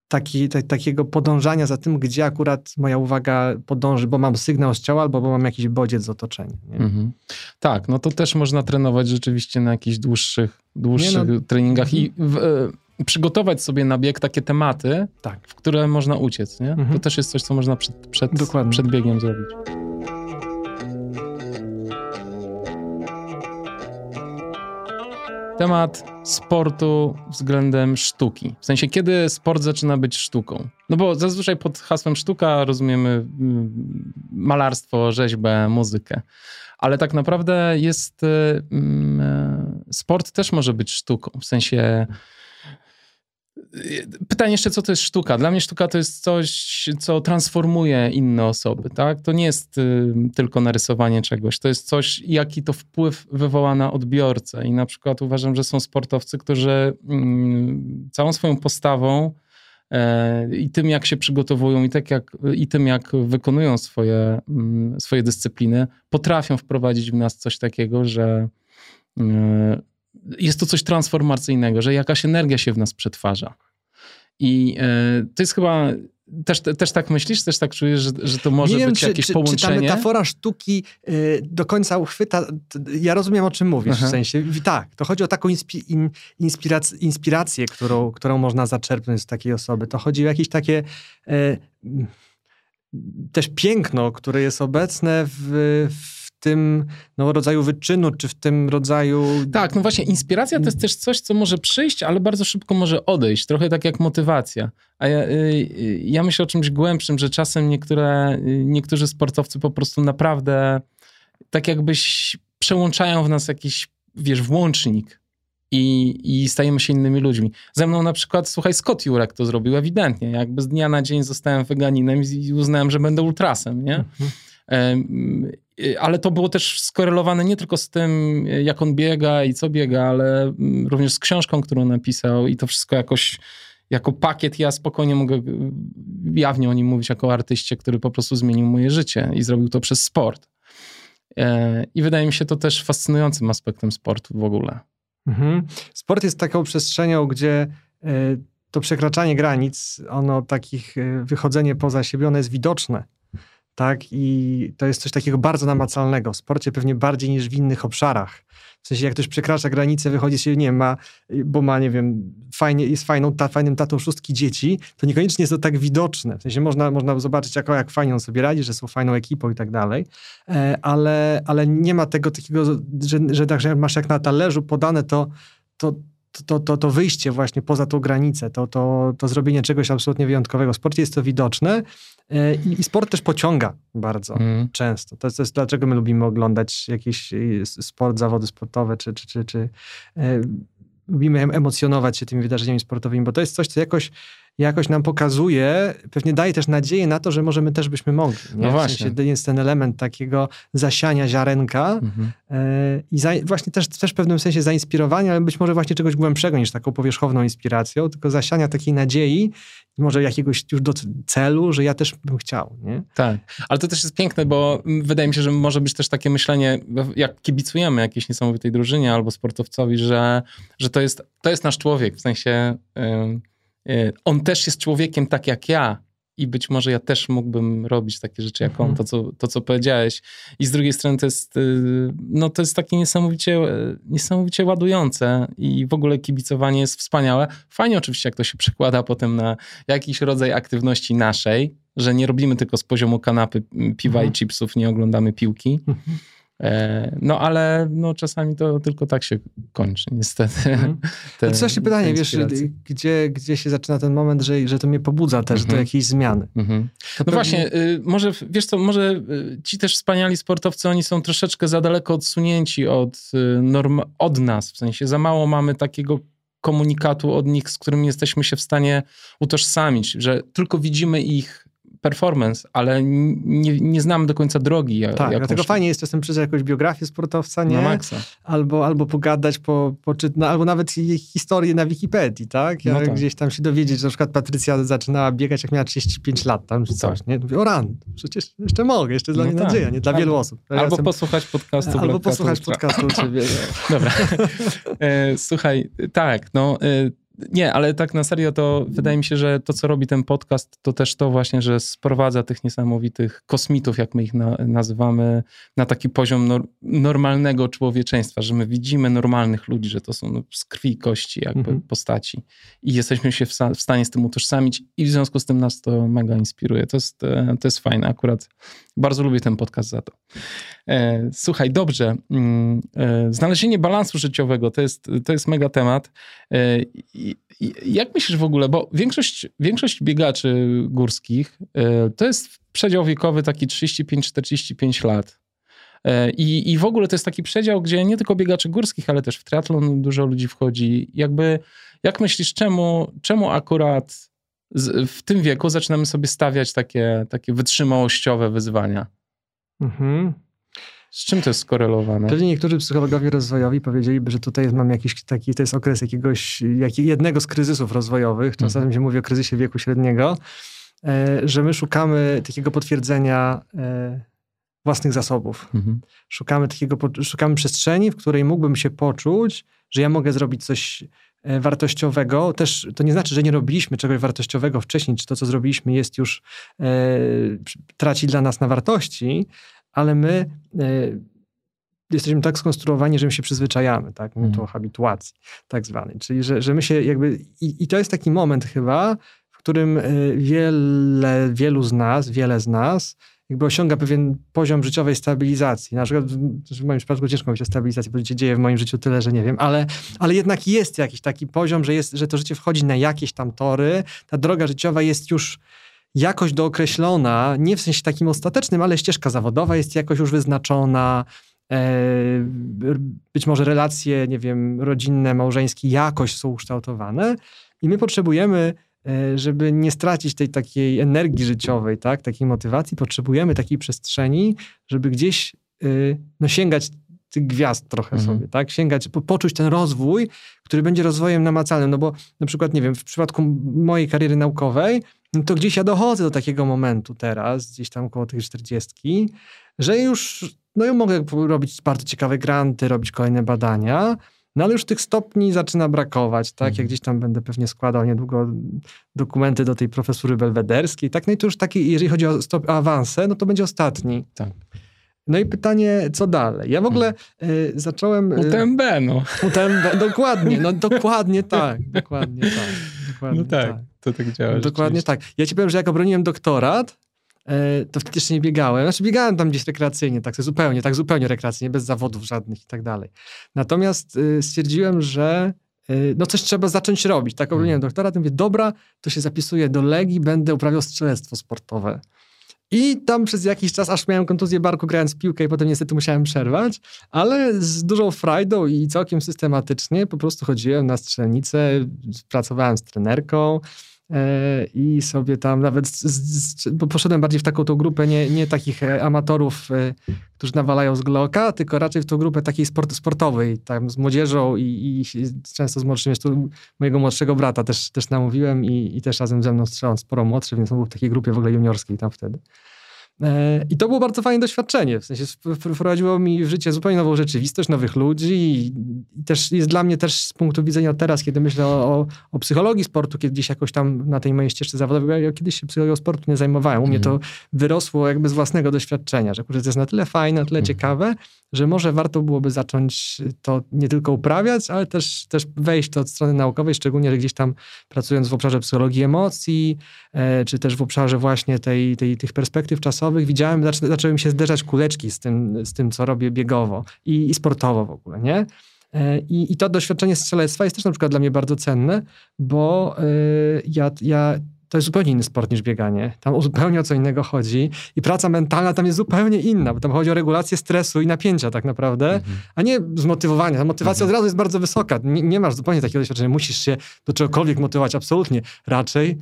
taki, t- takiego podążania za tym, gdzie akurat moja uwaga podąży, bo mam sygnał z ciała albo bo mam jakiś bodziec z otoczenia. Mhm. Tak, no to też można trenować rzeczywiście na jakichś dłuższych, dłuższych no, treningach i w, e, przygotować sobie na bieg takie tematy, tak. w które można uciec. Nie? Mhm. To też jest coś, co można przed, przed, przed biegiem zrobić. Temat sportu względem sztuki. W sensie, kiedy sport zaczyna być sztuką? No bo zazwyczaj pod hasłem sztuka rozumiemy mm, malarstwo, rzeźbę, muzykę. Ale tak naprawdę jest. Y, mm, e, sport też może być sztuką. W sensie Pytanie jeszcze, co to jest sztuka? Dla mnie sztuka to jest coś, co transformuje inne osoby, tak? To nie jest y, tylko narysowanie czegoś, to jest coś, jaki to wpływ wywoła na odbiorcę. I na przykład uważam, że są sportowcy, którzy y, całą swoją postawą y, i tym, jak się przygotowują, i, tak jak, i tym, jak wykonują swoje, mm, swoje dyscypliny, potrafią wprowadzić w nas coś takiego, że y, jest to coś transformacyjnego, że jakaś energia się w nas przetwarza. I e, to jest chyba też, też tak myślisz? Też tak czujesz, że, że to może wiem, być czy, jakieś czy, połączenie? Czy ta metafora sztuki y, do końca uchwyta? Ja rozumiem, o czym mówisz Aha. w sensie. Tak, to chodzi o taką inspi, in, inspirac, inspirację, którą, którą można zaczerpnąć z takiej osoby. To chodzi o jakieś takie y, też piękno, które jest obecne w, w tym no, rodzaju wyczynu, czy w tym rodzaju... Tak, no właśnie, inspiracja to jest też coś, co może przyjść, ale bardzo szybko może odejść, trochę tak jak motywacja. A ja, y, y, ja myślę o czymś głębszym, że czasem niektóre, y, niektórzy sportowcy po prostu naprawdę tak jakbyś przełączają w nas jakiś, wiesz, włącznik, i, i stajemy się innymi ludźmi. Ze mną na przykład, słuchaj, Scott Jurek to zrobił ewidentnie. Jakby z dnia na dzień zostałem weganinem i uznałem, że będę ultrasem, nie? Mhm. Y, ale to było też skorelowane nie tylko z tym, jak on biega i co biega, ale mm, również z książką, którą napisał i to wszystko jakoś jako pakiet ja spokojnie mogę y, jawnie o nim mówić jako artyście, który po prostu zmienił moje życie i zrobił to przez sport. E, I wydaje mi się to też fascynującym aspektem sportu w ogóle. Mhm. Sport jest taką przestrzenią, gdzie e, to przekraczanie granic, ono takich, e, wychodzenie poza siebie, ono jest widoczne tak? I to jest coś takiego bardzo namacalnego w sporcie, pewnie bardziej niż w innych obszarach. W sensie, jak ktoś przekracza granicę, wychodzi się, nie ma, bo ma, nie wiem, fajnie, jest fajną, ta, fajnym tatą szóstki dzieci, to niekoniecznie jest to tak widoczne. W sensie, można, można zobaczyć, jak, jak fajnie on sobie radzi, że są fajną ekipą i tak dalej, e, ale, ale nie ma tego takiego, że, że, tak, masz jak na talerzu podane to, to to, to, to wyjście właśnie poza tą granicę, to, to, to zrobienie czegoś absolutnie wyjątkowego. W sporcie jest to widoczne i, i sport też pociąga bardzo mm. często. To, to jest dlaczego my lubimy oglądać jakiś sport, zawody sportowe, czy, czy, czy, czy e, lubimy emocjonować się tymi wydarzeniami sportowymi, bo to jest coś, co jakoś, jakoś nam pokazuje, pewnie daje też nadzieję na to, że może my też byśmy mogli. Nie? No właśnie. W sensie jest ten element takiego zasiania ziarenka mhm. e, i za, właśnie też, też w pewnym sensie zainspirowania, ale być może właśnie czegoś głębszego niż taką powierzchowną inspiracją, tylko zasiania takiej nadziei może jakiegoś już do celu, że ja też bym chciał, nie? Tak, ale to też jest piękne, bo wydaje mi się, że może być też takie myślenie, jak kibicujemy jakiejś niesamowitej drużynie albo sportowcowi, że, że to, jest, to jest nasz człowiek, w sensie yy, on też jest człowiekiem tak jak ja, i być może ja też mógłbym robić takie rzeczy jak on, mhm. to co, to co powiedziałeś. I z drugiej strony to jest, y, no to jest takie niesamowicie, niesamowicie ładujące i w ogóle kibicowanie jest wspaniałe. Fajnie oczywiście, jak to się przekłada potem na jakiś rodzaj aktywności naszej, że nie robimy tylko z poziomu kanapy piwa mhm. i chipsów, nie oglądamy piłki. Mhm no ale no, czasami to tylko tak się kończy, niestety. Mhm. Te, to właśnie pytanie, wiesz, gdzie, gdzie się zaczyna ten moment, że, że to mnie pobudza też mhm. do jakiejś zmiany. Mhm. No pewnie... właśnie, y, może, wiesz co, może y, ci też wspaniali sportowcy, oni są troszeczkę za daleko odsunięci od, y, norm, od nas, w sensie za mało mamy takiego komunikatu od nich, z którym jesteśmy się w stanie utożsamić, że tylko widzimy ich performance, ale nie, nie znamy do końca drogi. Tak, dlatego fajnie jest czasem przeczytać jakąś biografię sportowca, nie? Na maksa. Albo, albo pogadać, po, po, no, albo nawet historię na Wikipedii, tak? Ja no tak. Gdzieś tam się dowiedzieć, że na przykład Patrycja zaczynała biegać, jak miała 35 lat tam, czy coś, tak. nie? Mówię, o ran, przecież jeszcze mogę, jeszcze dla no mnie tak. nadzieja, nie? Dla albo, wielu osób. Ja albo jestem... posłuchać podcastu Albo posłuchać podcastu u ciebie. Dobra. e, słuchaj, tak, no... E, nie, ale tak na serio to wydaje mi się, że to, co robi ten podcast, to też to właśnie, że sprowadza tych niesamowitych kosmitów, jak my ich na, nazywamy, na taki poziom nor, normalnego człowieczeństwa, że my widzimy normalnych ludzi, że to są no, z krwi i kości jakby mhm. postaci i jesteśmy się w, w, stanie z tym utożsamić i w związku z tym nas to mega inspiruje. To jest, e, to jest fajne. Akurat bardzo lubię ten podcast za to. E, słuchaj, dobrze. Mm, e, znalezienie balansu życiowego to jest, to jest mega temat. Jak myślisz w ogóle, bo większość, większość biegaczy górskich to jest przedział wiekowy taki 35-45 lat. I, I w ogóle to jest taki przedział, gdzie nie tylko biegaczy górskich, ale też w triatlon dużo ludzi wchodzi. Jakby, jak myślisz, czemu, czemu akurat w tym wieku zaczynamy sobie stawiać takie, takie wytrzymałościowe wyzwania. Mhm. Z czym to jest skorelowane? Pewnie niektórzy psychologowie rozwojowi powiedzieliby, że tutaj mamy jakiś taki, to jest okres jakiegoś, jak, jednego z kryzysów rozwojowych, czasem mhm. się mówi o kryzysie wieku średniego, e, że my szukamy takiego potwierdzenia e, własnych zasobów. Mhm. Szukamy takiego, szukamy przestrzeni, w której mógłbym się poczuć, że ja mogę zrobić coś wartościowego, też to nie znaczy, że nie robiliśmy czegoś wartościowego wcześniej, czy to, co zrobiliśmy, jest już, e, traci dla nas na wartości, ale my e, jesteśmy tak skonstruowani, że my się przyzwyczajamy, tak? Mm. o habituacji tak zwanej. Czyli, że, że my się jakby, i, i to jest taki moment chyba, w którym e, wiele, wielu z nas, wiele z nas jakby osiąga pewien poziom życiowej stabilizacji. Na przykład w moim przypadku ciężko mówić o stabilizacji, bo się dzieje w moim życiu tyle, że nie wiem, ale, ale jednak jest jakiś taki poziom, że, jest, że to życie wchodzi na jakieś tam tory, ta droga życiowa jest już jakoś dookreślona, nie w sensie takim ostatecznym, ale ścieżka zawodowa jest jakoś już wyznaczona, e, być może relacje, nie wiem, rodzinne, małżeńskie jakoś są ukształtowane i my potrzebujemy żeby nie stracić tej takiej energii życiowej, tak, takiej motywacji, potrzebujemy takiej przestrzeni, żeby gdzieś e, no, sięgać tych gwiazd trochę mhm. sobie, tak? Sięgać, po, poczuć ten rozwój, który będzie rozwojem namacalnym, no bo na przykład, nie wiem, w przypadku mojej kariery naukowej, no to gdzieś ja dochodzę do takiego momentu teraz, gdzieś tam około tych 40, że już, no ja mogę robić bardzo ciekawe granty, robić kolejne badania, no ale już tych stopni zaczyna brakować, tak? Mhm. Jak gdzieś tam będę pewnie składał niedługo dokumenty do tej profesury belwederskiej, tak? No i to już taki, jeżeli chodzi o, stop, awanse, no to będzie ostatni. Tak. No i pytanie, co dalej? Ja w ogóle y, zacząłem... Y, UTMB, no. UTMB, dokładnie, no dokładnie tak, dokładnie tak. Dokładnie no tak, tak, to tak działa. Dokładnie tak. Ja ci powiem, że jak obroniłem doktorat, E, to wtedy jeszcze nie biegałem. Znaczy biegałem tam gdzieś rekreacyjnie, tak zupełnie, tak zupełnie rekreacyjnie, bez zawodów żadnych i tak dalej. Natomiast y, stwierdziłem, że y, no coś trzeba zacząć robić. Tak obroniłem hmm. doktora, to mówię, dobra, to się zapisuję do Legii, będę uprawiał strzelectwo sportowe. I tam przez jakiś czas aż miałem kontuzję barku grając piłkę i potem niestety musiałem przerwać, ale z dużą frajdą i całkiem systematycznie po prostu chodziłem na strzelnicę, pracowałem z trenerką, E, i sobie tam nawet, z, z, bo poszedłem bardziej w taką tą grupę nie, nie takich e, amatorów, e, którzy nawalają z Glocka, tylko raczej w tą grupę takiej sport, sportowej, tam z młodzieżą i, i często z młodszym, jeszcze mojego młodszego brata też, też namówiłem i, i też razem ze mną strzelał sporo młodszy, więc on był w takiej grupie w ogóle juniorskiej tam wtedy. E, I to było bardzo fajne doświadczenie. W sensie wprowadziło mi w życie zupełnie nową rzeczywistość, nowych ludzi i, też jest dla mnie też z punktu widzenia teraz, kiedy myślę o, o psychologii sportu, kiedy gdzieś jakoś tam na tej mojej ścieżce zawodowej, ja kiedyś się psychologią sportu nie zajmowałem. U mnie to mhm. wyrosło jakby z własnego doświadczenia, że to jest na tyle fajne, na tyle mhm. ciekawe, że może warto byłoby zacząć to nie tylko uprawiać, ale też, też wejść to od strony naukowej, szczególnie, że gdzieś tam pracując w obszarze psychologii emocji, e, czy też w obszarze właśnie tej, tej, tych perspektyw czasowych, widziałem, zaczę, zaczęły mi się zderzać kuleczki z tym, z tym, co robię biegowo i, i sportowo w ogóle, nie? E, I, I to doświadczenie strzelectwa jest też na przykład dla mnie bardzo cenne, bo y, ja, ja to jest zupełnie inny sport niż bieganie. Tam zupełnie o co innego chodzi i praca mentalna tam jest zupełnie inna, bo tam chodzi o regulację stresu i napięcia tak naprawdę, mhm. a nie zmotywowanie. Ta motywacja mhm. od razu jest bardzo wysoka. Nie, nie, masz zupełnie takiego doświadczenia, musisz się do czegokolwiek motywować, absolutnie. Raczej,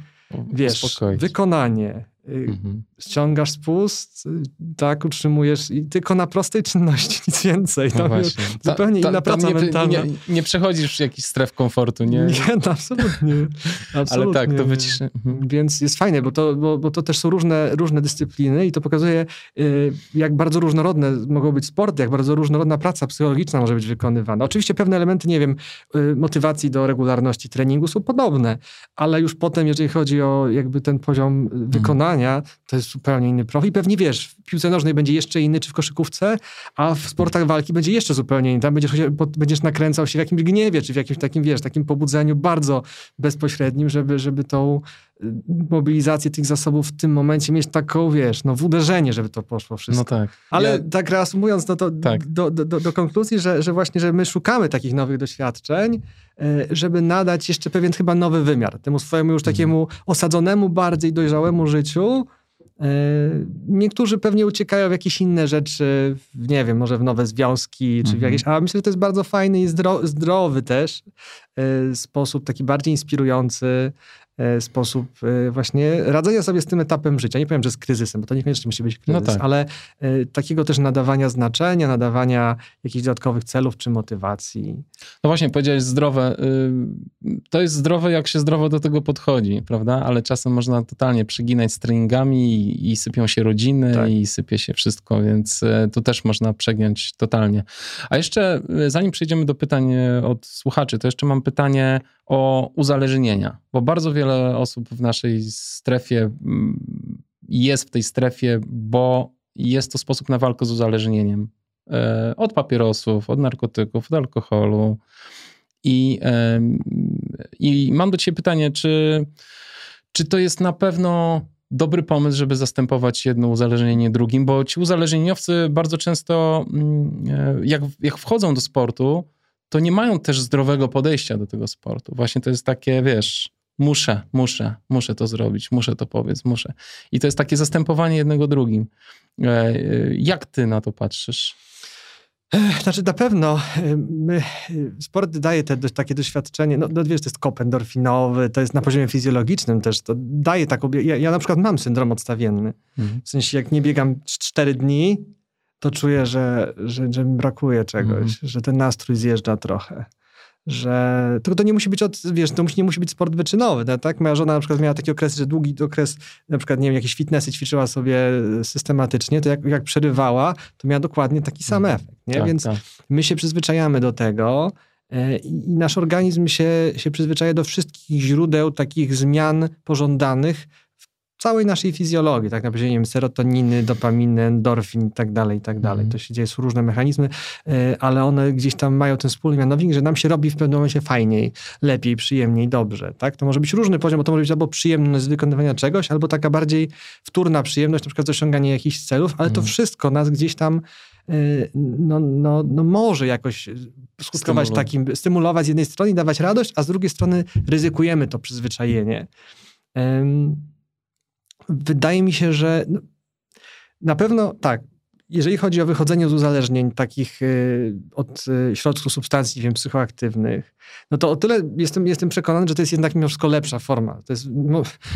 wiesz, wykonanie, Y, mhm. Ściągasz spust, y, tak, utrzymujesz i tylko na prostej czynności, nic więcej. No właśnie. zupełnie ta, ta, inna praca nie, mentalna. Nie, nie, przechodzisz jakiś stref komfortu, nie? Nie, no, absolutnie. absolutnie. Ale tak, to wyciszy. Mhm. Więc jest fajne, bo to, bo, bo to też są różne, różne dyscypliny i to pokazuje, y, jak bardzo różnorodne mogą być sporty, jak bardzo różnorodna praca psychologiczna może być wykonywana. Oczywiście pewne elementy, nie wiem, motywacji do regularności treningu są podobne, ale już potem, jeżeli chodzi o jakby ten poziom wykonania, to jest zupełnie inny profil. Pewnie wiesz, w piłce nożnej będzie jeszcze inny, czy w koszykówce, a w sportach walki będzie jeszcze zupełnie inny. Tam będziesz, będziesz nakręcał się w jakimś gniewie, czy w jakimś takim, wiesz, takim pobudzeniu bardzo bezpośrednim, żeby, żeby tą mobilizację tych zasobów w tym momencie mieć taką, wiesz, no w uderzenie, żeby to poszło wszystko. No tak. Ale ja... tak reasumując, no to tak. do, do, do, do konkluzji, że, że właśnie, że my szukamy takich nowych doświadczeń, E, żeby nadać jeszcze pewien chyba nowy wymiar temu swojemu już takiemu osadzonemu, bardziej dojrzałemu życiu. E, niektórzy pewnie uciekają w jakieś inne rzeczy, nie wiem, może w nowe związki, czy w mhm. jakieś, a myślę, że to jest bardzo fajny i zdrowy też e, sposób, taki bardziej inspirujący, sposób e, właśnie radzenia sobie z tym etapem życia. Nie powiem, że z kryzysem, bo to niekoniecznie musi być kryzys, no tak. ale e, takiego też nadawania znaczenia, nadawania jakichś dodatkowych celów czy motywacji. No właśnie, powiedziałeś zdrowe. Y, to jest zdrowe, jak się zdrowo do tego podchodzi, prawda? Ale czasem można totalnie przyginać z treningami i, i sypią się rodziny tak. i sypie się wszystko, więc tu też można przegiąć totalnie. A jeszcze, zanim przejdziemy do pytań od słuchaczy, to jeszcze mam pytanie o uzależnienia, bo bardzo wiele osób w naszej strefie mm, jest w tej strefie, bo jest to sposób na walkę z uzależnieniem. E, od papierosów, od narkotyków, od alkoholu. I, i mam do Ciebie pytanie, czy, czy to jest na pewno dobry pomysł, żeby zastępować jedno uzależnienie drugim, bo ci uzależnieniowcy bardzo często, mm, e, jak, jak wchodzą do sportu, to nie mają też zdrowego podejścia do tego sportu. Właśnie to jest takie, wiesz, muszę, muszę, muszę to zrobić, muszę to powiedzieć, muszę. I to jest takie zastępowanie jednego drugim. E, e, jak ty na to patrzysz? Znaczy na pewno my, sport daje te, takie doświadczenie, no, no wiesz, to jest kop endorfinowy, to jest na poziomie fizjologicznym też, to daje taką, ja, ja na przykład mam syndrom odstawienny, mhm. w sensie jak nie biegam 4 dni, to czuję, że, że, że mi brakuje czegoś, mm. że ten nastrój zjeżdża trochę. Że tylko to nie musi być, od, wiesz, to nie musi być sport wyczynowy, no, tak? Moja żona na przykład miała taki okres, że długi okres, na przykład, nie wiem, jakieś fitnessy ćwiczyła sobie systematycznie, to jak, jak przerywała, to miała dokładnie taki sam mhm. efekt, nie? Tak, Więc tak. my się przyzwyczajamy do tego, e, i nasz organizm się, się przyzwyczaja do wszystkich źródeł takich zmian pożądanych całej naszej fizjologii, tak na poziomie serotoniny, dopaminy, endorfin i tak dalej, i tak dalej. Mm. To się dzieje, są różne mechanizmy, e, ale one gdzieś tam mają ten wspólny mianownik, że nam się robi w pewnym momencie fajniej, lepiej, przyjemniej, dobrze, tak? To może być różny poziom, bo to może być albo przyjemność z wykonywania czegoś, albo taka bardziej wtórna przyjemność, na przykład z osiągania jakichś celów, ale to mhm. wszystko nas gdzieś tam e, no, no, no może jakoś skutkować takim, stymulować z jednej strony i dawać radość, a z drugiej strony ryzykujemy to przyzwyczajenie wydaje mi się, że Na pewno tak. Jeżeli chodzi o wychodzenie z uzależnień takich y, od y, środków substancji, wiem, psychoaktywnych, no to o tyle jestem, jestem przekonany, że to jest jednak mimo wszystko lepsza forma. To jest,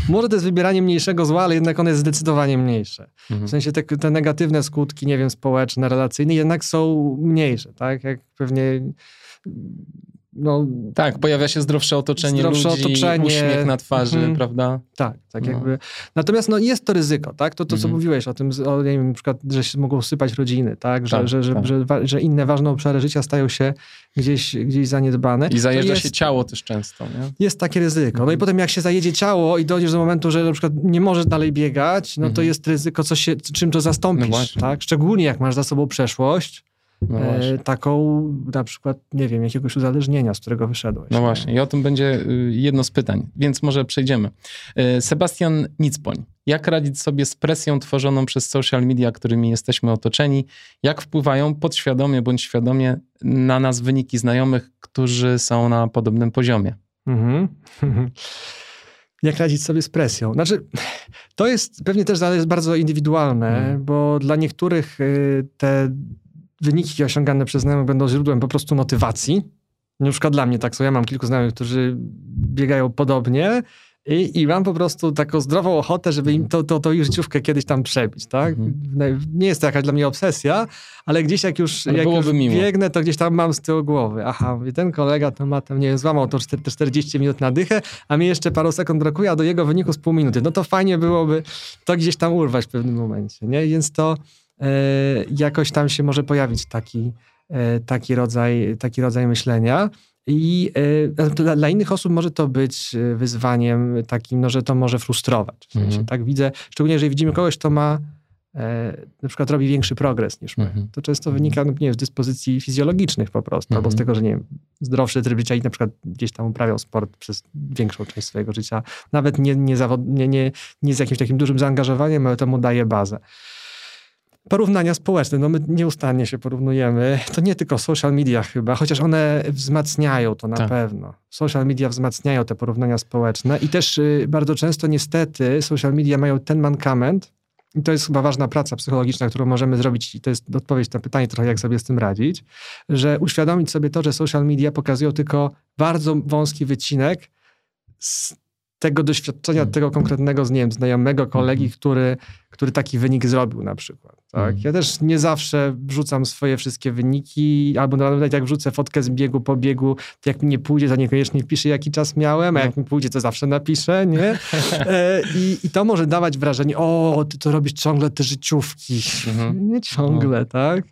może to jest wybieranie mniejszego zła, ale jednak ono jest zdecydowanie mniejsze. Mhm. W sensie te, te negatywne skutki, nie wiem, społeczne, relacyjne jednak są mniejsze, tak? Jak pewnie no, tak, pojawia się zdrowsze otoczenie zdrowsze ludzi, otoczenie. uśmiech na twarzy, mhm. prawda? Tak, tak no. jakby. Natomiast no, jest to ryzyko, tak? To, to co mhm. mówiłeś o tym, o, nie wiem, na przykład, że się mogą sypać rodziny, tak? Że, tak, że, tak. Że, że, że, inne ważne obszary życia stają się gdzieś, gdzieś zaniedbane. I zajeżdża jest, się ciało też często, nie? Jest takie ryzyko. No i mhm. potem jak się zajedzie ciało i dojdziesz do momentu, że na przykład nie możesz dalej biegać, no to jest ryzyko, co się, czym to zastąpisz, no tak? Szczególnie jak masz za sobą przeszłość, no e, taką na przykład, nie wiem, jakiegoś uzależnienia, z którego wyszedłeś. No właśnie, i o tym będzie y, jedno z pytań, więc może przejdziemy. E, Sebastian Nicpoń. Jak radzić sobie z presją tworzoną przez social media, którymi jesteśmy otoczeni? Jak wpływają podświadomie bądź świadomie na nas wyniki znajomych, którzy są na podobnym poziomie? Mhm. jak radzić sobie z presją. Znaczy, to jest pewnie też bardzo indywidualne, hmm. bo dla niektórych y, te wyniki osiągane przez znajomych będą źródłem po prostu motywacji. Na przykład dla mnie tak są. Ja mam kilku znajomych, którzy biegają podobnie i, i mam po prostu taką zdrową ochotę, żeby im to, to, to ich życiówkę kiedyś tam przebić, tak? Mhm. Nie jest to jakaś dla mnie obsesja, ale gdzieś jak już, jak już biegnę, to gdzieś tam mam z tyłu głowy. Aha, ten kolega to ma tam, nie wiem, złamał to 40 minut na dychę, a mi jeszcze paru sekund brakuje, a do jego wyniku z pół minuty. No to fajnie byłoby to gdzieś tam urwać w pewnym momencie, nie? Więc to jakoś tam się może pojawić taki, e, taki, rodzaj, taki rodzaj myślenia. I e, dla, dla, innych osób może to być wyzwaniem takim, no, że to może frustrować. W sensie, -hmm. Tak widzę, szczególnie jeżeli widzimy kogoś, kto ma na przykład robi większy progres niż my. -hmm. To często wynika no, nie z dyspozycji fizjologicznych po prostu, -hmm. albo z mhm. tego, że nie wiem, zdrowszy tryb życia i na przykład gdzieś tam uprawiał sport przez większą część swojego życia. Nawet nie, nie, zawod, nie, nie, nie z jakimś takim dużym zaangażowaniem, ale to mu daje bazę. Porównania społeczne, no my nieustannie się porównujemy. To nie tylko social media chyba, chociaż one wzmacniają to na tak. pewno. Social media wzmacniają te porównania społeczne i też y, bardzo często niestety social media mają ten mankament, i to jest chyba ważna praca psychologiczna, którą możemy zrobić, i to jest odpowiedź na pytanie trochę, jak sobie z tym radzić, że uświadomić sobie to, że social media pokazują tylko bardzo wąski wycinek z tego doświadczenia, hmm. tego konkretnego, nie wiem, znajomego kolegi, hmm. który, który taki wynik zrobił na przykład. Tak? Hmm. Ja też nie zawsze wrzucam swoje wszystkie wyniki, albo nawet jak wrzucę fotkę z biegu po biegu, to jak mi nie pójdzie, to niekoniecznie wpiszę, jaki czas miałem, a jak no. mi pójdzie, to zawsze napiszę, nie? E, i, I to może dawać wrażenie, o, ty to robisz ciągle te życiówki. Mhm. Nie ciągle, no. tak?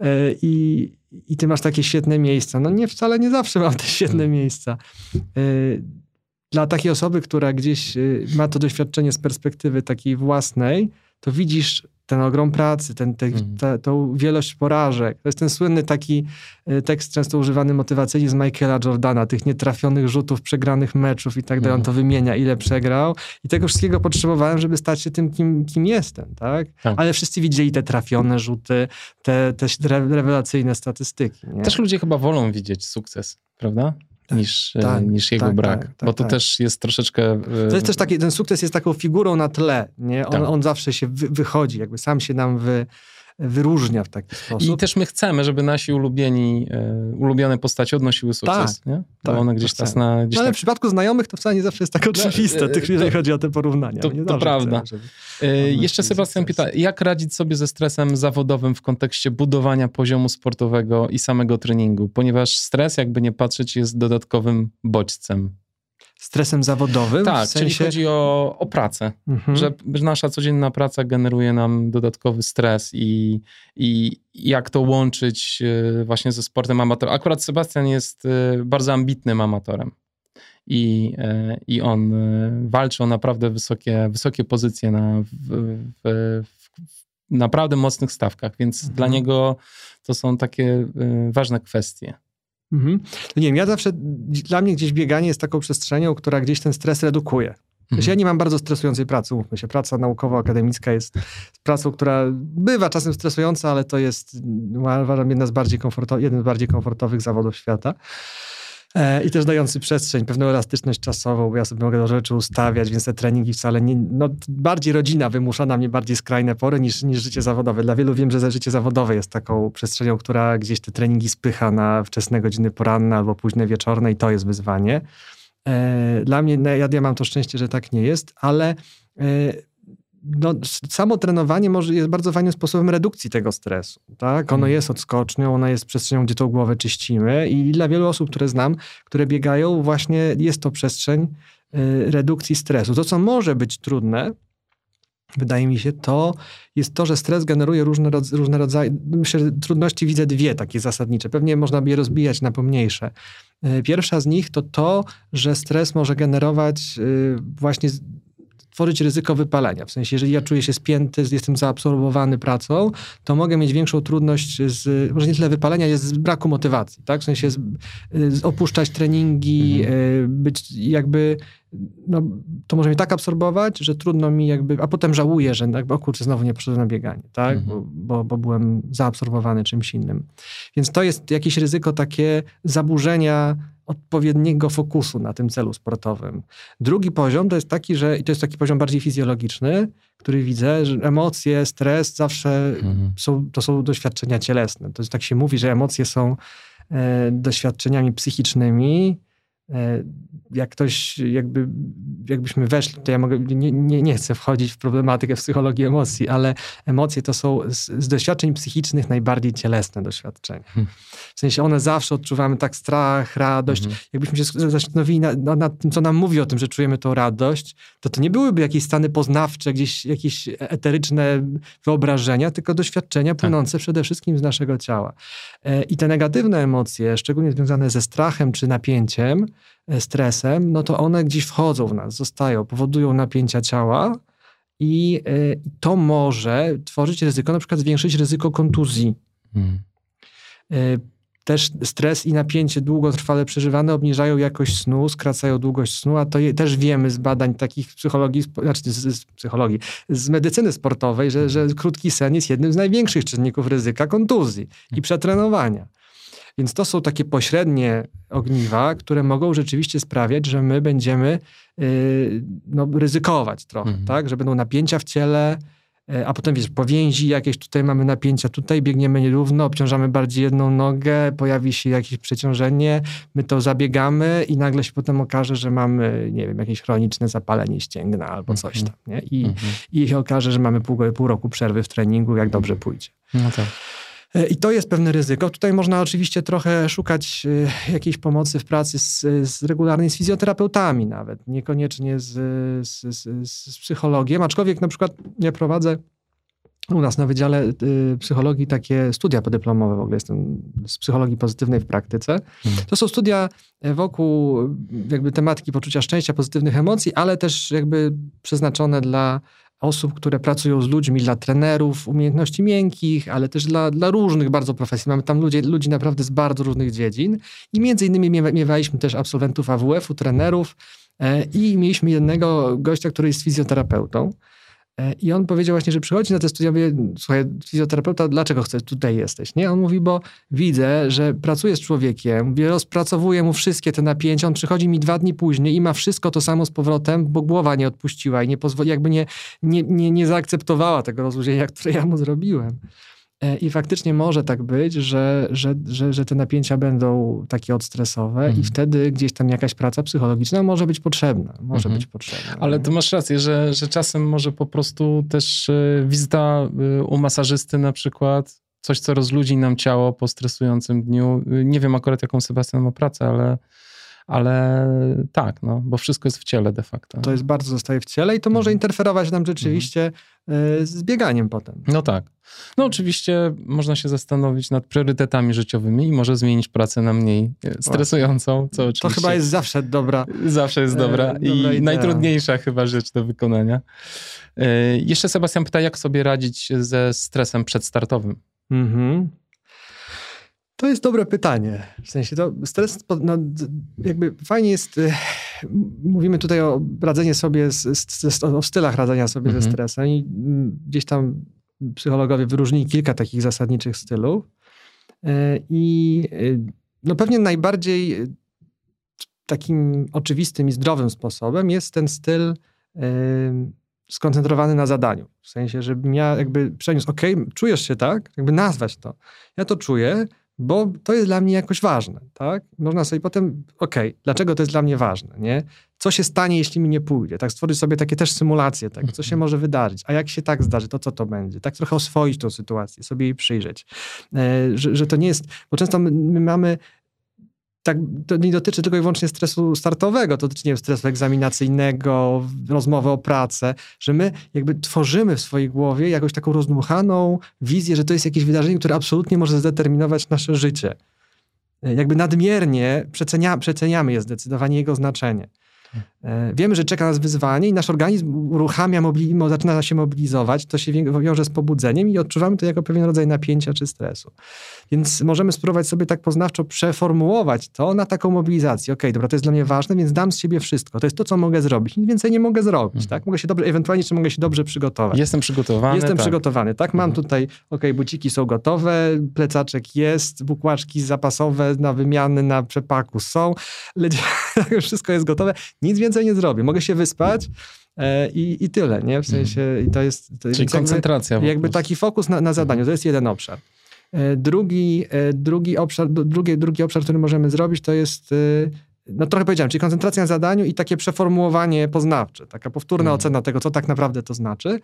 E, I, I ty masz takie świetne miejsca. No nie, wcale nie zawsze mam te świetne miejsca. Dla takiej osoby, która gdzieś y, ma to doświadczenie z perspektywy takiej własnej, to widzisz ten ogrom pracy, ten, te, mhm. ta, tą wielość porażek. To jest ten słynny taki y, tekst często używany motywacyjnie z Michaela Jordana, tych nietrafionych rzutów, przegranych meczów i tak dalej. On mhm. to wymienia, ile przegrał. I tego wszystkiego potrzebowałem, żeby stać się tym, kim, kim jestem, tak? tak. Ale wszyscy widzieli te trafione rzuty, te, te rewelacyjne statystyki. Nie? Też ludzie chyba wolą widzieć sukces, prawda? Tak, niż, e, tak, niż jego tak, brak. Tak, bo to tak. też jest troszeczkę. E, to jest też taki, ten sukces jest taką figurą na tle. Nie? On, tak. on zawsze się wy, wychodzi, jakby sam się nam wy, wyróżnia w taki sposób. I też my chcemy, żeby nasi ulubieni, e, ulubione postaci odnosiły sukces, tak, nie? Bo tak, one gdzieś tak na... Gdzieś no, ale tak... w przypadku znajomych to wcale nie zawsze jest tak no, oczywiste, no, tych, jeżeli to, chodzi o te porównania. To, to prawda. Chcemy, jeszcze Sebastian pyta, jak radzić sobie ze stresem zawodowym w kontekście budowania poziomu sportowego i samego treningu? Ponieważ stres, jakby nie patrzeć, jest dodatkowym bodźcem stresem zawodowym? Tak, w sensie... czyli chodzi o, o pracę, mhm. że nasza codzienna praca generuje nam dodatkowy stres i, i jak to łączyć e, właśnie ze sportem amatorem. Akurat Sebastian jest e, bardzo ambitnym amatorem i, e, i on walczy o naprawdę wysokie, wysokie pozycje na, w, w, w naprawdę mocnych stawkach, więc mhm. dla niego to są takie ważne kwestie. Mhm. No nie wiem, ja zawsze, dla mnie gdzieś bieganie jest taką przestrzenią, która gdzieś ten stres redukuje. Mhm. Ja nie mam bardzo stresującej pracy, mówmy się. Praca naukowo-akademicka jest pracą, która bywa czasem stresująca, ale to jest, uważam, jedna z bardziej komfortowych, jeden z bardziej komfortowych zawodów świata. E, I też dający przestrzeń, pewną elastyczność czasową, bo ja sobie mogę do rzeczy ustawiać, więc te treningi wcale nie... No, bardziej rodzina wymusza na mnie bardziej skrajne pory niż, niż życie zawodowe. Dla wielu wiem, że życie zawodowe jest taką przestrzenią, która gdzieś te treningi spycha na wczesne godziny poranne albo późne wieczorne i to jest wyzwanie. E, dla mnie, no, ja, ja mam to szczęście, że tak nie jest, ale no, samo trenowanie może, jest bardzo fajnym sposobem redukcji tego stresu. Tak? Ono mhm. jest odskocznią, ono jest przestrzenią, gdzie tą głowę czyścimy i dla wielu osób, które znam, które biegają, właśnie jest to przestrzeń y, redukcji stresu. To, co może być trudne, wydaje mi się, to jest to, że stres generuje różne, różne rodzaje. Myślę, że trudności widzę dwie takie zasadnicze. Pewnie można by je rozbijać na pomniejsze. Y, pierwsza z nich to to, że stres może generować y, właśnie tworzyć ryzyko wypalenia. W sensie, jeżeli ja czuję się spięty, jestem zaabsorbowany pracą, to mogę mieć większą trudność z, może nie tyle wypalenia, jest z braku motywacji, tak? W sensie z, z opuszczać treningi, mhm. E, być jakby no, to może mnie tak absorbować, że trudno mi jakby, a potem żałuję, że jakby, o kurczę, znowu nie poszedłem na bieganie, tak? Mhm. Bo, bo, bo, byłem zaabsorbowany czymś innym. Więc to jest jakieś ryzyko takie zaburzenia odpowiedniego fokusu na tym celu sportowym. Drugi poziom to jest taki, że i to jest taki poziom bardziej fizjologiczny, który widzę, że emocje, stres zawsze mhm. są, to są doświadczenia cielesne. To jest tak się mówi, że emocje są e, doświadczeniami psychicznymi, jak ktoś, jakby, jakbyśmy weszli, to ja mogę, nie, nie, nie chcę wchodzić w problematykę psychologii emocji, ale emocje to są z, z doświadczeń psychicznych najbardziej cielesne doświadczenia. Hmm. W sensie one zawsze odczuwamy tak strach, radość. Hmm. Jakbyśmy się zastanowili nad, nad, tym, co nam mówi o tym, że czujemy tą radość, to to nie byłyby jakieś stany poznawcze, gdzieś jakieś eteryczne wyobrażenia, tylko doświadczenia tak. płynące przede wszystkim z naszego ciała. E, I te negatywne emocje, szczególnie związane ze strachem czy napięciem, E, stresem, no to one gdzieś wchodzą w nas, zostają, powodują napięcia ciała i e, to może tworzyć ryzyko, na przykład zwiększyć ryzyko kontuzji. Hmm. E, też stres i napięcie długotrwale przeżywane obniżają jakość snu, skracają długość snu, a to je, też wiemy z badań takich psychologii, znaczy z, z psychologii, z medycyny sportowej, że, że krótki sen jest jednym z największych czynników ryzyka kontuzji i przetrenowania. Więc to są takie pośrednie ogniwa, które mogą rzeczywiście sprawiać, że my będziemy yy, no, ryzykować trochę, mhm. tak? Że będą napięcia w ciele, yy, a potem wiesz, powięzi jakieś, tutaj mamy napięcia, tutaj biegniemy nierówno, obciążamy bardziej jedną nogę, pojawi się jakieś przeciążenie, my to zabiegamy i nagle się potem okaże, że mamy, nie wiem, jakieś chroniczne zapalenie ścięgna albo coś mhm. tam, nie? I, mhm. i się okaże, że mamy pół, pół roku przerwy w treningu, jak dobrze pójdzie. No tak. E, I to jest pewne ryzyko. Tutaj można oczywiście trochę szukać e, jakiejś pomocy w pracy z, z regularnie z fizjoterapeutami nawet, niekoniecznie z, z, z, psychologiem, aczkolwiek na przykład ja prowadzę u nas na Wydziale y, Psychologii takie studia podyplomowe w ogóle, jestem z psychologii pozytywnej w praktyce. Hmm. To są studia wokół jakby tematyki poczucia szczęścia, pozytywnych emocji, ale też jakby przeznaczone dla osób, które pracują z ludźmi, dla trenerów umiejętności miękkich, ale też dla, dla różnych bardzo profesji. Mamy tam ludzie, ludzi naprawdę z bardzo różnych dziedzin i między innymi miewaliśmy też absolwentów AWF-u, trenerów e, i mieliśmy jednego gościa, który jest fizjoterapeutą. E, I on powiedział właśnie, że przychodzi na te studia, mówię, słuchaj, fizjoterapeuta, dlaczego chcesz, tutaj jesteś? Nie? On mówi, bo widzę, że pracuję z człowiekiem, rozpracowuję mu wszystkie te napięcia, on przychodzi mi dwa dni później i ma wszystko to samo z powrotem, bo głowa nie odpuściła i nie pozwoli, jakby nie, nie, nie, nie zaakceptowała tego rozluźnienia, które ja mu zrobiłem. E, I faktycznie może tak być, że, że, że, że te napięcia będą takie odstresowe mhm. i wtedy gdzieś tam jakaś praca psychologiczna może być potrzebna. Może mhm. być potrzebna. Ale tu masz rację, że, że czasem może po prostu też e, wizyta e, u masażysty na przykład, coś co rozludzi nam ciało po stresującym dniu. Nie wiem akurat jaką Sebastian ma pracę, ale ale tak, no, bo wszystko jest w ciele de facto. To jest bardzo zostaje w ciele i to może mhm. interferować nam rzeczywiście mhm. z bieganiem potem. No tak. No oczywiście można się zastanowić nad priorytetami życiowymi i może zmienić pracę na mniej e, stresującą, co oczywiście... To chyba jest zawsze dobra... Zawsze jest dobra, e, i najtrudniejsza chyba rzecz do wykonania. E, jeszcze Sebastian pyta, jak sobie radzić ze stresem przedstartowym? Mhm. To jest dobre pytanie. W sensie to stres, no, jakby fajnie jest, e, mówimy tutaj o radzeniu sobie, z, z, o stylach radzenia sobie mhm. ze stresem i mm, gdzieś tam psychologowie wyróżnili kilka takich zasadniczych stylów. E, I e, no pewnie najbardziej takim oczywistym i zdrowym sposobem jest ten styl skoncentrowany na zadaniu. W sensie, żebym ja jakby przeniósł, ok, czujesz się tak, jakby nazwać to. Ja to czuję, bo to jest dla mnie jakoś ważne, tak? Można sobie potem, okej, okay, dlaczego to jest dla mnie ważne, nie? Co się stanie, jeśli mi nie pójdzie? Tak, stworzyć sobie takie też symulacje, tak? Co się mhm. może wydarzyć? A jak się tak zdarzy, to co to będzie? Tak trochę oswoić tą sytuację, sobie jej przyjrzeć. E, że, że to nie jest, bo często my, my mamy tak, to nie dotyczy tylko i wyłącznie stresu startowego, to dotyczy nie wiem, stresu egzaminacyjnego, rozmowy o pracę, że my jakby tworzymy w swojej głowie jakąś taką rozdmuchaną wizję, że to jest jakieś wydarzenie, które absolutnie może zdeterminować nasze życie. Jakby nadmiernie przecenia, przeceniamy je zdecydowanie jego znaczenie. E, wiemy, że czeka nas wyzwanie i nasz organizm uruchamia, mobili- zaczyna się mobilizować, to się wiąże z pobudzeniem i odczuwamy to jako pewien rodzaj napięcia czy stresu. Więc możemy spróbować sobie tak poznawczo przeformułować to na taką mobilizację. Okej, okay, dobra, to jest dla mnie ważne, więc dam z siebie wszystko. To jest to, co mogę zrobić. Nic więcej nie mogę zrobić, mhm. tak? Mogę się dobrze, ewentualnie jeszcze mogę się dobrze przygotować. Jestem przygotowany. Jestem tak. przygotowany, tak? Mam mhm. tutaj, okej, okay, buciki są gotowe, plecaczek jest, bukłaczki zapasowe na wymiany, na przepaku są, wszystko jest gotowe. Nic więcej nie zrobię. Mogę się wyspać, e, i, i tyle, nie? W sensie, i to jest... To Czyli koncentracja. Jakby, jakby taki fokus na, na zadaniu, to jest jeden obszar. E, drugi, e, drugi, obszar, drugi, drugi obszar, który możemy zrobić, to jest no trochę powiedziałem, czyli koncentracja na zadaniu i takie przeformułowanie poznawcze, taka powtórna mhm. ocena tego, co tak naprawdę to znaczy.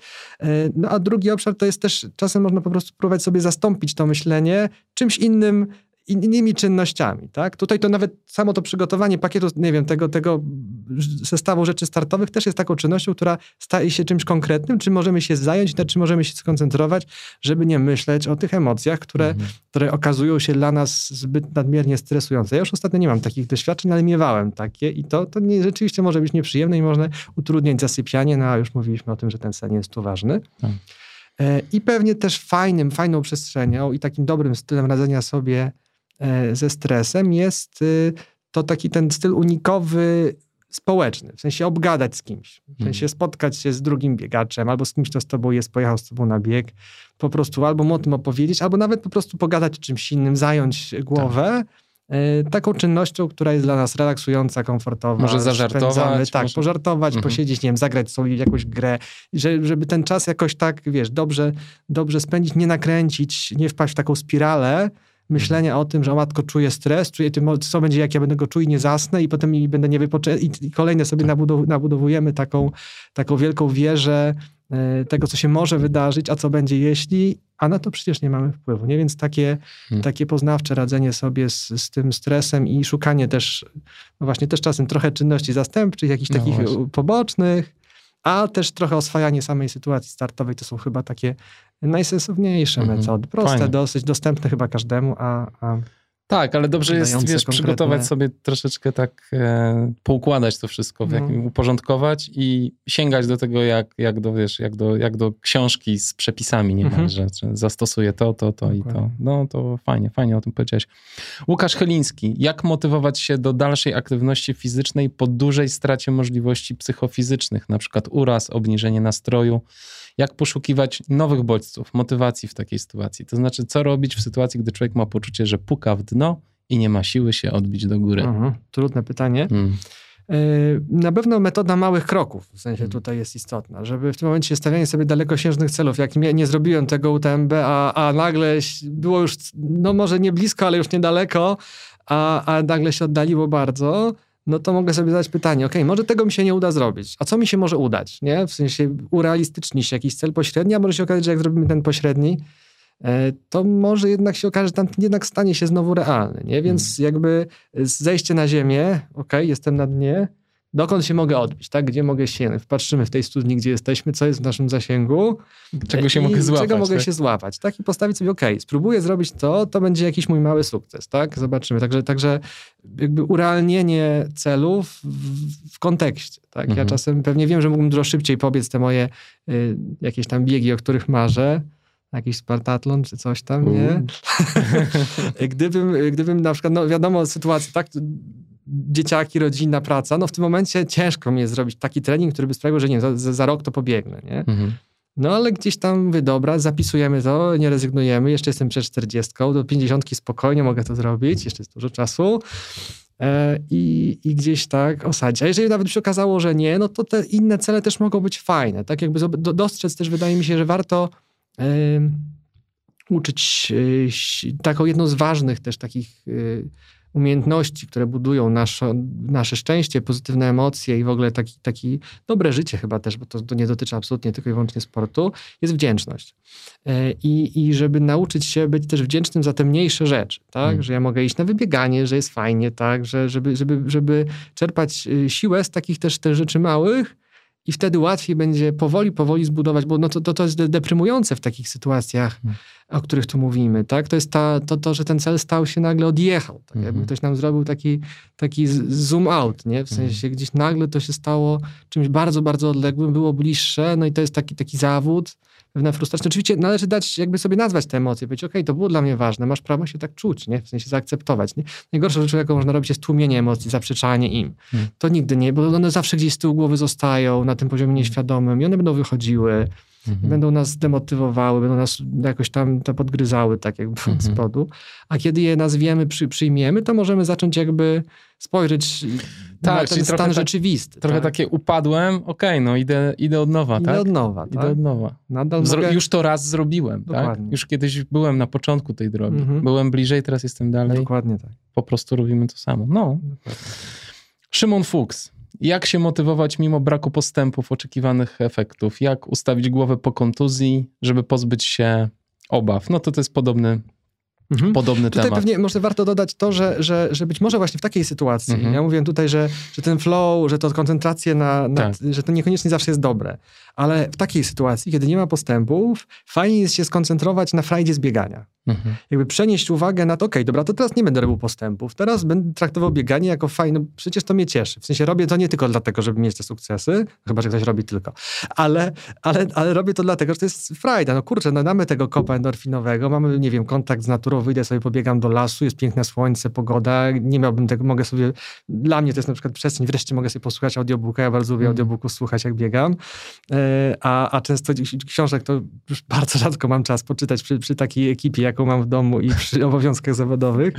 No a drugi obszar to jest też, czasem można po prostu próbować sobie zastąpić to myślenie czymś innym, innymi czynnościami, tak? Tutaj to nawet samo to przygotowanie pakietu, nie wiem, tego, tego zestawu rzeczy startowych też jest taką czynnością, która staje się czymś konkretnym, czym możemy się zająć, na czym możemy się skoncentrować, żeby nie myśleć o tych emocjach, które, mhm. które okazują się dla nas zbyt nadmiernie stresujące. Ja już ostatnio nie mam takich doświadczeń, ale miewałem takie i to, to nie, rzeczywiście może być nieprzyjemne i można utrudniać zasypianie, no a już mówiliśmy o tym, że ten sen jest tu ważny. Tak. E, I pewnie też fajnym, fajną przestrzenią i takim dobrym stylem radzenia sobie ze stresem jest y, to taki ten styl unikowy społeczny, w sensie obgadać z kimś, w sensie mhm. spotkać się z drugim biegaczem, albo z kimś, kto z tobą jest, pojechał z tobą na bieg, po prostu albo o tym opowiedzieć, albo nawet po prostu pogadać o czymś innym, zająć głowę, tak. taką czynnością, która jest dla nas relaksująca, komfortowa. Może zażartować. Tak, może... pożartować, mhm. posiedzieć, nie wiem, zagrać sobie jakąś grę, żeby ten czas jakoś tak, wiesz, dobrze, dobrze spędzić, nie nakręcić, nie wpaść w taką spiralę, myślenia o tym, że o matko czuję stres, czuję tym, co będzie, jak ja będę go czuł i nie zasnę i potem i będę nie wypoczę i, i kolejne sobie tak. nabudow nabudowujemy taką, taką wielką wieżę e, tego, co się może wydarzyć, a co będzie jeśli, a na to przecież nie mamy wpływu, nie? Więc takie, hmm. takie poznawcze radzenie sobie z, z tym stresem i szukanie też, no właśnie też czasem trochę czynności zastępczych, jakichś no takich właśnie. pobocznych, a też trochę oswajanie samej sytuacji startowej, to są chyba takie najsensowniejsze mhm. metody. Proste, Fajnie. dosyć dostępne chyba każdemu, a, a tak, ale dobrze jest, wiesz, konkretne... przygotować sobie troszeczkę tak, e, poukładać to wszystko, w jakim, no. uporządkować i sięgać do tego jak, jak, do, wiesz, jak, do, jak do książki z przepisami niemalże, mhm. zastosuję to, to, to i to. No to fajnie, fajnie o tym powiedziałeś. Łukasz Chyliński, jak motywować się do dalszej aktywności fizycznej po dużej stracie możliwości psychofizycznych, na przykład uraz, obniżenie nastroju, jak poszukiwać nowych bodźców, motywacji w takiej sytuacji. To znaczy, co robić w sytuacji, gdy człowiek ma poczucie, że puka w dno i nie ma siły się odbić do góry. Mhm, trudne pytanie. Hmm. E, na pewno metoda małych kroków, w sensie hmm. tutaj jest istotna, żeby w tym momencie stawianie sobie dalekosiężnych celów, jak nie, nie zrobiłem tego UTMB, a, a nagle było już, no może nie blisko, ale już niedaleko, a, a nagle się oddaliło bardzo, no to mogę sobie zadać pytanie, ok, może tego mi się nie uda zrobić, a co mi się może udać, nie? W sensie urealistycznić jakiś cel pośredni, a może się okazać, że jak zrobimy ten pośredni, e, to może jednak się okaże, że tam jednak stanie się znowu realny, nie? Więc hmm. jakby zejście na ziemię, ok, jestem na dnie, dokąd się mogę odbić, tak? Gdzie mogę sięgnąć? Patrzymy w tej studni, gdzie jesteśmy, co jest w naszym zasięgu. Czego się mogę złapać. Czego mogę tak? się złapać, tak? I postawić sobie, ok, spróbuję zrobić to, to będzie jakiś mój mały sukces, tak? Zobaczymy. Także, także jakby urealnienie celów w, w kontekście, tak? Mhm. Ja czasem pewnie wiem, że mógłbym dużo szybciej pobiec te moje y, jakieś tam biegi, o których marzę, jakiś Spartatlon czy coś tam, nie? gdybym, gdybym na przykład, no wiadomo, sytuacja, tak, dzieciaki, rodzina, praca, no w tym momencie ciężko mi jest zrobić taki trening, który by sprawił, że nie za, za rok to pobiegnę, nie? Mhm. No ale gdzieś tam mówię, dobra, zapisujemy to, nie rezygnujemy, jeszcze jestem przed 40, do 50 spokojnie mogę to zrobić, jeszcze jest dużo czasu. E, I, I gdzieś tak osadzić. A jeżeli nawet by się okazało, że nie, no to te inne cele też mogą być fajne. Tak jakby dostrzec też wydaje mi się, że warto uczyć e, taką jedną z ważnych też takich e, umiejętności, które budują nasze, nasze szczęście, pozytywne emocje i w ogóle taki, taki dobre życie chyba też, bo to, to nie dotyczy absolutnie tylko i wyłącznie sportu, jest wdzięczność. E, I, I żeby nauczyć się być też wdzięcznym za te mniejsze rzeczy, tak? Hmm. Że ja mogę iść na wybieganie, że jest fajnie, tak? Że, żeby, żeby, żeby czerpać y, siłę z takich też, też rzeczy małych, i wtedy łatwiej będzie powoli, powoli zbudować, bo no to, to, to jest deprymujące w takich sytuacjach, hmm. o których tu mówimy, tak? To jest ta, to, to, że ten cel stał się nagle odjechał, tak? Jakby hmm. ktoś nam zrobił taki, taki zoom out, nie? W sensie hmm. gdzieś nagle to się stało czymś bardzo, bardzo odległym, było bliższe, no i to jest taki, taki zawód, pewna frustracja. Oczywiście należy dać, jakby sobie nazwać te emocje, powiedzieć, okej, okay, to było dla mnie ważne, masz prawo się tak czuć, nie? w sensie zaakceptować. Nie? Najgorsza rzecz, jaką można robić, jest tłumienie emocji, zaprzeczanie im. Hmm. To nigdy nie, bo one zawsze gdzieś z tyłu głowy zostają na tym poziomie nieświadomym i one będą wychodziły, mhm. będą nas demotywowały, będą nas jakoś tam to podgryzały, tak jakby mhm. z spodu. A kiedy je nazwiemy, przy, przyjmiemy, to możemy zacząć jakby spojrzeć tak, na ten stan tak, rzeczywisty. Trochę tak? takie upadłem, okej, okay, no idę, idę od nowa, idę tak? od nowa, Idę tak? od nowa. Nadal Zro mogę... Już to raz zrobiłem, tak? Dokładnie. tak? Już kiedyś byłem na początku tej drogi. Mhm. Byłem bliżej, teraz jestem dalej. Dokładnie tak. Po prostu robimy to samo. No. Dokładnie. Szymon Fuchs. Jak się motywować mimo braku postępów, oczekiwanych efektów? Jak ustawić głowę po kontuzji, żeby pozbyć się obaw? No to to jest podobny Mhm. Podobny tutaj temat. pewnie może warto dodać to, że, że, że być może właśnie w takiej sytuacji, mhm. ja mówiłem tutaj, że, że ten flow, że to koncentracja na, na tak. że to niekoniecznie zawsze jest dobre, ale w takiej sytuacji, kiedy nie ma postępów, fajnie jest się skoncentrować na frajdzie zbiegania. Mhm. Jakby przenieść uwagę na to, okej, okay, dobra, to teraz nie będę robił postępów, teraz będę traktował bieganie jako fajne, przecież to mnie cieszy. W sensie robię to nie tylko dlatego, żeby mieć te sukcesy, chyba, że ktoś robi tylko, ale, ale, ale robię to dlatego, że to jest frajda. No kurczę, no mamy tego kopa endorfinowego, mamy, nie wiem, kontakt z naturą, wyjdę sobie, pobiegam do lasu, jest piękne słońce, pogoda, nie miałbym tego, mogę sobie, dla mnie to jest na przykład przestrzeń, wreszcie mogę sobie posłuchać audiobooka, ja bardzo lubię audiobooków słuchać, jak biegam, e, a, a często książek to już bardzo rzadko mam czas poczytać przy, przy takiej ekipie, jaką mam w domu i przy obowiązkach zawodowych.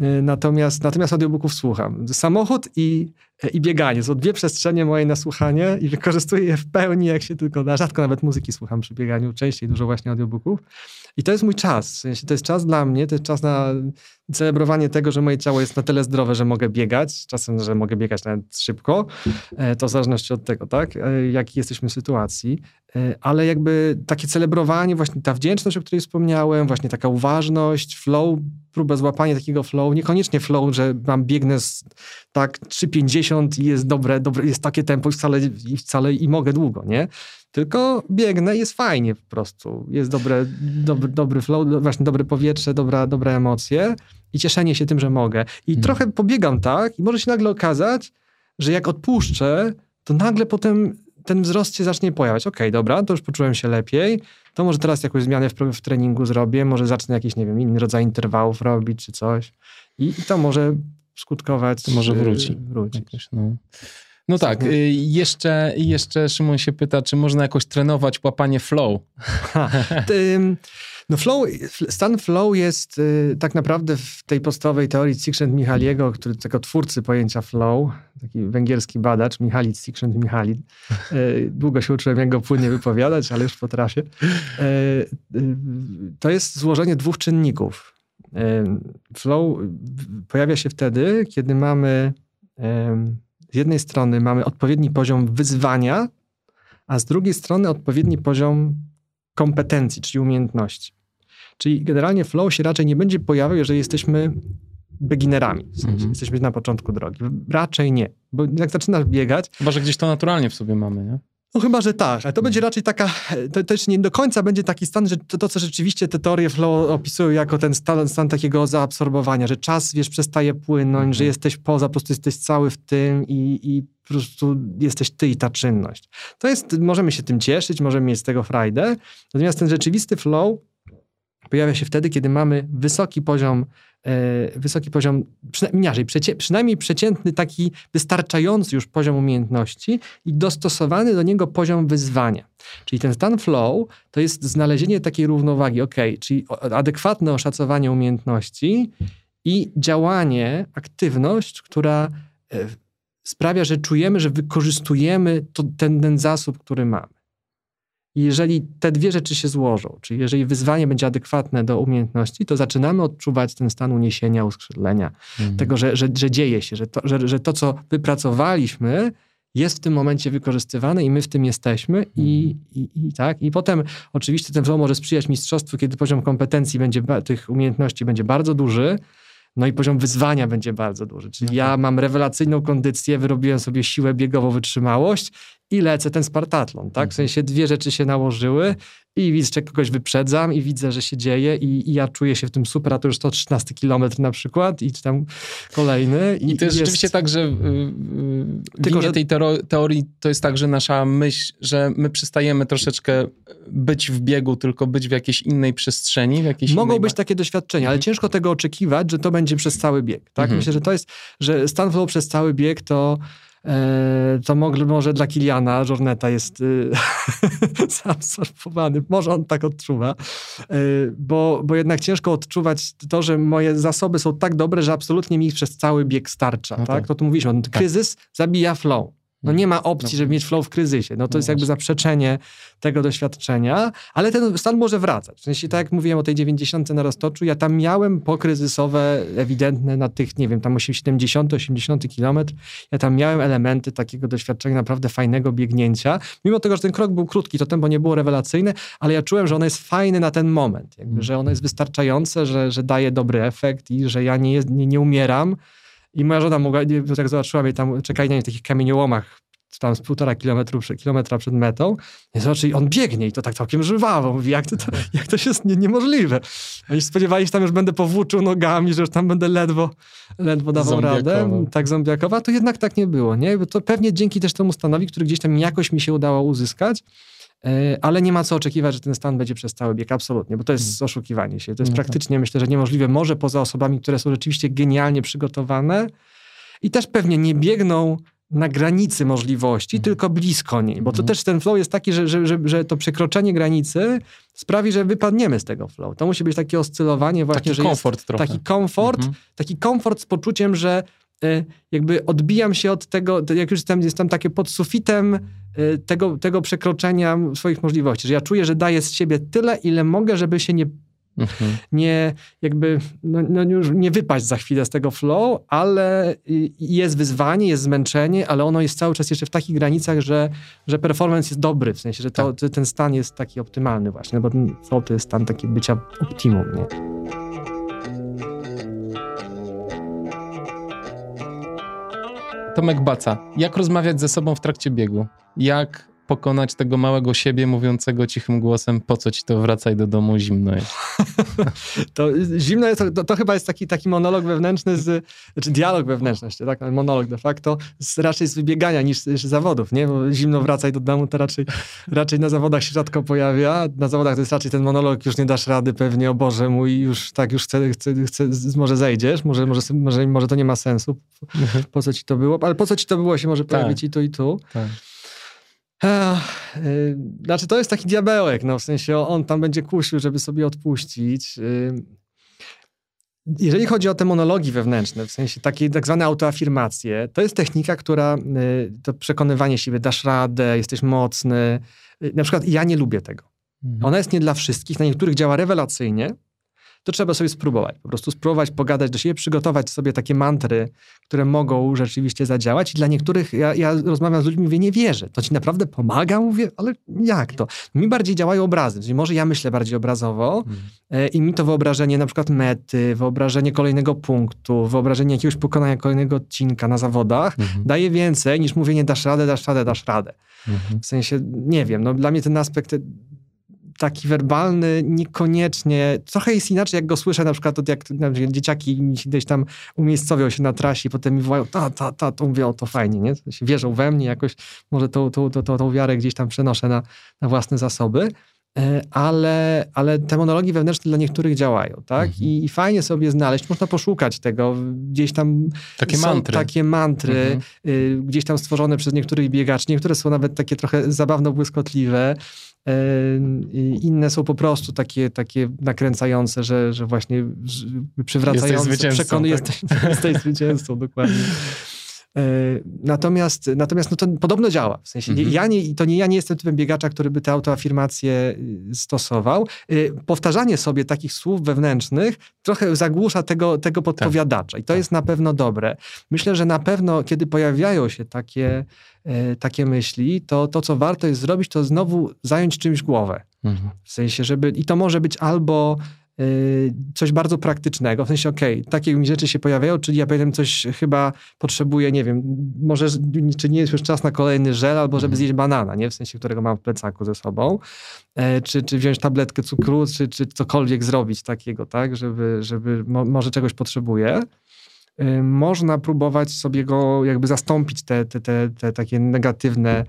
E, natomiast, natomiast audiobooków słucham. Samochód i, i bieganie. Są dwie przestrzenie moje na słuchanie i wykorzystuję je w pełni, jak się tylko da. Rzadko nawet muzyki słucham przy bieganiu, częściej dużo właśnie audiobooków. I to jest mój czas. W sensie to jest czas dla mnie, to jest czas na celebrowanie tego, że moje ciało jest na tyle zdrowe, że mogę biegać. Czasem, że mogę biegać nawet szybko. E, to w zależności od tego, tak, e, jakiej jesteśmy w sytuacji. E, ale jakby takie celebrowanie, właśnie ta wdzięczność, o której wspomniałem, właśnie taka uważność, flow, próba złapania takiego flow, niekoniecznie flow, że mam biegnę z, tak 3,50 i jest dobre, dobre, jest takie tempo i wcale, i wcale i mogę długo, nie? Tylko biegnę jest fajnie po prostu. Jest dobre, dobry, dobry flow, właśnie dobre powietrze, dobra, dobre emocje i cieszenie się tym, że mogę. I hmm. trochę pobiegam tak i może się nagle okazać, że jak odpuszczę, to nagle potem ten wzrost się zacznie pojawiać. Okej, okay, dobra, to już poczułem się lepiej, to może teraz jakąś zmianę w, w, treningu zrobię, może zacznę jakiś, nie wiem, inny rodzaj interwałów robić czy coś i, i to może skutkować. To może wróci. wrócić. Jakoś, no. No tak, y, jeszcze, jeszcze Szymon się pyta, czy można jakoś trenować łapanie flow? Ha, no flow, stan flow jest y, tak naprawdę w tej podstawowej teorii Csikszentmihalyiego, który tego twórcy pojęcia flow, taki węgierski badacz, Michali Csikszentmihalyi. Y, długo się uczyłem, jak go płynnie wypowiadać, ale już potrafię. to jest złożenie dwóch czynników. flow pojawia się wtedy, kiedy mamy z jednej strony mamy odpowiedni poziom wyzwania, a z drugiej strony odpowiedni poziom kompetencji, czyli umiejętności. Czyli generalnie flow się raczej nie będzie pojawiał, jeżeli jesteśmy beginnerami, w sensie mhm. jesteśmy na początku drogi. Raczej nie, bo jak zaczynasz biegać... Chyba, że gdzieś to naturalnie w sobie mamy, nie? No chyba, że tak, ale to będzie raczej taka, to, jeszcze nie do końca będzie taki stan, że to, to, co rzeczywiście te teorie flow opisują jako ten stan, stan takiego zaabsorbowania, że czas, wiesz, przestaje płynąć, mhm. że jesteś poza, po prostu jesteś cały w tym i, i po prostu jesteś ty i ta czynność. To jest, możemy się tym cieszyć, możemy mieć z tego frajdę, natomiast ten rzeczywisty flow pojawia się wtedy, kiedy mamy wysoki poziom wysoki poziom, przynajmniej, przynajmniej przeciętny, taki wystarczający już poziom umiejętności i dostosowany do niego poziom wyzwania. Czyli ten stan flow to jest znalezienie takiej równowagi, ok, czyli adekwatne oszacowanie umiejętności i działanie, aktywność, która e, sprawia, że czujemy, że wykorzystujemy to, ten, ten zasób, który mamy. I jeżeli te dwie rzeczy się złożą, czyli jeżeli wyzwanie będzie adekwatne do umiejętności, to zaczynamy odczuwać ten stan uniesienia, uskrzydlenia, mhm. tego, że, że, że dzieje się, że to, że, że to, co wypracowaliśmy, jest w tym momencie wykorzystywane i my w tym jesteśmy i, mhm. i, i, tak. I potem oczywiście ten flow może sprzyjać mistrzostwu, kiedy poziom kompetencji będzie, tych umiejętności będzie bardzo duży, no i poziom wyzwania będzie bardzo duży. Czyli ja mhm. mam rewelacyjną kondycję, wyrobiłem sobie siłę biegową, wytrzymałość i lecę ten Spartatlon, tak? W mhm. sensie dwie rzeczy się nałożyły i widzę, że kogoś wyprzedzam i widzę, że się dzieje i, i ja czuję się w tym super, a to już 113 kilometr na przykład i tam kolejny. I, I to jest, rzeczywiście tak, że yy, tylko, że tej teorii to jest tak, że nasza myśl, że my przestajemy troszeczkę być w biegu, tylko być w jakiejś innej przestrzeni. W jakiejś Mogą innej... być takie doświadczenia, ale mhm. ciężko tego oczekiwać, że to będzie przez cały bieg, tak? Mhm. Myślę, że to jest, że stan flow przez cały bieg to to może dla Kiliana Jorneta jest y, zaabsorbowany. Może on tak odczuwa, e, bo, bo jednak ciężko odczuwać to, że moje zasoby są tak dobre, że absolutnie mi ich przez cały bieg starcza. No tak? tak? To tu mówiliśmy, kryzys zabija flow. No nie ma opcji, żeby mieć flow w kryzysie. No to jest jakby zaprzeczenie tego doświadczenia, ale ten stan może wracać. W sensie, tak jak mówiłem o tej 90 na roztoczu, ja tam miałem pokryzysowe, ewidentne na tych, nie wiem, tam 70, 80 kilometr, ja tam miałem elementy takiego doświadczenia naprawdę fajnego biegnięcia. Mimo tego, że ten krok był krótki, to tempo nie było rewelacyjne, ale ja czułem, że ono jest fajne na ten moment, jakby, że ono jest wystarczające, że, że daje dobry efekt i że ja nie, nie, nie umieram, i moja żona mogła, jak zobaczyła mnie tam, czekali na mnie w takich kamieniołomach, tam z półtora kilometru, kilometra przed metą, i zobaczyli, on biegnie i to tak całkiem żwawo. Mówi, jak to, to, jak to jest nie, niemożliwe. Oni spodziewali się, że tam już będę powłóczył nogami, że już tam będę ledwo, ledwo dawał radę. Tak zombiakowa, to jednak tak nie było, nie? Bo to pewnie dzięki też temu stanowi, który gdzieś tam jakoś mi się udało uzyskać, ale nie ma co oczekiwać, że ten stan będzie przez cały bieg, absolutnie, bo to jest hmm. oszukiwanie się. To jest no praktycznie, tak. myślę, że niemożliwe. Może poza osobami, które są rzeczywiście genialnie przygotowane i też pewnie nie biegną na granicy możliwości, hmm. tylko blisko niej, bo to hmm. też ten flow jest taki, że, że, że, że, to przekroczenie granicy sprawi, że wypadniemy z tego flow. To musi być takie oscylowanie właśnie, taki że komfort jest trochę. taki komfort, mhm. taki komfort z poczuciem, że jakby odbijam się od tego, jak już jestem, jestem takie pod sufitem Y, tego, tego przekroczenia swoich możliwości, że ja czuję, że daję z siebie tyle, ile mogę, żeby się nie Mhm. nie jakby no, no, już nie wypaść za chwilę z tego flow, ale jest wyzwanie, jest zmęczenie, ale ono jest cały czas jeszcze w takich granicach, że, że performance jest dobry, w sensie, że to, tak. ten stan jest taki optymalny właśnie, no bo flow to jest stan taki bycia optimum, nie? Tomek Baca, jak rozmawiać ze sobą w trakcie biegu? Jak pokonać tego małego siebie mówiącego cichym głosem, po co ci to wracaj do domu, zimno jest. to zimno jest, to, to, chyba jest taki, taki monolog wewnętrzny, z, znaczy dialog wewnętrzny, tak, monolog de facto, z, raczej z wybiegania niż, niż zawodów, nie, bo zimno wracaj do domu to raczej, raczej na zawodach się rzadko pojawia, na zawodach to jest raczej ten monolog, już nie dasz rady pewnie, o Boże mój, już tak, już chcę, chcę, chcę może zejdziesz, może, może, może, może to nie ma sensu, mhm. po co ci to było, ale po co ci to było się może pojawić tak. i tu i tu. Tak. Y, znaczy, to jest taki diabełek, no w sensie on tam będzie kusił, żeby sobie odpuścić. Y, jeżeli chodzi o te monologi wewnętrzne, w sensie takie tak zwane autoafirmacje, to jest technika, która y, to przekonywanie siebie, dasz radę, jesteś mocny. Na przykład ja nie lubię tego. Mhm. Ona jest nie dla wszystkich, na niektórych działa rewelacyjnie, to trzeba sobie spróbować. Po prostu spróbować pogadać do siebie, przygotować sobie takie mantry, które mogą rzeczywiście zadziałać. I dla niektórych, ja, ja rozmawiam z ludźmi, mówię, nie wierzę. To ci naprawdę pomaga? Mówię, ale jak to? Mi bardziej działają obrazy. Czyli może ja myślę bardziej obrazowo hmm. i mi to wyobrażenie na przykład mety, wyobrażenie kolejnego punktu, wyobrażenie jakiegoś pokonania kolejnego odcinka na zawodach hmm. daje więcej niż mówienie dasz radę, dasz radę, dasz radę. Hmm. W sensie, nie wiem, no dla mnie ten aspekt werbalny niekoniecznie, trochę jest inaczej, jak go słyszę na przykład od jak dzieciaki gdzieś tam umiejscowią się na trasie i potem mi wołają, ta, ta, ta, to mówię, o to fajnie, nie? Wierzą we mnie, jakoś może tą, tą, tą, tą, tą wiarę gdzieś tam przenoszę na, na własne zasoby. E, ale, ale te monologi wewnętrzne dla niektórych działają, tak? Mhm. I, I, fajnie sobie znaleźć, można poszukać tego, gdzieś tam takie są mantry. takie mantry, mhm. y, gdzieś tam stworzone przez niektórych biegaczy, niektóre są nawet takie trochę zabawno błyskotliwe, y, inne są po prostu takie, takie nakręcające, że, że właśnie przywracające, jesteś przekonuje, tak? jesteś, jesteś zwycięzcą, dokładnie. E, natomiast, natomiast no to podobno działa. W sensie mhm. ja nie, to nie ja nie jestem typem biegacza, który by te autoafirmacje y, stosował. Y, powtarzanie sobie takich słów wewnętrznych trochę zagłusza tego, tego podpowiadacza i to tak. jest na pewno dobre. Myślę, że na pewno, kiedy pojawiają się takie, e, takie myśli, to to, co warto jest zrobić, to znowu zająć czymś głowę. Mhm. W sensie, żeby i to może być albo coś bardzo praktycznego, w sensie, okej, okay, takie mi rzeczy się pojawiają, czyli ja powiem coś chyba potrzebuję, nie wiem, może, czy nie jest już czas na kolejny żel, albo żeby mhm. zjeść banana, nie, w sensie, którego mam w plecaku ze sobą, e, czy, czy wziąć tabletkę cukru, czy, czy cokolwiek zrobić takiego, tak, żeby, żeby mo, może czegoś potrzebuję. Y, można próbować sobie go jakby zastąpić te, te, te, te takie negatywne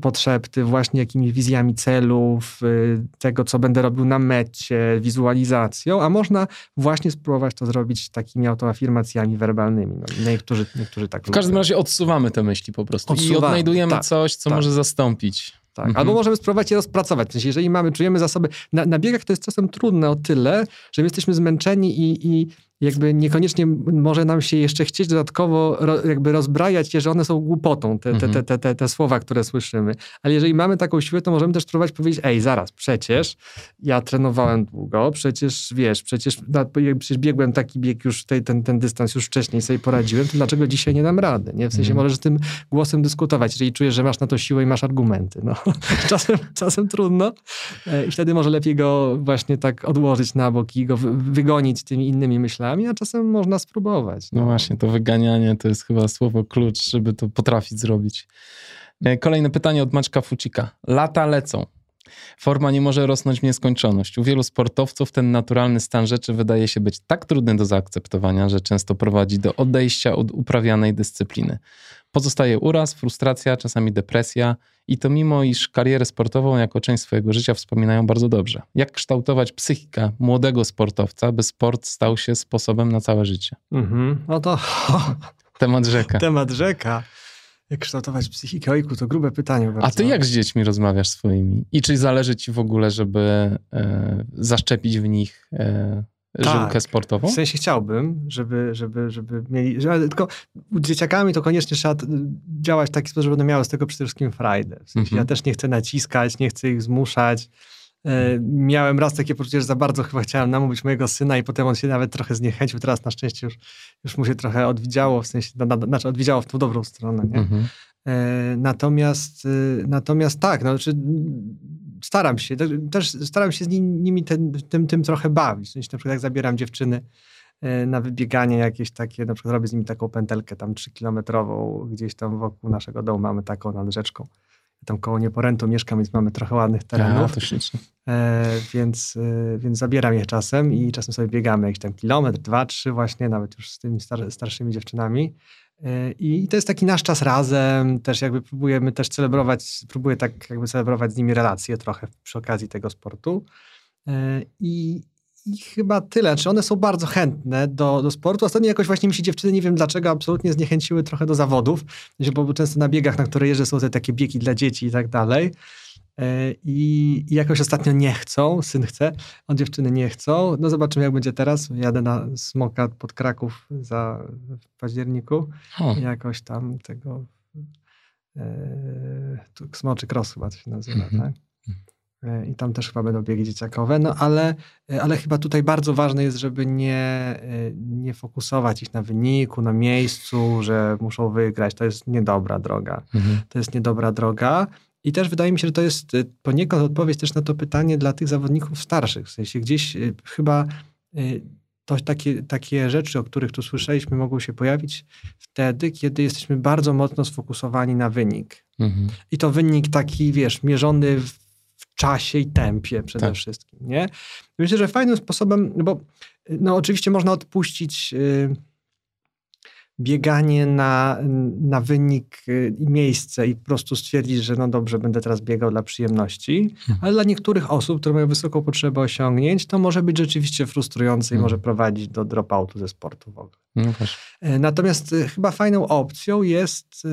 potrzeby, właśnie jakimiś wizjami celów, y, tego, co będę robił na mecie, wizualizacją, a można właśnie spróbować to zrobić takimi autoafirmacjami werbalnymi. No, niektórzy, niektórzy tak W każdym razie odsuwamy te myśli po prostu Odsuwamy, i odnajdujemy tak, coś, co tak. może zastąpić. Tak. Mhm. Albo możemy spróbować je rozpracować. W sensie, jeżeli mamy, czujemy zasoby. Na, na biegach to jest czasem trudne o tyle, że my jesteśmy zmęczeni i, i jakby niekoniecznie może nam się jeszcze chcieć dodatkowo ro, jakby rozbrajać je, że one są głupotą, te, te, te, te, te, słowa, które słyszymy. Ale jeżeli mamy taką siłę, to możemy też spróbować powiedzieć, ej, zaraz, przecież ja trenowałem długo, przecież wiesz, przecież, przecież biegłem taki bieg już, tej, ten, ten dystans już wcześniej sobie poradziłem, to dlaczego dzisiaj nie dam rady? Nie? W sensie mm. możesz tym głosem dyskutować, jeżeli czujesz, że masz na to siłę i masz argumenty. No. czasem, czasem trudno e, i wtedy może lepiej go właśnie tak odłożyć na bok i go wygonić tymi innymi myślami, a czasem można spróbować. No. no właśnie, to wyganianie to jest chyba słowo klucz, żeby to potrafić zrobić. E, kolejne pytanie od Maczka Fucika. Lata lecą. Forma nie może rosnąć w nieskończoność. U wielu sportowców ten naturalny stan rzeczy wydaje się być tak trudny do zaakceptowania, że często prowadzi do odejścia od uprawianej dyscypliny. Pozostaje uraz, frustracja, czasami depresja i to mimo, iż karierę sportową jako część swojego życia wspominają bardzo dobrze. Jak kształtować psychikę młodego sportowca, by sport stał się sposobem na całe życie? Mhm. No to... Temat rzeka. Temat rzeka. Jak kształtować psychikę? Ojku, to grube pytanie. Bardzo. A ty jak z dziećmi rozmawiasz swoimi? I czy zależy ci w ogóle, żeby e, zaszczepić w nich e, żyłkę tak, sportową? W sensie chciałbym, żeby, żeby, żeby mieli. Żeby, tylko z dzieciakami to koniecznie trzeba działać w taki sposób, żeby one miały z tego przede wszystkim frajdę. W sensie mhm. Ja też nie chcę naciskać, nie chcę ich zmuszać. E, miałem raz takie poczucie, że za bardzo chyba chciałem namówić mojego syna i potem on się nawet trochę zniechęcił. Teraz na szczęście już, już mu się trochę odwidziało, w sensie, na, na, znaczy odwidziało w tą dobrą stronę, nie? Mhm. E, natomiast, e, natomiast tak, no, znaczy, staram się, też staram się z nimi ten, tym, tym trochę bawić. W sensie, na przykład jak zabieram dziewczyny na wybieganie jakieś takie, na przykład robię z nimi taką pętelkę tam trzykilometrową, gdzieś tam wokół naszego domu mamy taką nad rzeczką tam koło Nieporętu mieszkam, więc mamy trochę ładnych terenów. ślicznie. E, więc, e, więc zabieram je czasem i czasem sobie biegamy jakiś tam kilometr, dwa, trzy właśnie, nawet już z tymi star starszymi dziewczynami. E, I to jest taki nasz czas razem, też jakby próbujemy też celebrować, próbuję tak jakby celebrować z nimi relacje trochę przy okazji tego sportu. E, I, i chyba tyle. Czy one są bardzo chętne do, do sportu? Ostatnio jakoś właśnie mi się dziewczyny, nie wiem dlaczego, absolutnie zniechęciły trochę do zawodów, bo często na biegach, na które jeżdżę, są te takie biegi dla dzieci i tak dalej. E, I, I jakoś ostatnio nie chcą, syn chce, a dziewczyny nie chcą. No zobaczymy, jak będzie teraz. Jadę na Smoka pod Kraków za, w październiku. Hmm. Jakoś tam tego e, Smoczy Cross chyba to się nazywa, mm -hmm. tak? E, i tam też chyba będą biegi dzieciakowe, no ale, e, ale chyba tutaj bardzo ważne jest, żeby nie, nie fokusować ich na wyniku, na miejscu, że muszą wygrać. To jest niedobra droga. Mhm. To jest niedobra droga. I też wydaje mi się, że to jest poniekąd odpowiedź też na to pytanie dla tych zawodników starszych. W sensie gdzieś chyba to takie, takie rzeczy, o których tu słyszeliśmy, mogą się pojawić wtedy, kiedy jesteśmy bardzo mocno sfokusowani na wynik. Mhm. I to wynik taki, wiesz, mierzony w czasie i tempie przede tak. wszystkim, nie? Myślę, że fajnym sposobem, bo no oczywiście można odpuścić yy, bieganie na, na wynik y, i miejsce i po prostu stwierdzić, że no dobrze, będę teraz biegał dla przyjemności, hmm. ale dla niektórych osób, które mają wysoką potrzebę osiągnięć, to może być rzeczywiście frustrujące i hmm. może prowadzić do dropoutu ze sportu w ogóle. No Natomiast chyba fajną opcją jest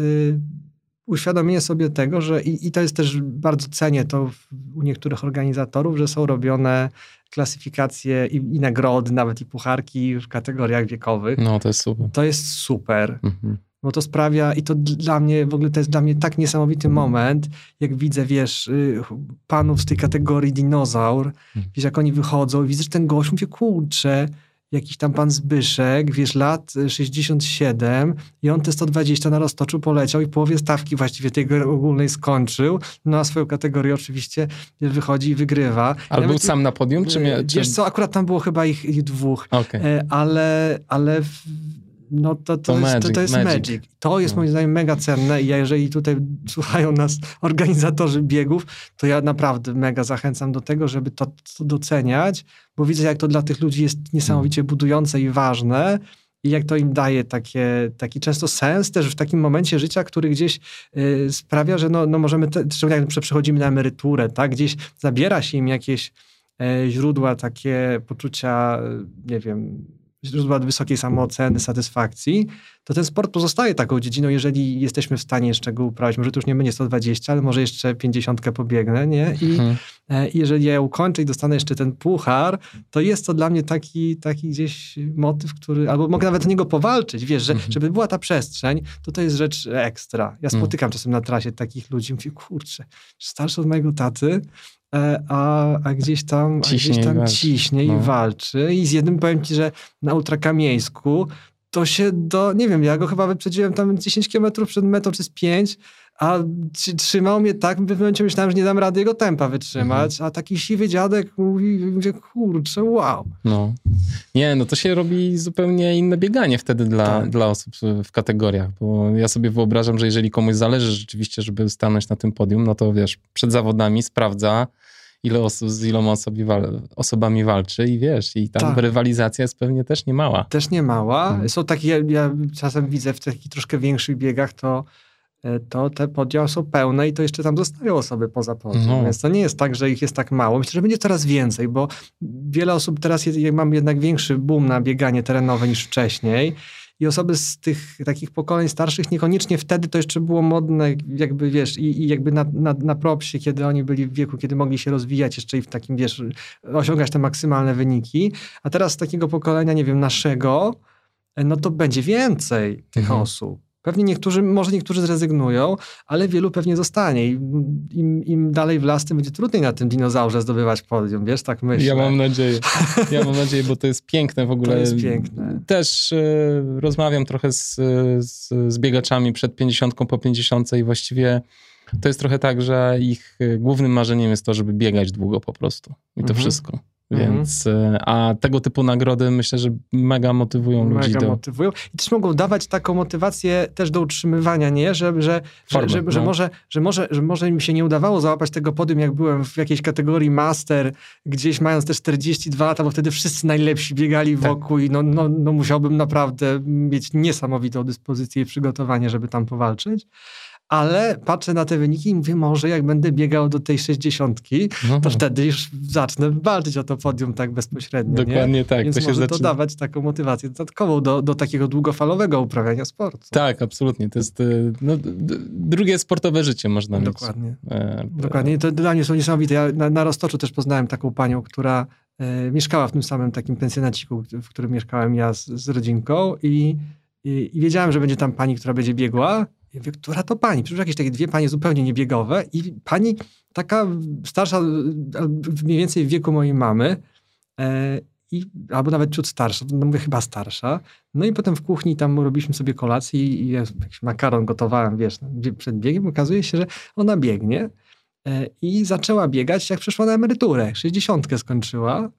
uświadomienie sobie tego, że i, i, to jest też bardzo cenię to u niektórych organizatorów, że są robione klasyfikacje i, i, nagrody, nawet i pucharki w kategoriach wiekowych. No, to jest super. To jest super. Mhm. Bo to sprawia, i to dla mnie, w ogóle to jest dla mnie tak niesamowity moment, jak widzę, wiesz, y, panów z tej kategorii dinozaur, mhm. wiesz, jak oni wychodzą i widzę, że ten gość, mówię, kurczę, jakiś tam pan Zbyszek, wiesz, lat 67 i on te 120 na roztoczu poleciał i połowie stawki właściwie tej ogólnej skończył. No a swoją kategorię oczywiście wychodzi i wygrywa. Ale był sam na podium? Czy, mnie, czy... Wiesz co, akurat tam było chyba ich, ich dwóch. Okay. Ale, ale no to, to, to, jest, magic, to, to jest magic. magic. To jest no. moim zdaniem mega cenne i ja, jeżeli tutaj słuchają nas organizatorzy biegów, to ja naprawdę mega zachęcam do tego, żeby to, to doceniać, bo widzę, jak to dla tych ludzi jest niesamowicie mm. budujące i ważne i jak to im daje takie, taki często sens też w takim momencie życia, który gdzieś y, sprawia, że no, no możemy, te, szczególnie jak przechodzimy na emeryturę, tak, gdzieś zabiera się im jakieś y, źródła takie poczucia, y, nie wiem, źródła wysokiej samooceny, satysfakcji, to ten sport pozostaje taką dziedziną, jeżeli jesteśmy w stanie jeszcze go uprawiać. Może to już nie będzie 120, ale może jeszcze 50 pobiegnę, nie? I hmm. jeżeli ja ukończę i dostanę jeszcze ten puchar, to jest to dla mnie taki, taki gdzieś motyw, który, albo mogę nawet o niego powalczyć, wiesz, że, hmm. żeby była ta przestrzeń, to to jest rzecz ekstra. Ja mhm. spotykam hmm. czasem na trasie takich ludzi, mówię, kurczę, starszy od mojego taty, E, a, a gdzieś tam, ciśnie, a gdzieś tam i ciśnie no. i walczy. I z jednym powiem ci, że na Ultrakamieńsku to się do, nie wiem, ja go chyba wyprzedziłem tam 10 km przed metą, czy z 5, a trzymał mnie tak, w pewnym momencie myślałem, że nie dam rady jego tempa wytrzymać, mhm. a taki siwy dziadek mówi, mówię, kurczę, wow. No. Nie, no to się robi zupełnie inne bieganie wtedy dla, tak. dla osób w kategoriach, bo ja sobie wyobrażam, że jeżeli komuś zależy rzeczywiście, żeby stanąć na tym podium, no to wiesz, przed zawodami sprawdza, ile osób, z iloma osobi wal, osobami walczy i wiesz, i tam tak. rywalizacja jest pewnie też niemała. Też niemała. Hmm. Są takie, ja, ja czasem widzę w takich troszkę większych biegach, to E, to te podia są pełne i to jeszcze tam zostają osoby poza podium. No. Więc to nie jest tak, że ich jest tak mało. Myślę, że będzie coraz więcej, bo wiele osób teraz jest, mam jednak większy boom na bieganie terenowe niż wcześniej. I osoby z tych takich pokoleń starszych niekoniecznie wtedy to jeszcze było modne, jakby wiesz, i, i jakby na, na, na propsie, kiedy oni byli w wieku, kiedy mogli się rozwijać jeszcze i w takim, wiesz, osiągać te maksymalne wyniki. A teraz z takiego pokolenia, nie wiem, naszego, no to będzie więcej tych mhm. osób. Pewnie niektórzy, może niektórzy zrezygnują, ale wielu pewnie zostanie. I im, im dalej w las, tym będzie trudniej na tym dinozaurze zdobywać podium, wiesz, tak myślę. Ja mam nadzieję. Ja mam nadzieję, bo to jest piękne w ogóle. To jest piękne. Też y, rozmawiam trochę z, z, z biegaczami przed 50 po 50 i właściwie to jest trochę tak, że ich e, głównym marzeniem jest to, żeby biegać długo po prostu. I to mhm. wszystko. Mhm. Więc, mhm. a tego typu nagrody myślę, że mega motywują mega ludzi. Mega motywują. I też mogą dawać taką motywację też do utrzymywania, nie? Że, że, Formę, że, że, no. że, może, że, może, że może mi się nie udawało załapać tego podium, jak byłem w jakiejś kategorii master, gdzieś mając te 42 lata, bo wtedy wszyscy najlepsi biegali tak. wokół i no, no, no musiałbym naprawdę mieć niesamowitą dyspozycję i przygotowanie, żeby tam powalczyć ale patrzę na te wyniki i mówię, może jak będę biegał do tej sześćdziesiątki, no. to wtedy już zacznę walczyć o to podium tak bezpośrednio. Dokładnie nie? tak. Więc to może zaczyna... to dawać taką motywację dodatkową do, do takiego długofalowego uprawiania sportu. Tak, absolutnie. To jest y, no, drugie sportowe życie można mieć. Dokładnie. E, Dokładnie. To dla mnie są niesamowite. Ja na, na Roztoczu też poznałem taką panią, która e, mieszkała w tym samym takim pensjonaciku, w którym mieszkałem ja z, z rodzinką i, i, i wiedziałem, że będzie tam pani, która będzie biegła ja mówię, która to pani? Przecież jakieś takie dwie panie zupełnie niebiegowe i pani taka starsza, mniej więcej w wieku mojej mamy, e, i, albo nawet ciut starsza, no mówię chyba starsza. No i potem w kuchni tam robiliśmy sobie kolację i, i jakiś makaron gotowałem, wiesz, przed biegiem. Okazuje się, że ona biegnie e, i zaczęła biegać, jak przeszła na emeryturę. 60 skończyła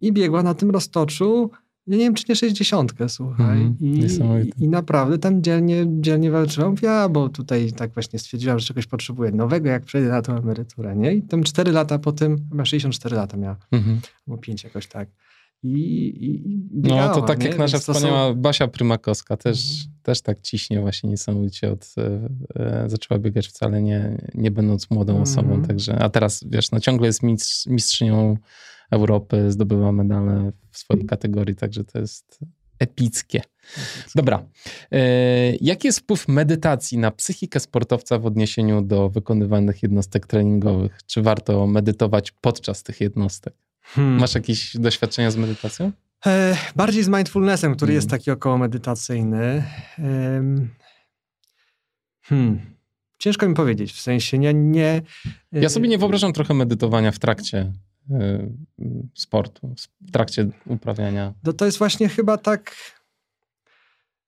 i biegła na tym roztoczu ja nie wiem, czy nie 60, słuchaj. Mm, I, I, naprawdę tam dzielnie, dzielnie walczyłam. Ja, bo tutaj tak właśnie stwierdziłam, że czegoś potrzebuję nowego, jak przejdę na tą emeryturę, nie? I tam 4 lata po tym, chyba 64 lata miała, -hmm. albo 5 jakoś tak. i, i, i biegała, No to tak nie? jak nasza wspaniała są... Basia Prymakowska też, mhm. też tak ciśnie właśnie niesamowicie od, e, e, zaczęła biegać wcale nie, nie będąc młodą mhm. osobą, także, a teraz wiesz, no ciągle jest mistrz, mistrzynią Europy, zdobywa medale w swojej kategorii, także to jest epickie. Dobra. E, jaki jest wpływ medytacji na psychikę sportowca w odniesieniu do wykonywanych jednostek treningowych? Czy warto medytować podczas tych jednostek? Hmm. Masz jakieś doświadczenia z medytacją? E, bardziej z mindfulnessem, który hmm. jest taki około medytacyjny. hmm. Ciężko mi powiedzieć, w sensie nie, nie... Ja sobie nie wyobrażam trochę medytowania w trakcie y, sportu, w trakcie uprawiania. To, to jest właśnie chyba tak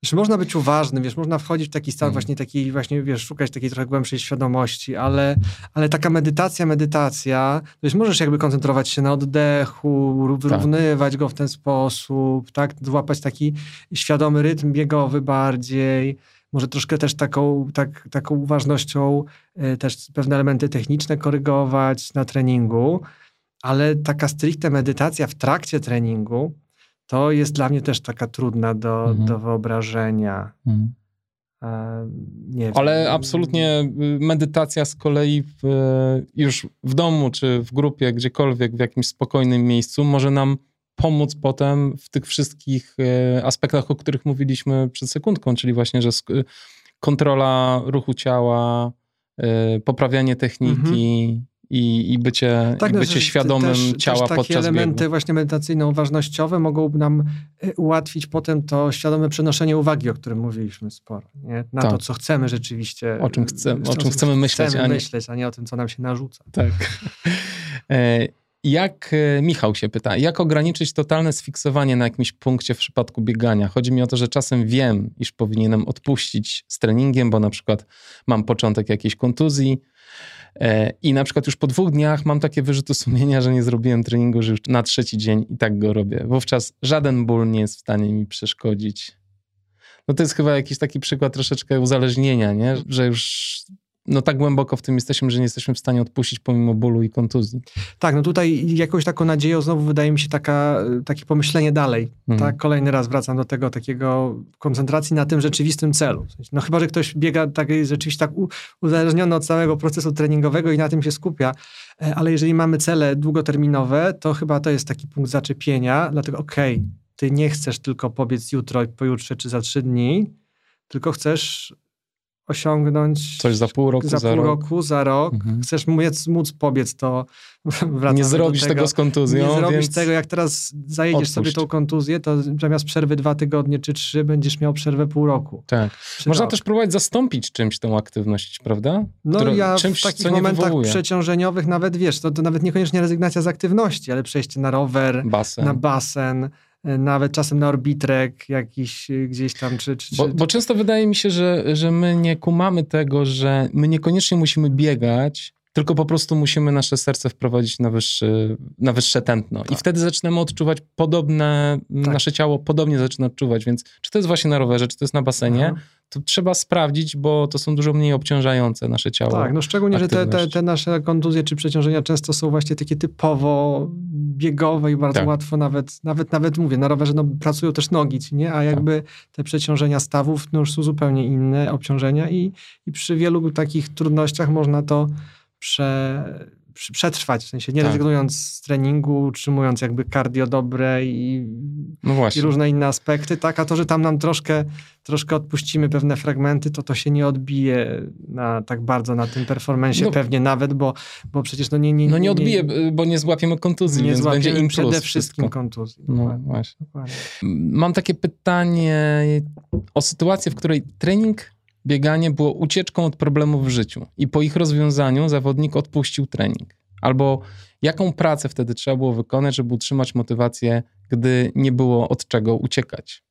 Wiesz, można być uważnym, wiesz, można wchodzić w taki stan mm. właśnie takiej, właśnie, wiesz, szukać takiej trochę głębszej świadomości, ale, ale taka medytacja, medytacja, wiesz, możesz jakby koncentrować się na oddechu, wyrównywać tak. go w ten sposób, tak, złapać taki świadomy rytm biegowy bardziej, może troszkę też taką, tak, taką uważnością y, też pewne elementy techniczne korygować na treningu, ale taka stricte medytacja w trakcie treningu, to jest dla mnie też taka trudna do, mhm. do wyobrażenia. Mhm. E, nie Ale wiem. absolutnie y, medytacja z kolei w, już w domu, czy w grupie, gdziekolwiek, w jakimś spokojnym miejscu, może nam pomóc potem w tych wszystkich e, aspektach, o których mówiliśmy przed sekundką, czyli właśnie, że kontrola ruchu ciała, poprawianie techniki, mhm i, i bycie, tak, i no, bycie świadomym też, ciała też takie podczas elementy biegu. właśnie medytacyjno-uważnościowe mogą nam y, ułatwić potem to świadome przenoszenie uwagi, o którym mówiliśmy sporo. Nie? Na tak. to, co chcemy rzeczywiście. O czym, chce, o czym chcemy myśleć. Chcemy a nie... myśleć, a nie o tym, co nam się narzuca. Tak. Jak e, Michał się pyta, jak ograniczyć totalne sfiksowanie na jakimś punkcie w przypadku biegania? Chodzi mi o to, że czasem wiem, iż powinienem odpuścić z treningiem, bo na przykład mam początek jakiejś kontuzji, E, I na przykład już po dwóch dniach mam takie wyrzuty sumienia, że nie zrobiłem treningu, że już na trzeci dzień i tak go robię. Wówczas żaden ból nie jest w stanie mi przeszkodzić. No to jest chyba jakiś taki przykład troszeczkę uzależnienia, nie? że już no tak głęboko w tym jesteśmy, że nie jesteśmy w stanie odpuścić pomimo bólu i kontuzji. Tak, no tutaj jakąś taką nadzieją znowu wydaje mi się taka, takie pomyślenie dalej. Mhm. Tak, kolejny raz wracam do tego takiego koncentracji na tym rzeczywistym celu. No chyba, że ktoś biega tak, rzeczywiście tak uzależniony od całego procesu treningowego i na tym się skupia, e, ale jeżeli mamy cele długoterminowe, to chyba to jest taki punkt zaczepienia, dlatego okej, okay, ty nie chcesz tylko pobiec jutro, pojutrze czy za trzy dni, tylko chcesz osiągnąć. Coś za pół roku, za, za pół rok. roku, za rok. Mhm. Chcesz móc, móc pobiec, to Nie zrobisz tego, tego, z kontuzją. Nie zrobisz więc... tego, jak teraz zajedziesz odpuść. sobie tą kontuzję, to zamiast przerwy dwa tygodnie czy trzy, będziesz miał przerwę pół roku. Tak. Można rok. też próbować zastąpić czymś tą aktywność, prawda? No Która, ja czymś, w takich momentach przeciążeniowych nawet, wiesz, to, to nawet niekoniecznie rezygnacja z aktywności, ale przejście na rower, basen. na basen, nawet czasem na orbitrek jakiś y, gdzieś tam. Czy, czy, bo, bo, często wydaje mi się, że, że my nie kumamy tego, że my niekoniecznie musimy biegać, tylko po prostu musimy nasze serce wprowadzić na, wyższy, na wyższe tętno. Tak. I wtedy zaczynamy odczuwać podobne, tak. nasze ciało podobnie zaczyna odczuwać, więc czy to jest właśnie na rowerze, czy to jest na basenie, Aha. to trzeba sprawdzić, bo to są dużo mniej obciążające nasze ciało. Tak, no szczególnie, aktywność. że te, te, te, nasze kontuzje czy przeciążenia często są właśnie takie typowo biegowe i bardzo tak. łatwo nawet, nawet, nawet mówię, na rowerze no, pracują też nogi, nie? A jakby tak. te przeciążenia stawów no, już są zupełnie inne obciążenia i, i przy wielu takich trudnościach można to prze, przetrwać, w sensie nie tak. rezygnując z treningu, utrzymując jakby cardio dobre i, no i, różne inne aspekty, tak, a to, że tam nam troszkę, troszkę odpuścimy pewne fragmenty, to to się nie odbije na, tak bardzo na tym performensie no, pewnie nawet, bo, bo przecież no nie, nie, No nie odbije, bo nie złapiemy kontuzji, nie więc będzie im przede wszystkim wszystko. kontuzji. No właśnie. Dokładnie. Mam takie pytanie o sytuację, w której trening bieganie było ucieczką od problemów w życiu i po ich rozwiązaniu zawodnik odpuścił trening. Albo jaką pracę wtedy trzeba było wykonać, żeby utrzymać motywację, gdy nie było od czego uciekać.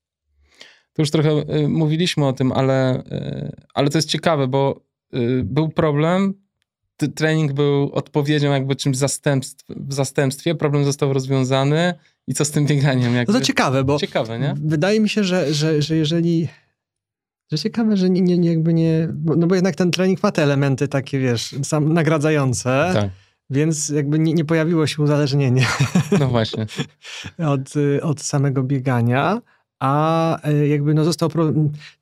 To już trochę y, mówiliśmy o tym, ale, y, ale to jest ciekawe, bo y, był problem, trening był odpowiedzią jakby czymś zastępstw, w zastępstwie, problem został rozwiązany i co z tym bieganiem? Jakby? No to ciekawe, bo ciekawe, nie? wydaje mi się, że, że, że jeżeli że ciekawe, że nie, nie, jakby nie. No bo jednak ten trening ma te elementy takie, wiesz, sam nagradzające. Tak. Więc jakby nie, nie pojawiło się uzależnienie. No właśnie. od, od samego biegania, a e, jakby no został... Pro...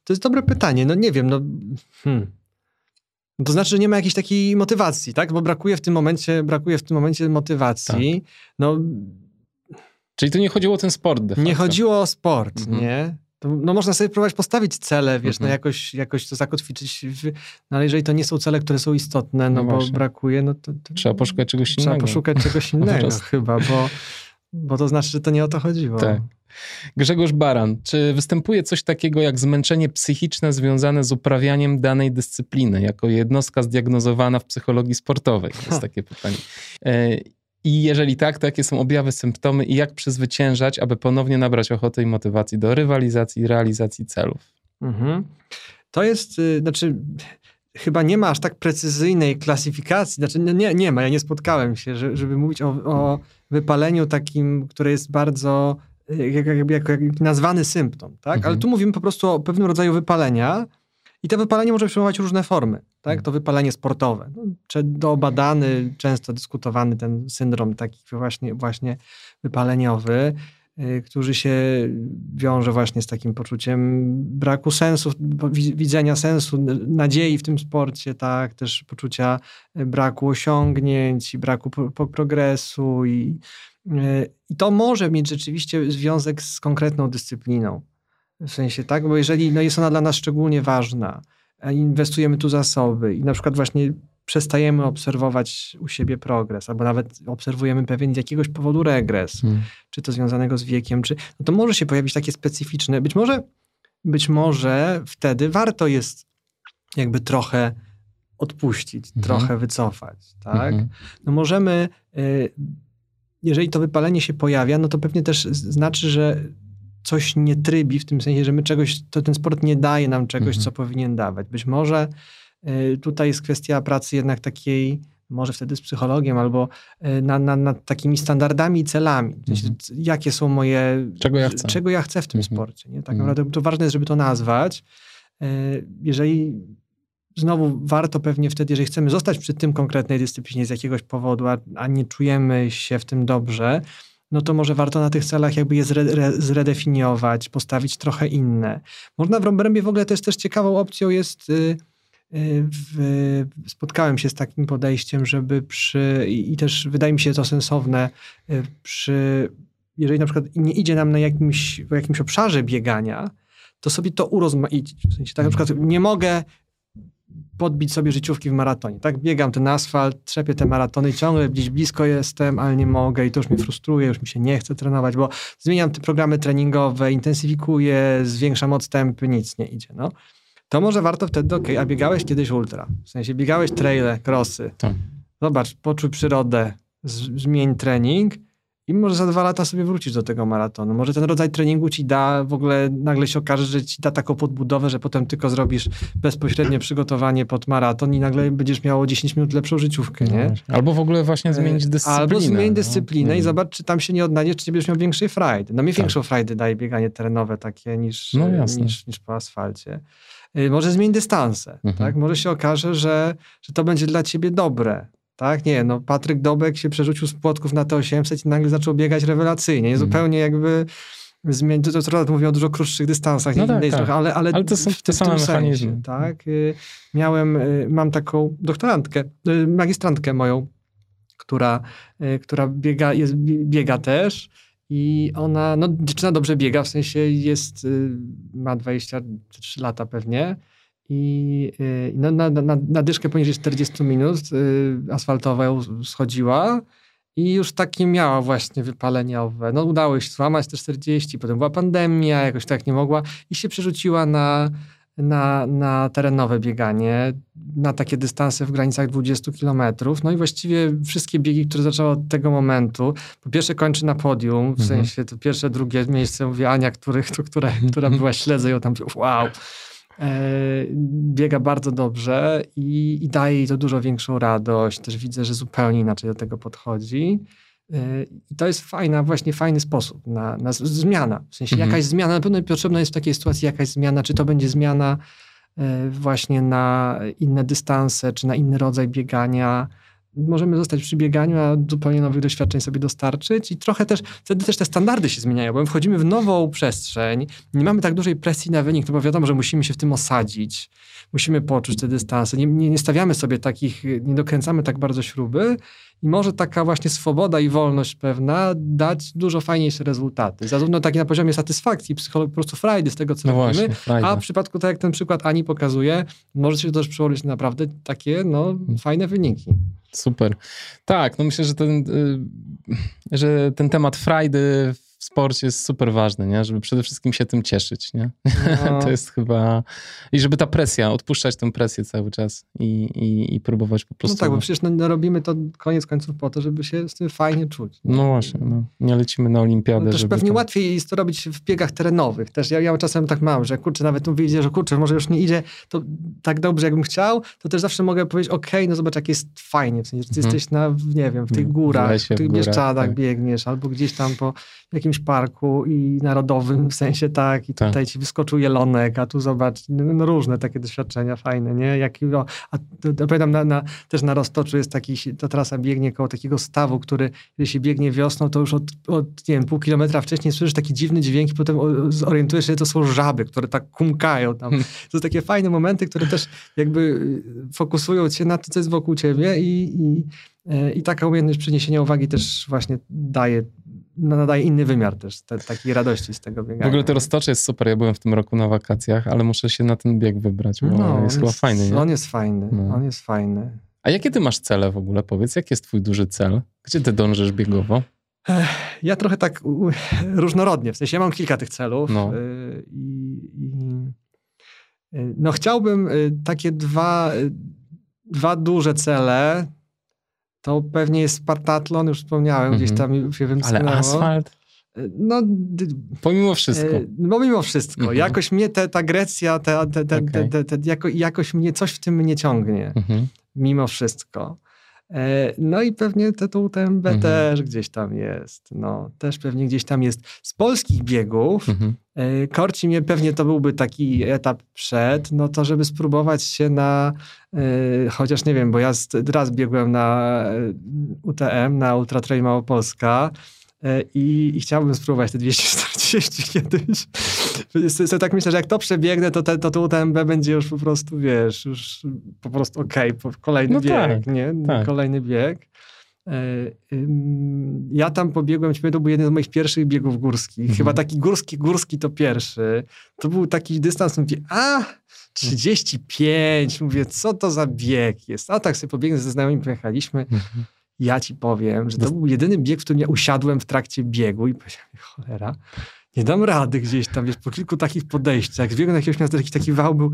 To jest dobre pytanie, no nie wiem, no... Hmm. No to znaczy, że nie ma jakiejś takiej motywacji, tak? Bo brakuje w tym momencie, brakuje w tym momencie motywacji. Tak. No, Czyli to nie chodziło o ten sport. Nie chodziło o sport, mhm. nie? To, no można sobie próbować postawić cele, wiesz, no mhm. no jakoś, jakoś to zakotwiczyć, w, no ale jeżeli to nie są cele, które są istotne, no, no bo właśnie. brakuje, no to, to, Trzeba poszukać czegoś trzeba innego. Trzeba poszukać czegoś innego chyba, bo, bo to znaczy, że to nie o to chodziło. Tak. Grzegorz Baran, czy występuje coś takiego jak zmęczenie psychiczne związane z uprawianiem danej dyscypliny, jako jednostka zdiagnozowana w psychologii sportowej? To jest takie pytanie. I jeżeli tak, to jakie są objawy, symptomy i jak przezwyciężać, aby ponownie nabrać ochoty i motywacji do rywalizacji i realizacji celów? Mhm. To jest, y, znaczy, chyba nie ma aż tak precyzyjnej klasyfikacji, znaczy nie, nie ma, ja nie spotkałem się, żeby mówić o, o wypaleniu takim, które jest bardzo jakby jak, jak nazwany symptom, tak? Mhm. Ale tu mówimy po prostu o pewnym rodzaju wypalenia i to wypalenie może przyjmować różne formy, tak? Mhm. To wypalenie sportowe. No, dobadany, często dyskutowany ten syndrom taki właśnie, właśnie wypaleniowy, yy, który się wiąże właśnie z takim poczuciem braku sensu, widzenia sensu, nadziei w tym sporcie, tak? Też poczucia braku osiągnięć i braku progresu i i to może mieć rzeczywiście związek z konkretną dyscypliną. W sensie tak, bo jeżeli no jest ona dla nas szczególnie ważna, inwestujemy tu zasoby i na przykład właśnie przestajemy obserwować u siebie progres, albo nawet obserwujemy pewien z jakiegoś powodu regres, hmm. czy to związanego z wiekiem, czy no to może się pojawić takie specyficzne, być może, być może wtedy warto jest jakby trochę odpuścić, hmm. trochę wycofać, tak? Hmm. No możemy y, jeżeli to wypalenie się pojawia, no to pewnie też znaczy, że coś nie trybi w tym sensie, że my czegoś, to ten sport nie daje nam czegoś, mhm. co powinien dawać. Być może y, tutaj jest kwestia pracy jednak takiej, może wtedy z psychologiem, albo y, nad na, na takimi standardami i celami. W sensie, mhm. Jakie są moje... Czego ja chcę. Czego ja chcę w tym mhm. sporcie. Nie? Tak mhm. naprawdę to ważne jest, żeby to nazwać. Y, jeżeli znowu warto pewnie wtedy, jeżeli chcemy zostać przy tym konkretnej dyscyplinie z jakiegoś powodu, a, a nie czujemy się w tym dobrze, no to może warto na tych celach jakby je zre, zredefiniować, postawić trochę inne. Można w obrębie w ogóle też, też ciekawą opcją jest... Yy, w, spotkałem się z takim podejściem, żeby przy, i, też wydaje mi się to sensowne, y, przy, jeżeli na przykład nie idzie nam na jakimś, w jakimś obszarze biegania, to sobie to urozmaicić. W sensie, tak na przykład nie mogę podbić sobie życiówki w maratonie. Tak, biegam ten asfalt, trzepię te maratony ciągle gdzieś blisko jestem, ale nie mogę i to już mnie frustruje, już mi się nie chce trenować, bo zmieniam te programy treningowe, intensyfikuję, zwiększam odstępy, nic nie idzie, no. To może warto wtedy, ok, a biegałeś kiedyś ultra, w sensie biegałeś traile, crossy, tak. zobacz, poczuj przyrodę, zmień trening i może za dwa lata sobie wrócić do tego maratonu. Może ten rodzaj treningu ci da, w ogóle nagle się okaże, że ci da taką podbudowę, że potem tylko zrobisz bezpośrednie przygotowanie pod maraton i nagle będziesz miało 10 minut lepszą życiówkę, nie? Albo w ogóle właśnie zmienić e, dyscyplinę. Albo zmień no. dyscyplinę no. i zobacz, czy tam się nie odnajdziesz, czy nie będziesz miał większej frajdy. No mi tak. większą frajdy daje bieganie terenowe takie niż, no, niż, niż po asfalcie. E, może zmień dystanse, mhm. tak? Może się okaże, że, że to będzie dla ciebie dobre tak? Nie, no Patryk Dobek się przerzucił z płotków na T800 i nagle zaczął biegać rewelacyjnie. Mm. Zupełnie jakby zmień, to, to mówię o dużo krótszych dystansach, no tak, tak. ale, ale, ale to są te same mechanizmy. Sensie, tak? Y, miałem, y, mam taką doktorantkę, y, magistrantkę moją, która, która biega, jest, biega też i ona, no dziewczyna dobrze biega, w sensie jest, ma 23 lata pewnie i y, no, na, na, na dyszkę poniżej 40 minut y, asfaltową schodziła i już takie miała właśnie wypaleniowe. No udało się złamać te 40, potem była pandemia, jakoś tak nie mogła i się przerzuciła na, na, na terenowe bieganie, na takie dystanse w granicach 20 kilometrów. No i właściwie wszystkie biegi, które zaczęła od tego momentu, po pierwsze kończy na podium, w mhm. sensie to pierwsze, drugie miejsce, mówię Ania, których, to, która, która była, śledzę ją tam, wow, biega bardzo dobrze i, i daje jej to dużo większą radość. Też widzę, że zupełnie inaczej do tego podchodzi. E, I to jest fajna, właśnie fajny sposób na, na zmiana. W sensie mhm. jakaś zmiana, na pewno potrzebna jest w takiej sytuacji jakaś zmiana, czy to będzie zmiana e, właśnie na inne dystanse, czy na inny rodzaj biegania, możemy zostać przy bieganiu, a zupełnie nowych doświadczeń sobie dostarczyć. I trochę też, wtedy też te standardy się zmieniają, bo my wchodzimy w nową przestrzeń, nie mamy tak dużej presji na wynik, no bo wiadomo, że musimy się w tym osadzić, musimy poczuć te dystanse, nie, nie, nie stawiamy sobie takich, nie dokręcamy tak bardzo śruby i może taka właśnie swoboda i wolność pewna dać dużo fajniejsze rezultaty. Zarówno takie na poziomie satysfakcji, po prostu frajdy z tego, co no robimy, właśnie, a w przypadku, tak jak ten przykład Ani pokazuje, może się też przełożyć na naprawdę takie no, fajne wyniki. Super. Tak, no myślę, że ten, y, że ten temat frajdy w sporcie jest super ważny, nie? żeby przede wszystkim się tym cieszyć. Nie? No. to jest chyba... I żeby ta presja, odpuszczać tę presję cały czas i, i, i próbować po prostu... No tak, bo przecież no, no, robimy to koniec końców po to, żeby się z tym fajnie czuć. Nie? No właśnie, no. nie lecimy na olimpiadę. No też pewnie to... łatwiej jest to robić w biegach terenowych. Też ja, ja czasem tak mam, że kurczę, nawet tu wyjdzie, że kurczę, może już nie idzie to tak dobrze, jakbym chciał, to też zawsze mogę powiedzieć, okej, okay, no zobacz, jak jest fajnie, w sensie, że ty hmm. jesteś na, nie wiem, w tych górach, w, w tych Bieszczadach tak. biegniesz, albo gdzieś tam po jakimś parku i narodowym, w sensie tak, i tak. tutaj ci wyskoczył jelonek, a tu zobacz, no, no różne takie doświadczenia fajne, nie? Jak, o, a pamiętam, na, na, też na Roztoczu jest taki, ta trasa biegnie koło takiego stawu, który, kiedy się biegnie wiosną, to już od, od nie wiem, pół kilometra wcześniej słyszysz taki dziwny dźwięk i potem zorientujesz się, że to są żaby, które tak kumkają tam. Hmm. To są takie fajne momenty, które też jakby y, fokusują cię na to, co jest wokół ciebie i, i, y, i taka umiejętność przeniesienia uwagi też właśnie daje no, nadaje inny wymiar też te, takiej radości z tego biegania. W ogóle to roztocze jest super. Ja byłem w tym roku na wakacjach, ale muszę się na ten bieg wybrać, bo no, jest chyba fajny. Nie? On jest fajny, no. on jest fajny. A jakie ty masz cele w ogóle? Powiedz, jaki jest twój duży cel? Gdzie ty dążysz biegowo? Ja trochę tak różnorodnie, w sensie ja mam kilka tych celów no. Y, i, i y, no chciałbym y, takie dwa, dwa duże cele, to pewnie jest Spartatlon, już wspomniałem, gdzieś mhm. tam się wymknęło. Ale asfalt? E, no, pomimo wszystko. E, no, mimo wszystko. Mhm. Jakoś mnie te, ta Grecja, te, te, te, okay. te, te, jako, jakoś mnie coś w tym mnie ciągnie. Mhm. Mimo wszystko. E, no i pewnie te UTMB mhm. też gdzieś tam jest. No, też pewnie gdzieś tam jest. Z polskich biegów mhm. korci mnie, pewnie to byłby taki etap przed, no to żeby spróbować się na, chociaż nie wiem, bo ja raz biegłem na UTM, na Ultra Trail Małopolska, E, I, I, chciałbym spróbować te 240 kiedyś. So, tak myślę, że jak to przebiegnę, to, te, to, to UTMB będzie już po prostu, wiesz, już po prostu okej, okay, kolejny no bieg, tak, nie? Tak. Kolejny bieg. E, ja tam pobiegłem, to był jeden z moich pierwszych biegów górskich. Mhm. Chyba taki górski, górski to pierwszy. To był taki dystans, mówię, a 35, mówię, co to za bieg jest? A tak sobie pobiegnę ze znajomymi, pojechaliśmy. Mhm ja ci powiem, że to był jedyny bieg, w którym ja usiadłem w trakcie biegu i powiedziałem, cholera, nie dam rady gdzieś tam, wiesz, po kilku takich podejściach, zbiegłem na jakiegoś miasta, taki, taki wał był,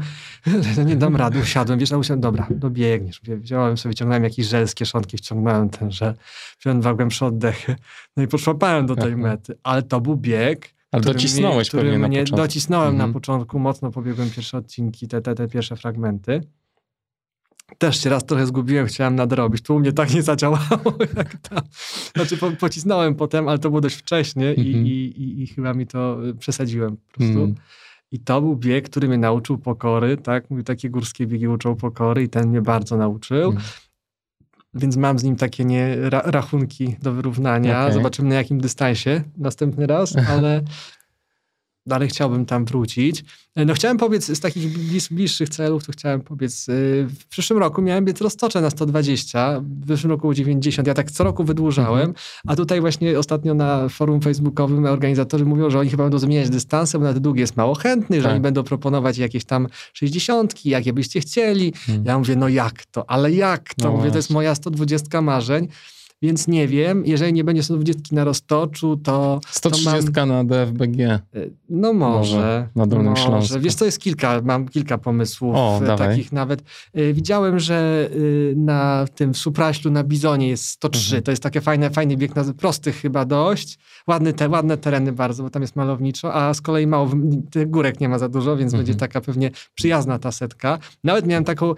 nie dam rady, usiadłem, wiesz, usiadłem, dobra, dobiegniesz. Wziąłem sobie, wyciągnąłem jakieś żel z kieszonki, wciągnąłem ten żel, wziąłem dwa głębsze oddechy, no i poszłapałem do tej mety, ale to był bieg, ale docisnąłeś mnie, pewnie mnie, na początku. Docisnąłem mhm. na początku, mocno pobiegłem pierwsze odcinki, te, te, te pierwsze fragmenty. Też się raz trochę zgubiłem, chciałem nadrobić. Tu u mnie tak nie zadziałało jak tam. Znaczy po, pocisnąłem potem, ale to było dość wcześnie mm -hmm. i, i, i, i, chyba mi to y, przesadziłem po prostu. Mm. I to był bieg, który mnie nauczył pokory, tak? Takie górskie biegi uczą pokory i ten mnie bardzo nauczył. Mm. Więc mam z nim takie nie, ra, rachunki do wyrównania. Okay. Zobaczymy na jakim dystansie następny raz, ale dalej chciałbym tam wrócić. No chciałem powiedz, z takich bliż, bliższych celów, to chciałem powiedz, y, w przyszłym roku miałem biec roztocze na 120, w zeszłym roku 90, ja tak co roku wydłużałem, a tutaj właśnie ostatnio na forum facebookowym organizatorzy mówią, że oni chyba będą zmieniać dystanse, bo na te długie jest mało chętnych, że tak. oni będą proponować jakieś tam 60, jakie byście chcieli. Hmm. Ja mówię, no jak to, ale jak to? No mówię, to jest moja 120 marzeń. Więc nie wiem, jeżeli nie będzie 120 na roztoczu, to. 130 to mam... na DFBG. E, no może. może na Dolnym może. Śląsku. Wiesz, to jest kilka, mam kilka pomysłów o, e, takich nawet. E, widziałem, że na tym Supraślu na Bizonie jest 103. Mhm. To jest takie fajne, fajny bieg na prostych chyba dość. Ładny te, ładne tereny bardzo, bo tam jest malowniczo, a z kolei mało, tych górek nie ma za dużo, więc mhm. będzie taka pewnie przyjazna ta setka. Nawet miałem taką,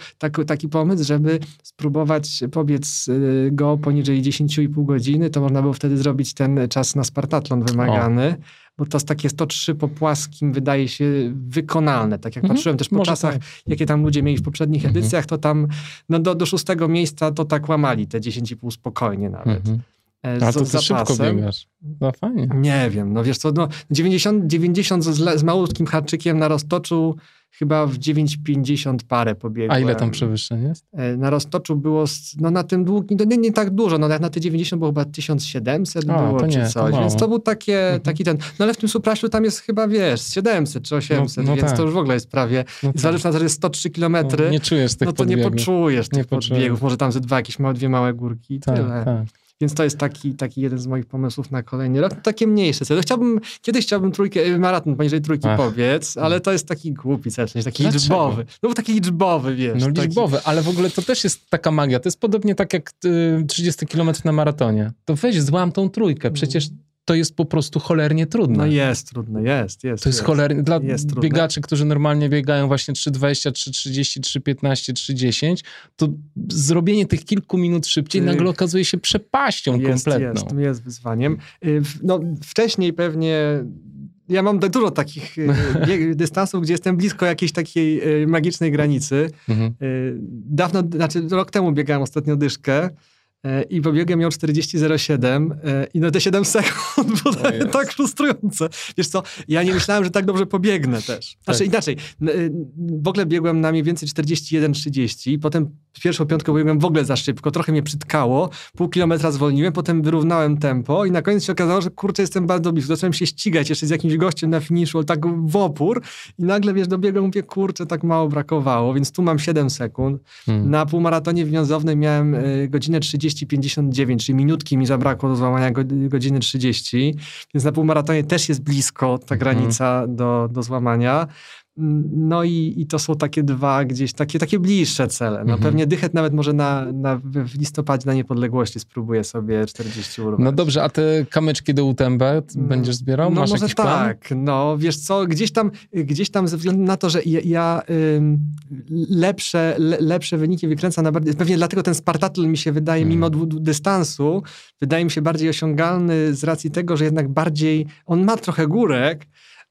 taki pomysł, żeby spróbować pobiec go poniżej 10,5 godziny, to można było wtedy zrobić ten czas na Spartatlon wymagany. O bo to takie 103 po płaskim wydaje się wykonalne. Tak jak mhm, patrzyłem też po czasach, tak. jakie tam ludzie mieli w poprzednich mhm. edycjach, to tam no do, do szóstego miejsca to tak łamali te 10,5 spokojnie nawet. Mhm. E, A to ty szybko biegasz. No fajnie. Nie wiem, no wiesz co, no 90, 90 z, z malutkim haczykiem na roztoczu chyba w 9,50 parę pobiegłem. A ile tam przewyższeń jest? E, na roztoczu było, no na tym długim, no nie, nie tak dużo, no na te 90 było chyba 1700 A, było czy nie, coś, to więc to był takie, mhm. taki ten, no ale w tym Supraślu tam jest chyba, wiesz, 700 czy 800, no, no tak. więc to już w ogóle jest prawie, no tak. zależy na to, że jest 103 kilometry, no, nie czujesz tych no to podbiegów. nie poczujesz tych nie podbiegów, może tam ze dwa, jakieś małe, dwie małe górki i tak, tyle. Tak. Więc to jest taki, taki jeden z moich pomysłów na kolejny rok. Takie mniejsze cele. Chciałbym, kiedyś chciałbym trójkę, y, maraton poniżej trójki Ach. powiedz, ale to jest taki głupi cel, taki Dlaczego? liczbowy. No bo taki liczbowy, wiesz. No liczbowy, ale w ogóle to też jest taka magia. To jest podobnie tak jak y, 30 km na maratonie. To weź, złam tą trójkę. Przecież to jest po prostu cholernie trudne. No jest trudne, jest, jest. To jest, jest cholernie, dla jest biegaczy, którzy normalnie biegają właśnie 3,20, 3,30, 3,15, 3,10, to zrobienie tych kilku minut szybciej nagle okazuje się przepaścią jest, kompletną. Jest, jest wyzwaniem. Y, no wcześniej pewnie ja mam dużo takich y, dystansów, gdzie jestem blisko jakiejś takiej y, magicznej granicy. Mhm. Dawno, znaczy rok temu biegałem ostatnio dyszkę i pobiegłem ją 40.07 e, i no te 7 sekund było tak, tak frustrujące. Wiesz co, ja nie myślałem, że tak dobrze pobiegnę też. Znaczy tak. inaczej, e, w ogóle biegłem na mniej więcej 41.30, potem pierwszą piątkę biegłem w ogóle za szybko, trochę mnie przytkało, pół kilometra zwolniłem, potem wyrównałem tempo i na koniec się okazało, że kurczę, jestem bardzo blisko. Zacząłem się ścigać jeszcze z jakimś gościem na finiszu, tak w opór i nagle, wiesz, dobiegłem, mówię, kurczę, tak mało brakowało, więc tu mam 7 sekund. Hmm. Na półmaratonie wiązownym miałem godzinę 30 30-59, czyli minutki mi zabrakło do złamania godziny 30, więc na półmaratonie też jest blisko ta mhm. granica do, do złamania. No i, i to są takie dwa gdzieś, takie, takie bliższe cele. No mhm. pewnie Dychet nawet może na, na, w listopadzie na niepodległości spróbuje sobie 40 urwać. No dobrze, a te kamyczki do UTMB mm. będziesz zbierał? No Masz może tak, plan? no wiesz co, gdzieś tam, gdzieś tam ze względu na to, że ja, ja lepsze, le, lepsze wyniki wykręcam na bardziej, pewnie dlatego ten Spartatl mi się wydaje, hmm. mimo dystansu, wydaje mi się bardziej osiągalny z racji tego, że jednak bardziej, on ma trochę górek,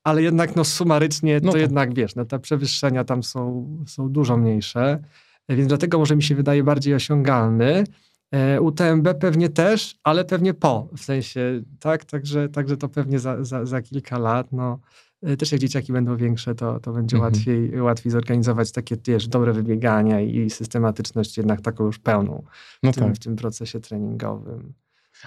ale jednak no sumarycznie no to, jednak wiesz, no te przewyższenia tam są, są dużo mniejsze, więc dlatego może mi się wydaje bardziej osiągalny. E, UTMB pewnie też, ale pewnie po, w sensie, tak, także, także to pewnie za, za, za kilka lat, no. E, też jak dzieciaki będą większe, to, to będzie mhm. łatwiej, łatwiej zorganizować takie wiesz, dobre wybiegania i systematyczność jednak taką już pełną no w, tym, tak. w tym procesie treningowym.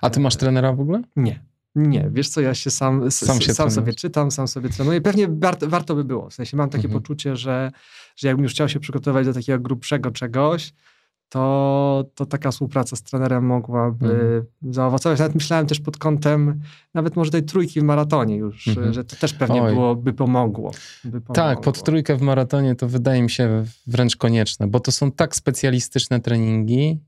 A ty masz e, trenera w ogóle? Nie. Nie, wiesz co, ja się sam, sam, się sam sobie czytam, sam sobie trenuję. Pewnie warto, warto by było. W sensie mam takie mhm. poczucie, że, że jakbym już chciał się przygotować do takiego grubszego czegoś, to, to taka współpraca z trenerem mogłaby mhm. zaowocować. Nawet myślałem też pod kątem nawet może tej trójki w maratonie już, mhm. że to też pewnie Oj. byłoby pomogło, by pomogło. Tak, pod trójkę w maratonie to wydaje mi się wręcz konieczne, bo to są tak specjalistyczne treningi,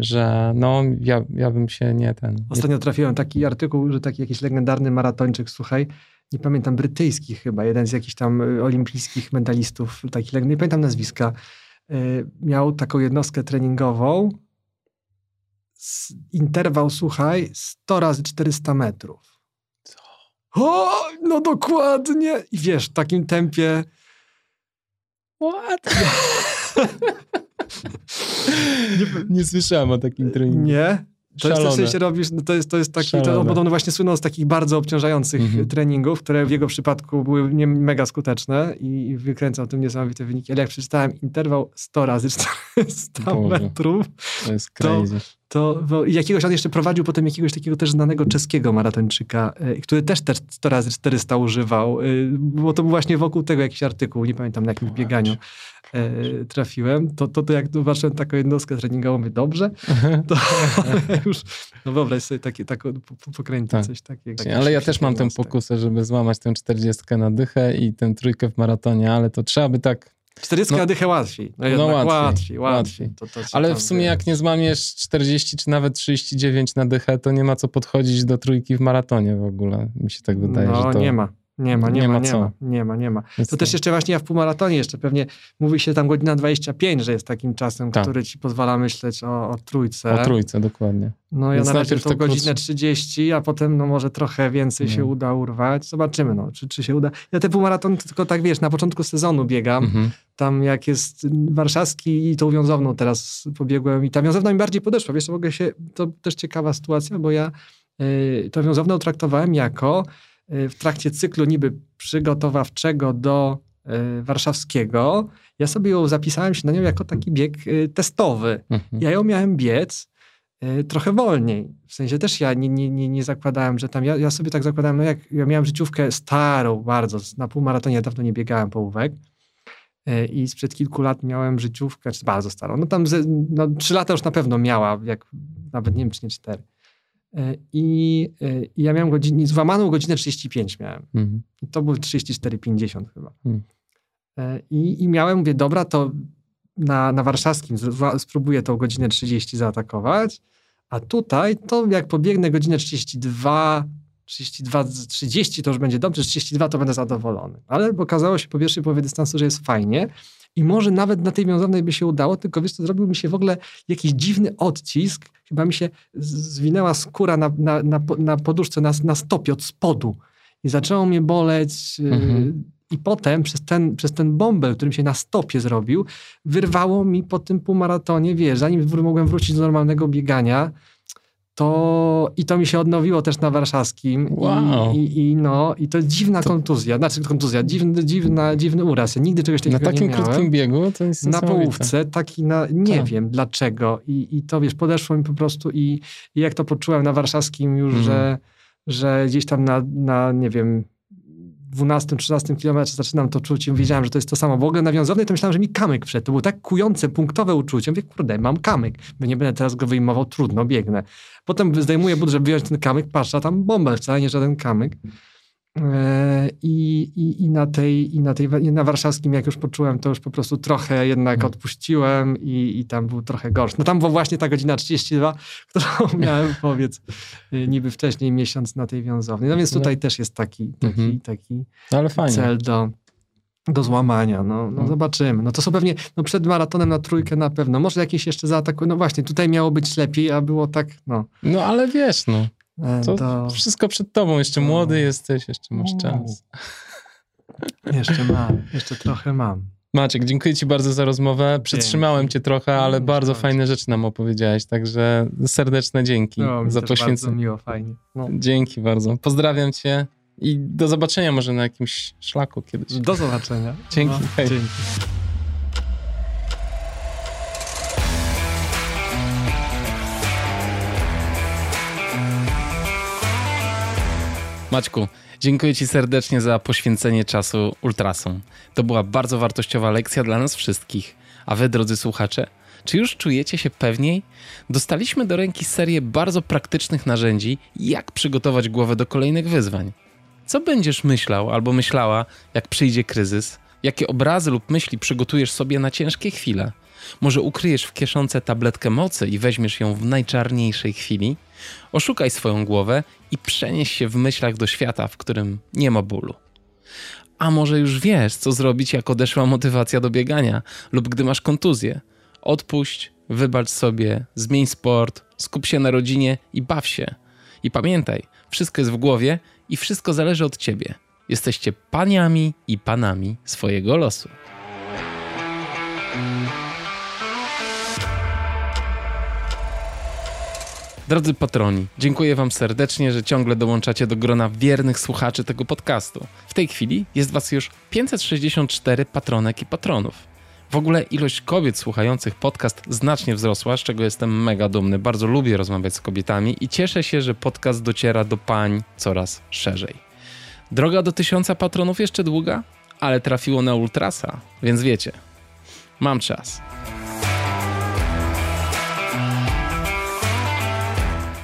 że no, ja, ja bym się nie ten... Ostatnio trafiłem taki artykuł, że taki jakiś legendarny maratończyk, słuchaj, nie pamiętam, brytyjski chyba, jeden z jakichś tam e, olimpijskich medalistów, taki nie pamiętam nazwiska, e, miał taką jednostkę treningową, interwał, słuchaj, 100 razy 400 metrów. Co? O, no dokładnie! I wiesz, w takim tempie... What? nie, nie słyszałem o takim treningu. Nie? To Szalone. jest w sensie robisz, no to jest, to jest taki, to, on właśnie słynął z takich bardzo obciążających -hmm. treningów, które w jego przypadku były nie, mega skuteczne i, i wykręcał tym niesamowite wyniki. Ale jak przeczytałem interwał 100 razy 400 Boże, metrów, to jest crazy. To, to jakiegoś, on jeszcze prowadził potem jakiegoś takiego też znanego czeskiego maratończyka, y, który też, też 100 razy 400 używał, y, bo to był właśnie wokół tego jakiś artykuł, nie pamiętam na jakim bieganiu e, trafiłem, to, to, to jak zobaczyłem taką jednostkę treningową, mówię, dobrze, to już, no wyobraź sobie takie, taką, pokręcić tak. coś takiego. Ale ja też mam tę pokusę, żeby złamać tę 40 na dychę i tę trójkę w maratonie, ale to trzeba by tak 40 no, na dychę łatwiej. No, no łatwiej, łatwiej, łatwiej. To, to Ale w sumie jak nie złamiesz 40 czy nawet 39 na dychę, to nie ma co podchodzić do trójki w maratonie w ogóle. Mi się tak wydaje, no, że to... nie ma. Nie ma, nie, nie ma, ma, nie ma, nie ma, nie ma. To też jeszcze właśnie ja w półmaratonie jeszcze pewnie mówi się tam godzina 25, że jest takim czasem, tak. który ci pozwala myśleć o, o trójce. O trójce, dokładnie. No ja na razie to godzinę 30, a potem no może trochę więcej się uda urwać. Zobaczymy, no, czy, czy się uda. Ja te półmaratony tylko tak, wiesz, na początku sezonu biegam. Mhm. Tam jak jest warszawski i tą wiązowną teraz pobiegłem i ta wiązowna mi bardziej podeszła. Wiesz, to mogę się, to też ciekawa sytuacja, bo ja yy, tą wiązowną traktowałem jako w trakcie cyklu niby przygotowawczego do y, warszawskiego, ja sobie ją zapisałem się na nią jako taki bieg y, testowy. Mhm. Ja ją miałem biec trochę wolniej. W sensie też ja nie, nie, nie, nie zakładałem, że tam, ja, ja sobie tak zakładałem, no jak ja miałem życiówkę starą bardzo, na półmaratonie dawno nie biegałem połówek i sprzed kilku lat miałem życiówkę, czy bardzo starą, no tam ze, no, trzy lata już na pewno miała, jak nawet nie wiem, czy nie cztery. E, I, e, I, ja miałem godzinę, złamaną godzinę 35 miałem. Mhm. I to był 34,50 chyba. Mhm. I, I miałem, mówię, dobra, to na, na warszawskim spróbuję tą godzinę 30 zaatakować, a tutaj to jak pobiegnę godzinę 32, 32, 30 to już będzie dobrze, 32 to będę zadowolony. Ale okazało się po pierwszej połowie dystansu, że jest fajnie i może nawet na tej wiązownej by się udało, tylko wiesz, to zrobił mi się w ogóle jakiś dziwny odcisk, chyba mi się zwinęła skóra na, na, na, na poduszce, na, na stopie od spodu. I zaczęło mnie boleć. Y, mhm. I potem przez ten, przez ten bąbel, którym się na stopie zrobił, wyrwało mi po tym półmaratonie, wiesz, zanim mogłem wrócić do normalnego biegania, to i to mi się odnowiło też na warszawskim. Wow. I, i, i no, i to dziwna to... kontuzja, znaczy kontuzja, dziwny, dziwna, dziwny uraz. Ja nigdy czegoś takiego nie miałem. Na takim krótkim biegu to jest Na połówce, taki na, nie tak. wiem dlaczego. I, I to wiesz, podeszło mi po prostu i, i jak to poczułem na warszawskim już, mm. że, że gdzieś tam na, na nie wiem, 12-13 kilometrze zaczynam to czuć i wiedziałem, że to jest to samo. W ogóle nawiązownie to myślałem, że mi kamyk wszedł. To było tak kujące, punktowe uczucie. Mówię, kurde, mam kamyk. Bo nie będę teraz go wyjmował, trudno, biegnę. Potem zdejmuję but, żeby wyjąć ten kamyk, patrzę, tam bąbel, wcale nie żaden kamyk. E, I, i, i, na tej, i na tej, na warszawskim, jak już poczułem, to już po prostu trochę jednak hmm. odpuściłem i, i tam był trochę gorszy. No tam była właśnie ta godzina 32, którą miałem, powiedz, y, niby wcześniej miesiąc na tej wiązowni. No więc tutaj no. też jest taki, taki, mhm. taki no, cel do, do złamania. No, no, no, zobaczymy. No to są pewnie, no przed maratonem na trójkę na pewno. Może jakieś jeszcze zaatakują. No właśnie, tutaj miało być lepiej, a było tak, no. No ale wiesz, no. E, to, to wszystko przed tobą. Jeszcze młody jesteś, jeszcze masz czas. Jeszcze mam, jeszcze trochę mam. Maciek, dziękuję Ci bardzo za rozmowę. Przytrzymałem Cię trochę, ale bardzo fajne rzeczy nam opowiedziałeś, także serdeczne dzięki no, za poświęcenie. Bardzo miło, fajnie. No. Dzięki bardzo. Pozdrawiam Cię i do zobaczenia może na jakimś szlaku kiedyś. Do zobaczenia. Dzięki. No, dzięki. Maćku, dziękuję Ci serdecznie za poświęcenie czasu ultrasom. To była bardzo wartościowa lekcja dla nas wszystkich. A Wy, drodzy słuchacze, czy już czujecie się pewniej? Dostaliśmy do ręki serię bardzo praktycznych narzędzi, jak przygotować głowę do kolejnych wyzwań. Co będziesz myślał albo myślała, jak przyjdzie kryzys? Jakie obrazy lub myśli przygotujesz sobie na ciężkie chwile? Może ukryjesz w kieszonce tabletkę mocy i weźmiesz ją w najczarniejszej chwili? Oszukaj swoją głowę i przenieś się w myślach do świata, w którym nie ma bólu. A może już wiesz, co zrobić, jak odeszła motywacja do biegania, lub gdy masz kontuzję? Odpuść, wybacz sobie, zmień sport, skup się na rodzinie i baw się. I pamiętaj, wszystko jest w głowie i wszystko zależy od ciebie. Jesteście paniami i panami swojego losu. Drodzy patroni, dziękuję Wam serdecznie, że ciągle dołączacie do grona wiernych słuchaczy tego podcastu. W tej chwili jest Was już 564 patronek i patronów. W ogóle ilość kobiet słuchających podcast znacznie wzrosła, z czego jestem mega dumny. Bardzo lubię rozmawiać z kobietami i cieszę się, że podcast dociera do pań coraz szerzej. Droga do tysiąca patronów jeszcze długa, ale trafiło na ultrasa, więc wiecie, mam czas.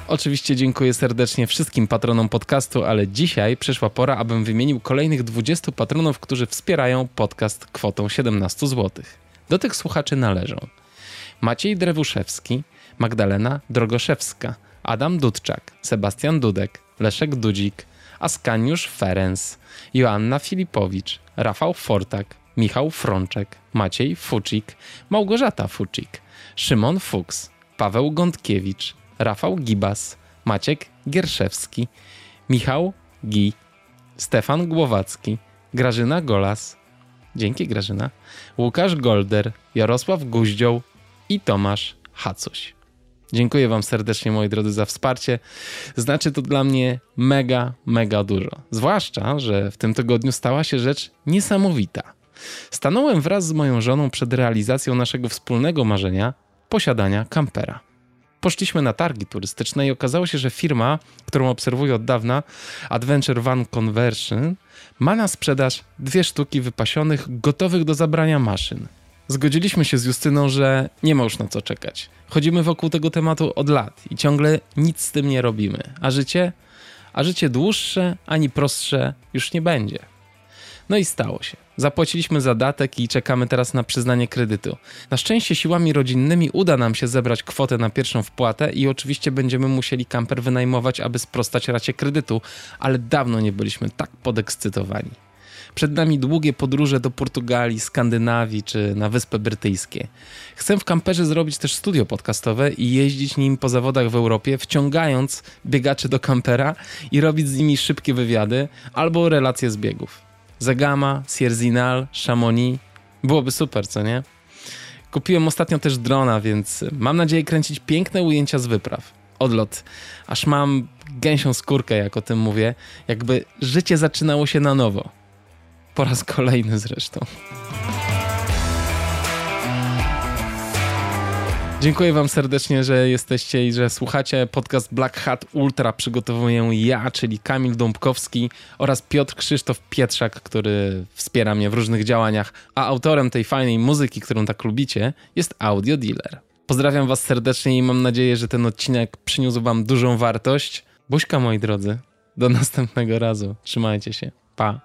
Oczywiście dziękuję serdecznie wszystkim patronom podcastu, ale dzisiaj przyszła pora, abym wymienił kolejnych 20 patronów, którzy wspierają podcast kwotą 17 zł. Do tych słuchaczy należą Maciej Drewuszewski, Magdalena Drogoszewska, Adam Dudczak, Sebastian Dudek, Leszek Dudzik, Askaniusz Ferenc, Joanna Filipowicz, Rafał Fortak, Michał Frączek, Maciej Fucik, Małgorzata Fucik, Szymon Fuchs, Paweł Gądkiewicz, Rafał Gibas, Maciek Gierszewski, Michał Gi, Stefan Głowacki, Grażyna Golas, dzięki Grażyna, Łukasz Golder, Jarosław Guździoł i Tomasz Hacuś. Dziękuję Wam serdecznie, moi drodzy, za wsparcie. Znaczy to dla mnie mega, mega dużo. Zwłaszcza, że w tym tygodniu stała się rzecz niesamowita. Stanąłem wraz z moją żoną przed realizacją naszego wspólnego marzenia posiadania kampera. Poszliśmy na targi turystyczne i okazało się, że firma, którą obserwuję od dawna, Adventure Van Conversion, ma na sprzedaż dwie sztuki wypasionych, gotowych do zabrania maszyn. Zgodziliśmy się z Justyną, że nie ma już na co czekać. Chodzimy wokół tego tematu od lat i ciągle nic z tym nie robimy. A życie? A życie dłuższe ani prostsze już nie będzie. No i stało się. Zapłaciliśmy zadatek i czekamy teraz na przyznanie kredytu. Na szczęście siłami rodzinnymi uda nam się zebrać kwotę na pierwszą wpłatę i oczywiście będziemy musieli kamper wynajmować, aby sprostać racie kredytu, ale dawno nie byliśmy tak podekscytowani. Przed nami długie podróże do Portugalii, Skandynawii czy na Wyspy Brytyjskie. Chcę w kamperze zrobić też studio podcastowe i jeździć nim po zawodach w Europie, wciągając biegaczy do kampera i robić z nimi szybkie wywiady albo relacje z biegów. Zagama, Sierzinal, Chamonix. Byłoby super, co nie? Kupiłem ostatnio też drona, więc mam nadzieję kręcić piękne ujęcia z wypraw. Odlot. Aż mam gęsią skórkę, jak o tym mówię. Jakby życie zaczynało się na nowo. Po raz kolejny zresztą. Dziękuję Wam serdecznie, że jesteście i że słuchacie. Podcast Black Hat Ultra przygotowuję ja, czyli Kamil Dąbkowski oraz Piotr Krzysztof Pietrzak, który wspiera mnie w różnych działaniach, a autorem tej fajnej muzyki, którą tak lubicie, jest Audio Dealer. Pozdrawiam Was serdecznie i mam nadzieję, że ten odcinek przyniósł Wam dużą wartość. Buźka, moi drodzy. Do następnego razu. Trzymajcie się. Pa.